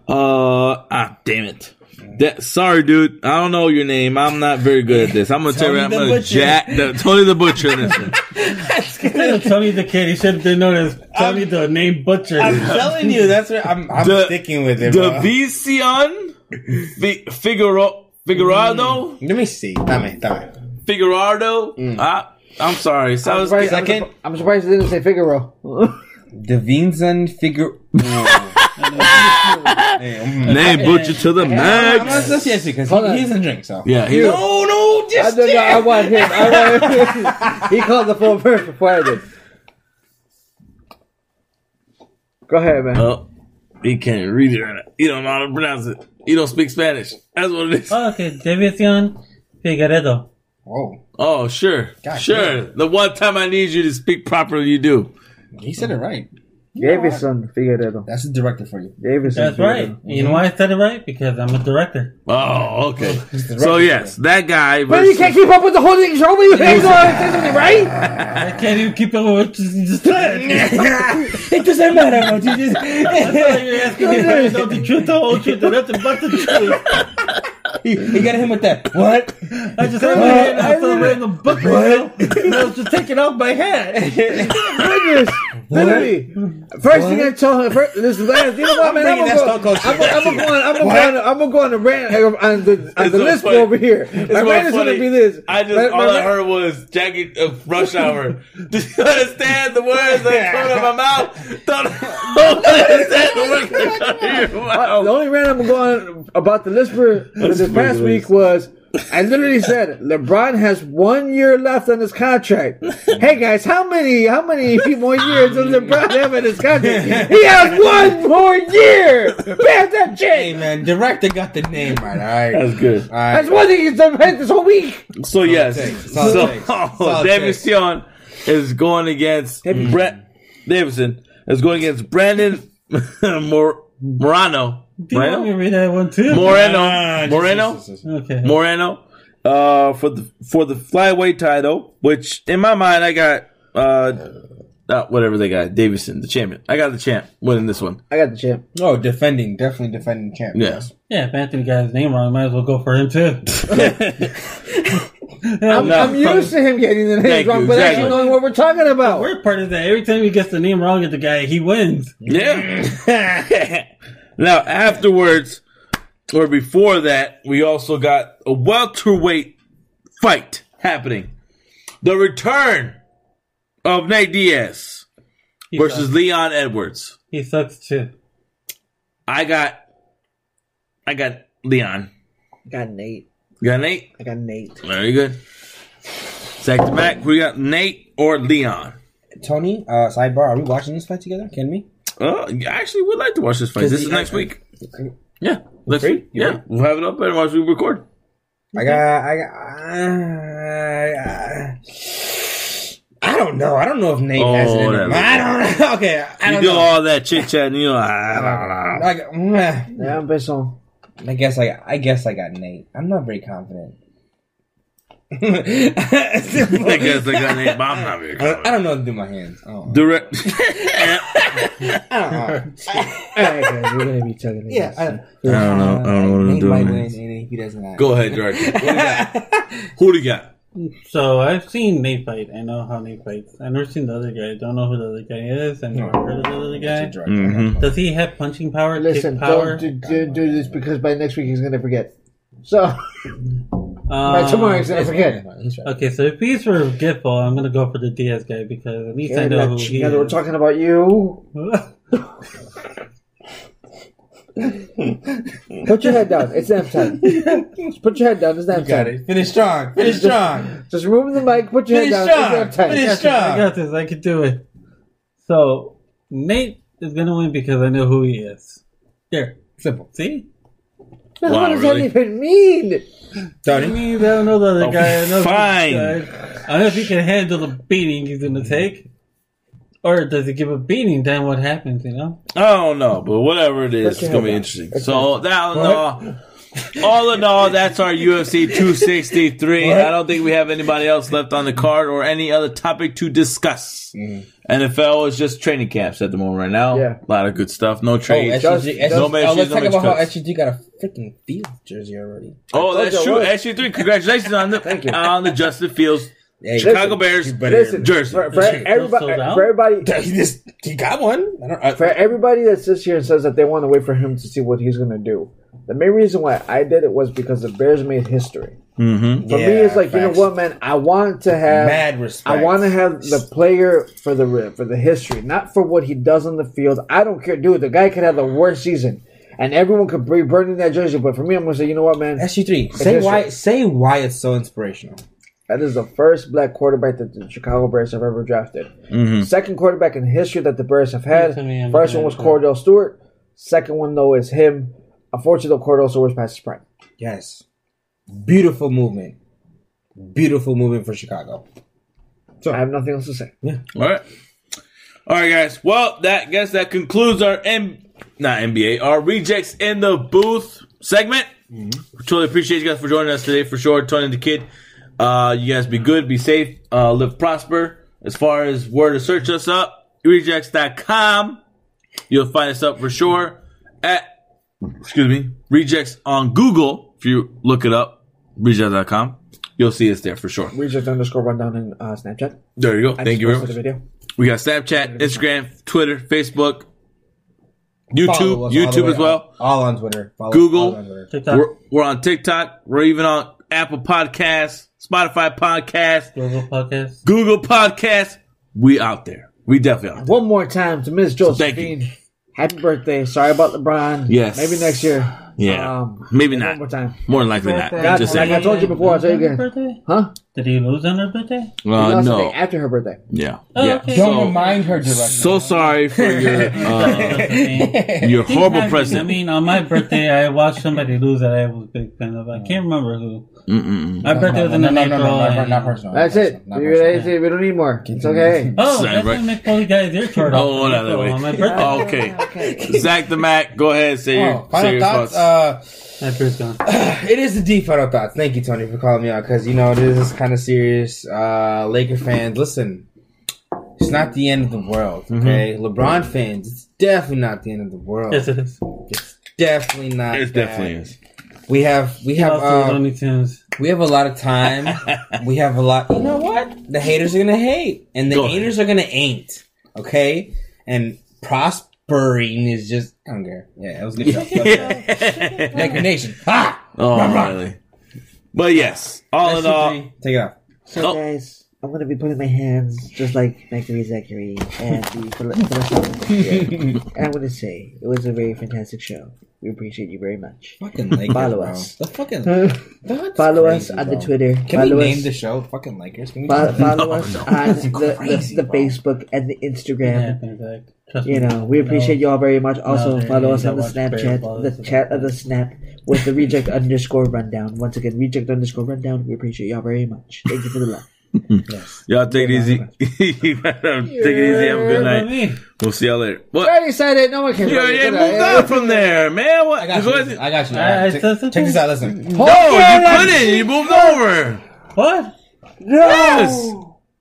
Uh, ah, damn it. That, sorry, dude. I don't know your name. I'm not very good at this. I'm gonna tell you, I'm gonna Butcher. jack the, Tony the Butcher in this one. Tony the Kid, he should have been known as Tony the Name Butcher. I'm telling you, that's what I'm, I'm The- sticking with it, bro. Division Fi- Figaro, Figueroa, Let me see. Dame, dame. Figueroa. Ah, I'm sorry. I'm Sounds surprised, I'm, second. surpri- I'm surprised they didn't say Figaro. Devinson figure. hey, name Butcher to the I'm not max. associated because he, on. he doesn't drink, so. Yeah, he, No, no, I, just don't know, I want him. I want him. he called the full person before I did. Go ahead, man. Oh, he can't read it. Right now. He don't know how to pronounce it. He don't speak Spanish. That's what it is. Oh, okay, Deviacion Figueiredo. Whoa. Oh, sure, God sure. The one time I need you to speak properly, you do. He said it right. Davison Figueiredo. That's the director for you. Davison. That's right. You know why I said it right? Because I'm a director. Oh, okay. So yes, that guy. But you can't keep up with the whole thing. Show me you can't go on right? I can't even keep up with what you just said. it doesn't matter what you just. I you were asking me if I know the truth, the whole truth, and nothing but the truth. he, he got him with that. What? I just had my hand and I started reading the book right now. And I was just taking off my hat. Goodness. Literally, first thing I told her, first, this last, you know what, I'm man? I'm gonna that go. Stone Cold I'm gonna go on. I'm gonna go on. I'm gonna go on the rant on the on the so list funny. over here. My It's more rant is gonna be this. I just My- all my I heard was Jackie uh, Rush Hour. Do you understand the words that come out of my mouth? Don't, don't understand the words that come out of your Uh, the only rant I'm going on about the Lisper for this past week was I literally said LeBron has one year left on his contract. Hey guys, how many how many more years does LeBron have in his contract? He has one more year. Pay attention. Hey man, director got the name right. All right, That's good. All right. That's one thing he's done right this whole week. So yes, takes. Solid so takes. Solid David. Sion is going against Brett Davidson is going against Brandon Mor- Morano. Do you want me Moreno? to read that one too? Moreno. Ah, Moreno. just- just- Okay. Moreno uh, for the for the flyweight title, which in my mind I got uh, uh, whatever they got Davison, the champion. I got the champ winning this one. I got the champ. Oh, defending, definitely defending champ. Yeah. Yeah, if Anthony got his name wrong, might as well go for him too. I'm, No. I'm used to him getting the name wrong, you, but exactly. actually knowing what we're talking about. Weird part is that every time he gets the name wrong of the guy, he wins. Yeah. now afterwards, or before that, we also got a welterweight fight happening. The return of Nate Diaz He versus sucks. Leon Edwards. He sucks too. I got, I got Leon. I got Nate. You got Nate. I got Nate. Very good. Sack to back. We got Nate or Leon. Tony, uh, sidebar. Are we watching this fight together? Can we? Uh, I actually would like to watch this fight. This is next week. Yeah, next free? week. You Yeah, we'll have it up and watch we record. I got. I got. Uh, I don't know. I don't know if Nate has it in Oh, him. I don't know. Okay, I You don't do know. all that chit chat, and you know, I don't know. I. Yeah, I'm. I guess I. I guess I got Nate. I'm not very confident. I I guess I got Nate, but not very I don't know what to do my hands. Oh. Direct. I don't know. Alright, guys, we're gonna be talking. Yeah, I don't, know. I don't know what I'm Nate doing. win, and he does not. Go ahead, director. What do you got? Who do you got? So I've seen Nate fight. I know how Nate fights. I've never seen the other guy. I don't know who the other guy is. I've never heard of the other guy. Mhm. Does he have punching power? Listen, kick power? don't do, do, do this because by next week he's gonna forget. So by Um, tomorrow he's gonna forget. He's right. Okay, so if he's for forgetful, I'm gonna go for the Diaz guy because at least I know who that- he now that we're talking about you. Put your head down. It's nap time. Just put your head down. It's nap You got time. it. Finish strong. Finish strong. Just remove the mic. Put your head Finish down. strong. It's nap time. Finish I strong. I got this. I can do it. So Nate is gonna win because I know who he is. There, Simple. see. What does really? that even mean? I mean, I don't know the other Oh, guy. I know fine. guy. I don't know if he can handle the beating he's gonna take, or does he give a beating? Then what happens? You know. I don't know, but whatever it is, Put your it's gonna be interesting. Okay. So that all in uh, all, all in all, that's our UFC 263. I don't think we have anybody else left on the card or any other topic to discuss. Mm-hmm. NFL is just training camps at the moment right now. Yeah. a lot of good stuff. No Oh, trades. SGG, SGG, no oh, matches, let's no talk match about how cuts. SGG got a freaking field jersey already. Oh, that's true. was. SG3, congratulations on the Thank you. on the Justin Fields Hey, Chicago Listen, Bears Listen, jersey. for, for Listen, everybody, for everybody, he just he got one. I don't, I, for everybody that sits here and says that they want to wait for him to see what he's going to do. The main reason why I did it was because the Bears made history. Mm-hmm. For me, it's like you know what, man. I want to have Mad respect. I want to have the player for the for the history, not for what he does on the field. I don't care, dude. The guy could have the worst season, and everyone could be burning that jersey. But for me, I'm gonna say, you know what, man. SG3. Say history. why. Say why it's so inspirational. That is the first black quarterback that the Chicago Bears have ever drafted. Mm-hmm. Second quarterback in history that the Bears have had. Me, First one was at. Kordell Stewart. Second one though is him. Unfortunately, Kordell Stewart was past his prime. Yes. Beautiful movement. Beautiful movement for Chicago. So I have nothing else to say. Yeah. All right. All right, guys. Well, that guess that concludes our M not NBA, our rejects in the booth segment. Truly appreciate you guys for joining us today for sure. Tony the Kid. Uh, you guys be good, be safe, uh, live prosper. As far as where to search us up, rejects.com. You'll find us up for sure at excuse me, rejects on Google. If you look it up, rejects.com, you'll see us there for sure. Rejects underscore rundown in uh, Snapchat. There you go. I Thank you very posted much. a video. We got Snapchat, Instagram, Twitter, Facebook, YouTube, Follow us all the YouTube as well. up. All on Twitter. Follow Google. on Twitter. TikTok, We're, we're on TikTok. We're even on Apple Podcasts, Spotify podcast, Google Podcast. Google podcast. We out there. We definitely out there. One more time to Miss thank Josephine. Happy birthday. Sorry about LeBron. Yes. Maybe next year. Yeah. Um, Maybe one not. more time. More than likely not. God, Just like. I told you before, I'll tell you again. Birthday? Huh? Did he lose on her birthday? Uh, He lost no. day after her birthday. Yeah. Oh, yeah. okay. Don't So, remind her directly. so sorry for your uh, your horrible happen. present. I mean, on my birthday, I watched somebody lose that I was a big fan of. I can't remember who. Mm-mm. My birthday was in no, no, April. no, no, not, not personal. That's it. not We, personal. that's it. we don't need more. It's okay. Oh, Right. that's when Mick Foley got his ear torn off. Oh, in no, no, April wait. On my birthday. Oh, okay. Zach the Mac, go ahead. Say your, Oh, say final your thoughts. thoughts. Uh, My beer's gone. it is the deep final thoughts. Thank you, Tony, for calling me out because you know this is kind of serious. Uh, Laker fans, listen, it's not the end of the world. Okay, LeBron fans, it's definitely not the end of the world. Yes, it is. It's definitely not. it definitely is. We have we have Also, Tunes. Uh, we have a lot of time. we have a lot. You know what? The haters are gonna hate, and the Go ahead. ain'ters are gonna ain't. Okay, and prospering is just. I don't care. Yeah, it was a good show. Laker Nation. Ha! Oh, really? But yes, all in all, SC3, Take it off. So, Oh. guys, I'm going to be putting my hands just like Mercury Zachary and the Phil- Philistines here. And I'm going to say, it was a very fantastic show. We appreciate you very much. Fucking Lakers, Follow bro. us. The fucking Follow Follow us on the Twitter. Can follow we us, name the show fucking Lakers? Can we fo- follow No, us no. on the, crazy, the, the. Facebook and the Instagram. Yeah, exactly. You know, we appreciate you all very much. Also, they- follow us on the Snapchat, the chat stuff. of the Snap with the reject underscore rundown. Once again, reject underscore rundown. We appreciate y'all very much. Thank you for the love. Yes. y'all take it easy. take it easy. Have a good night. We'll see y'all later. I What? already said it. No one cares. You already it. moved on from there, man. What? I got What- you. I got you. I- I check, said check this out. Listen. Mm. No, you couldn't. You moved over. What? Yes.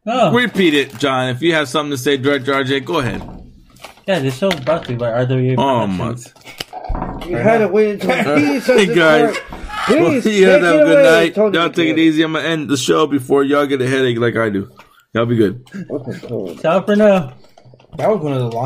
Oh, Repeat it, John. If you have something to say, Director RJ, go ahead. yeah, this show's brought to you by RWA Oh, Productions. You had to wait until he says Hey, guys. Part. Please, you take guys have a good away, night. Y'all take it easy. I'm gonna end the show before y'all get a headache like I do. Y'all be good. Okay, cool. Ciao for now. That was one of the long.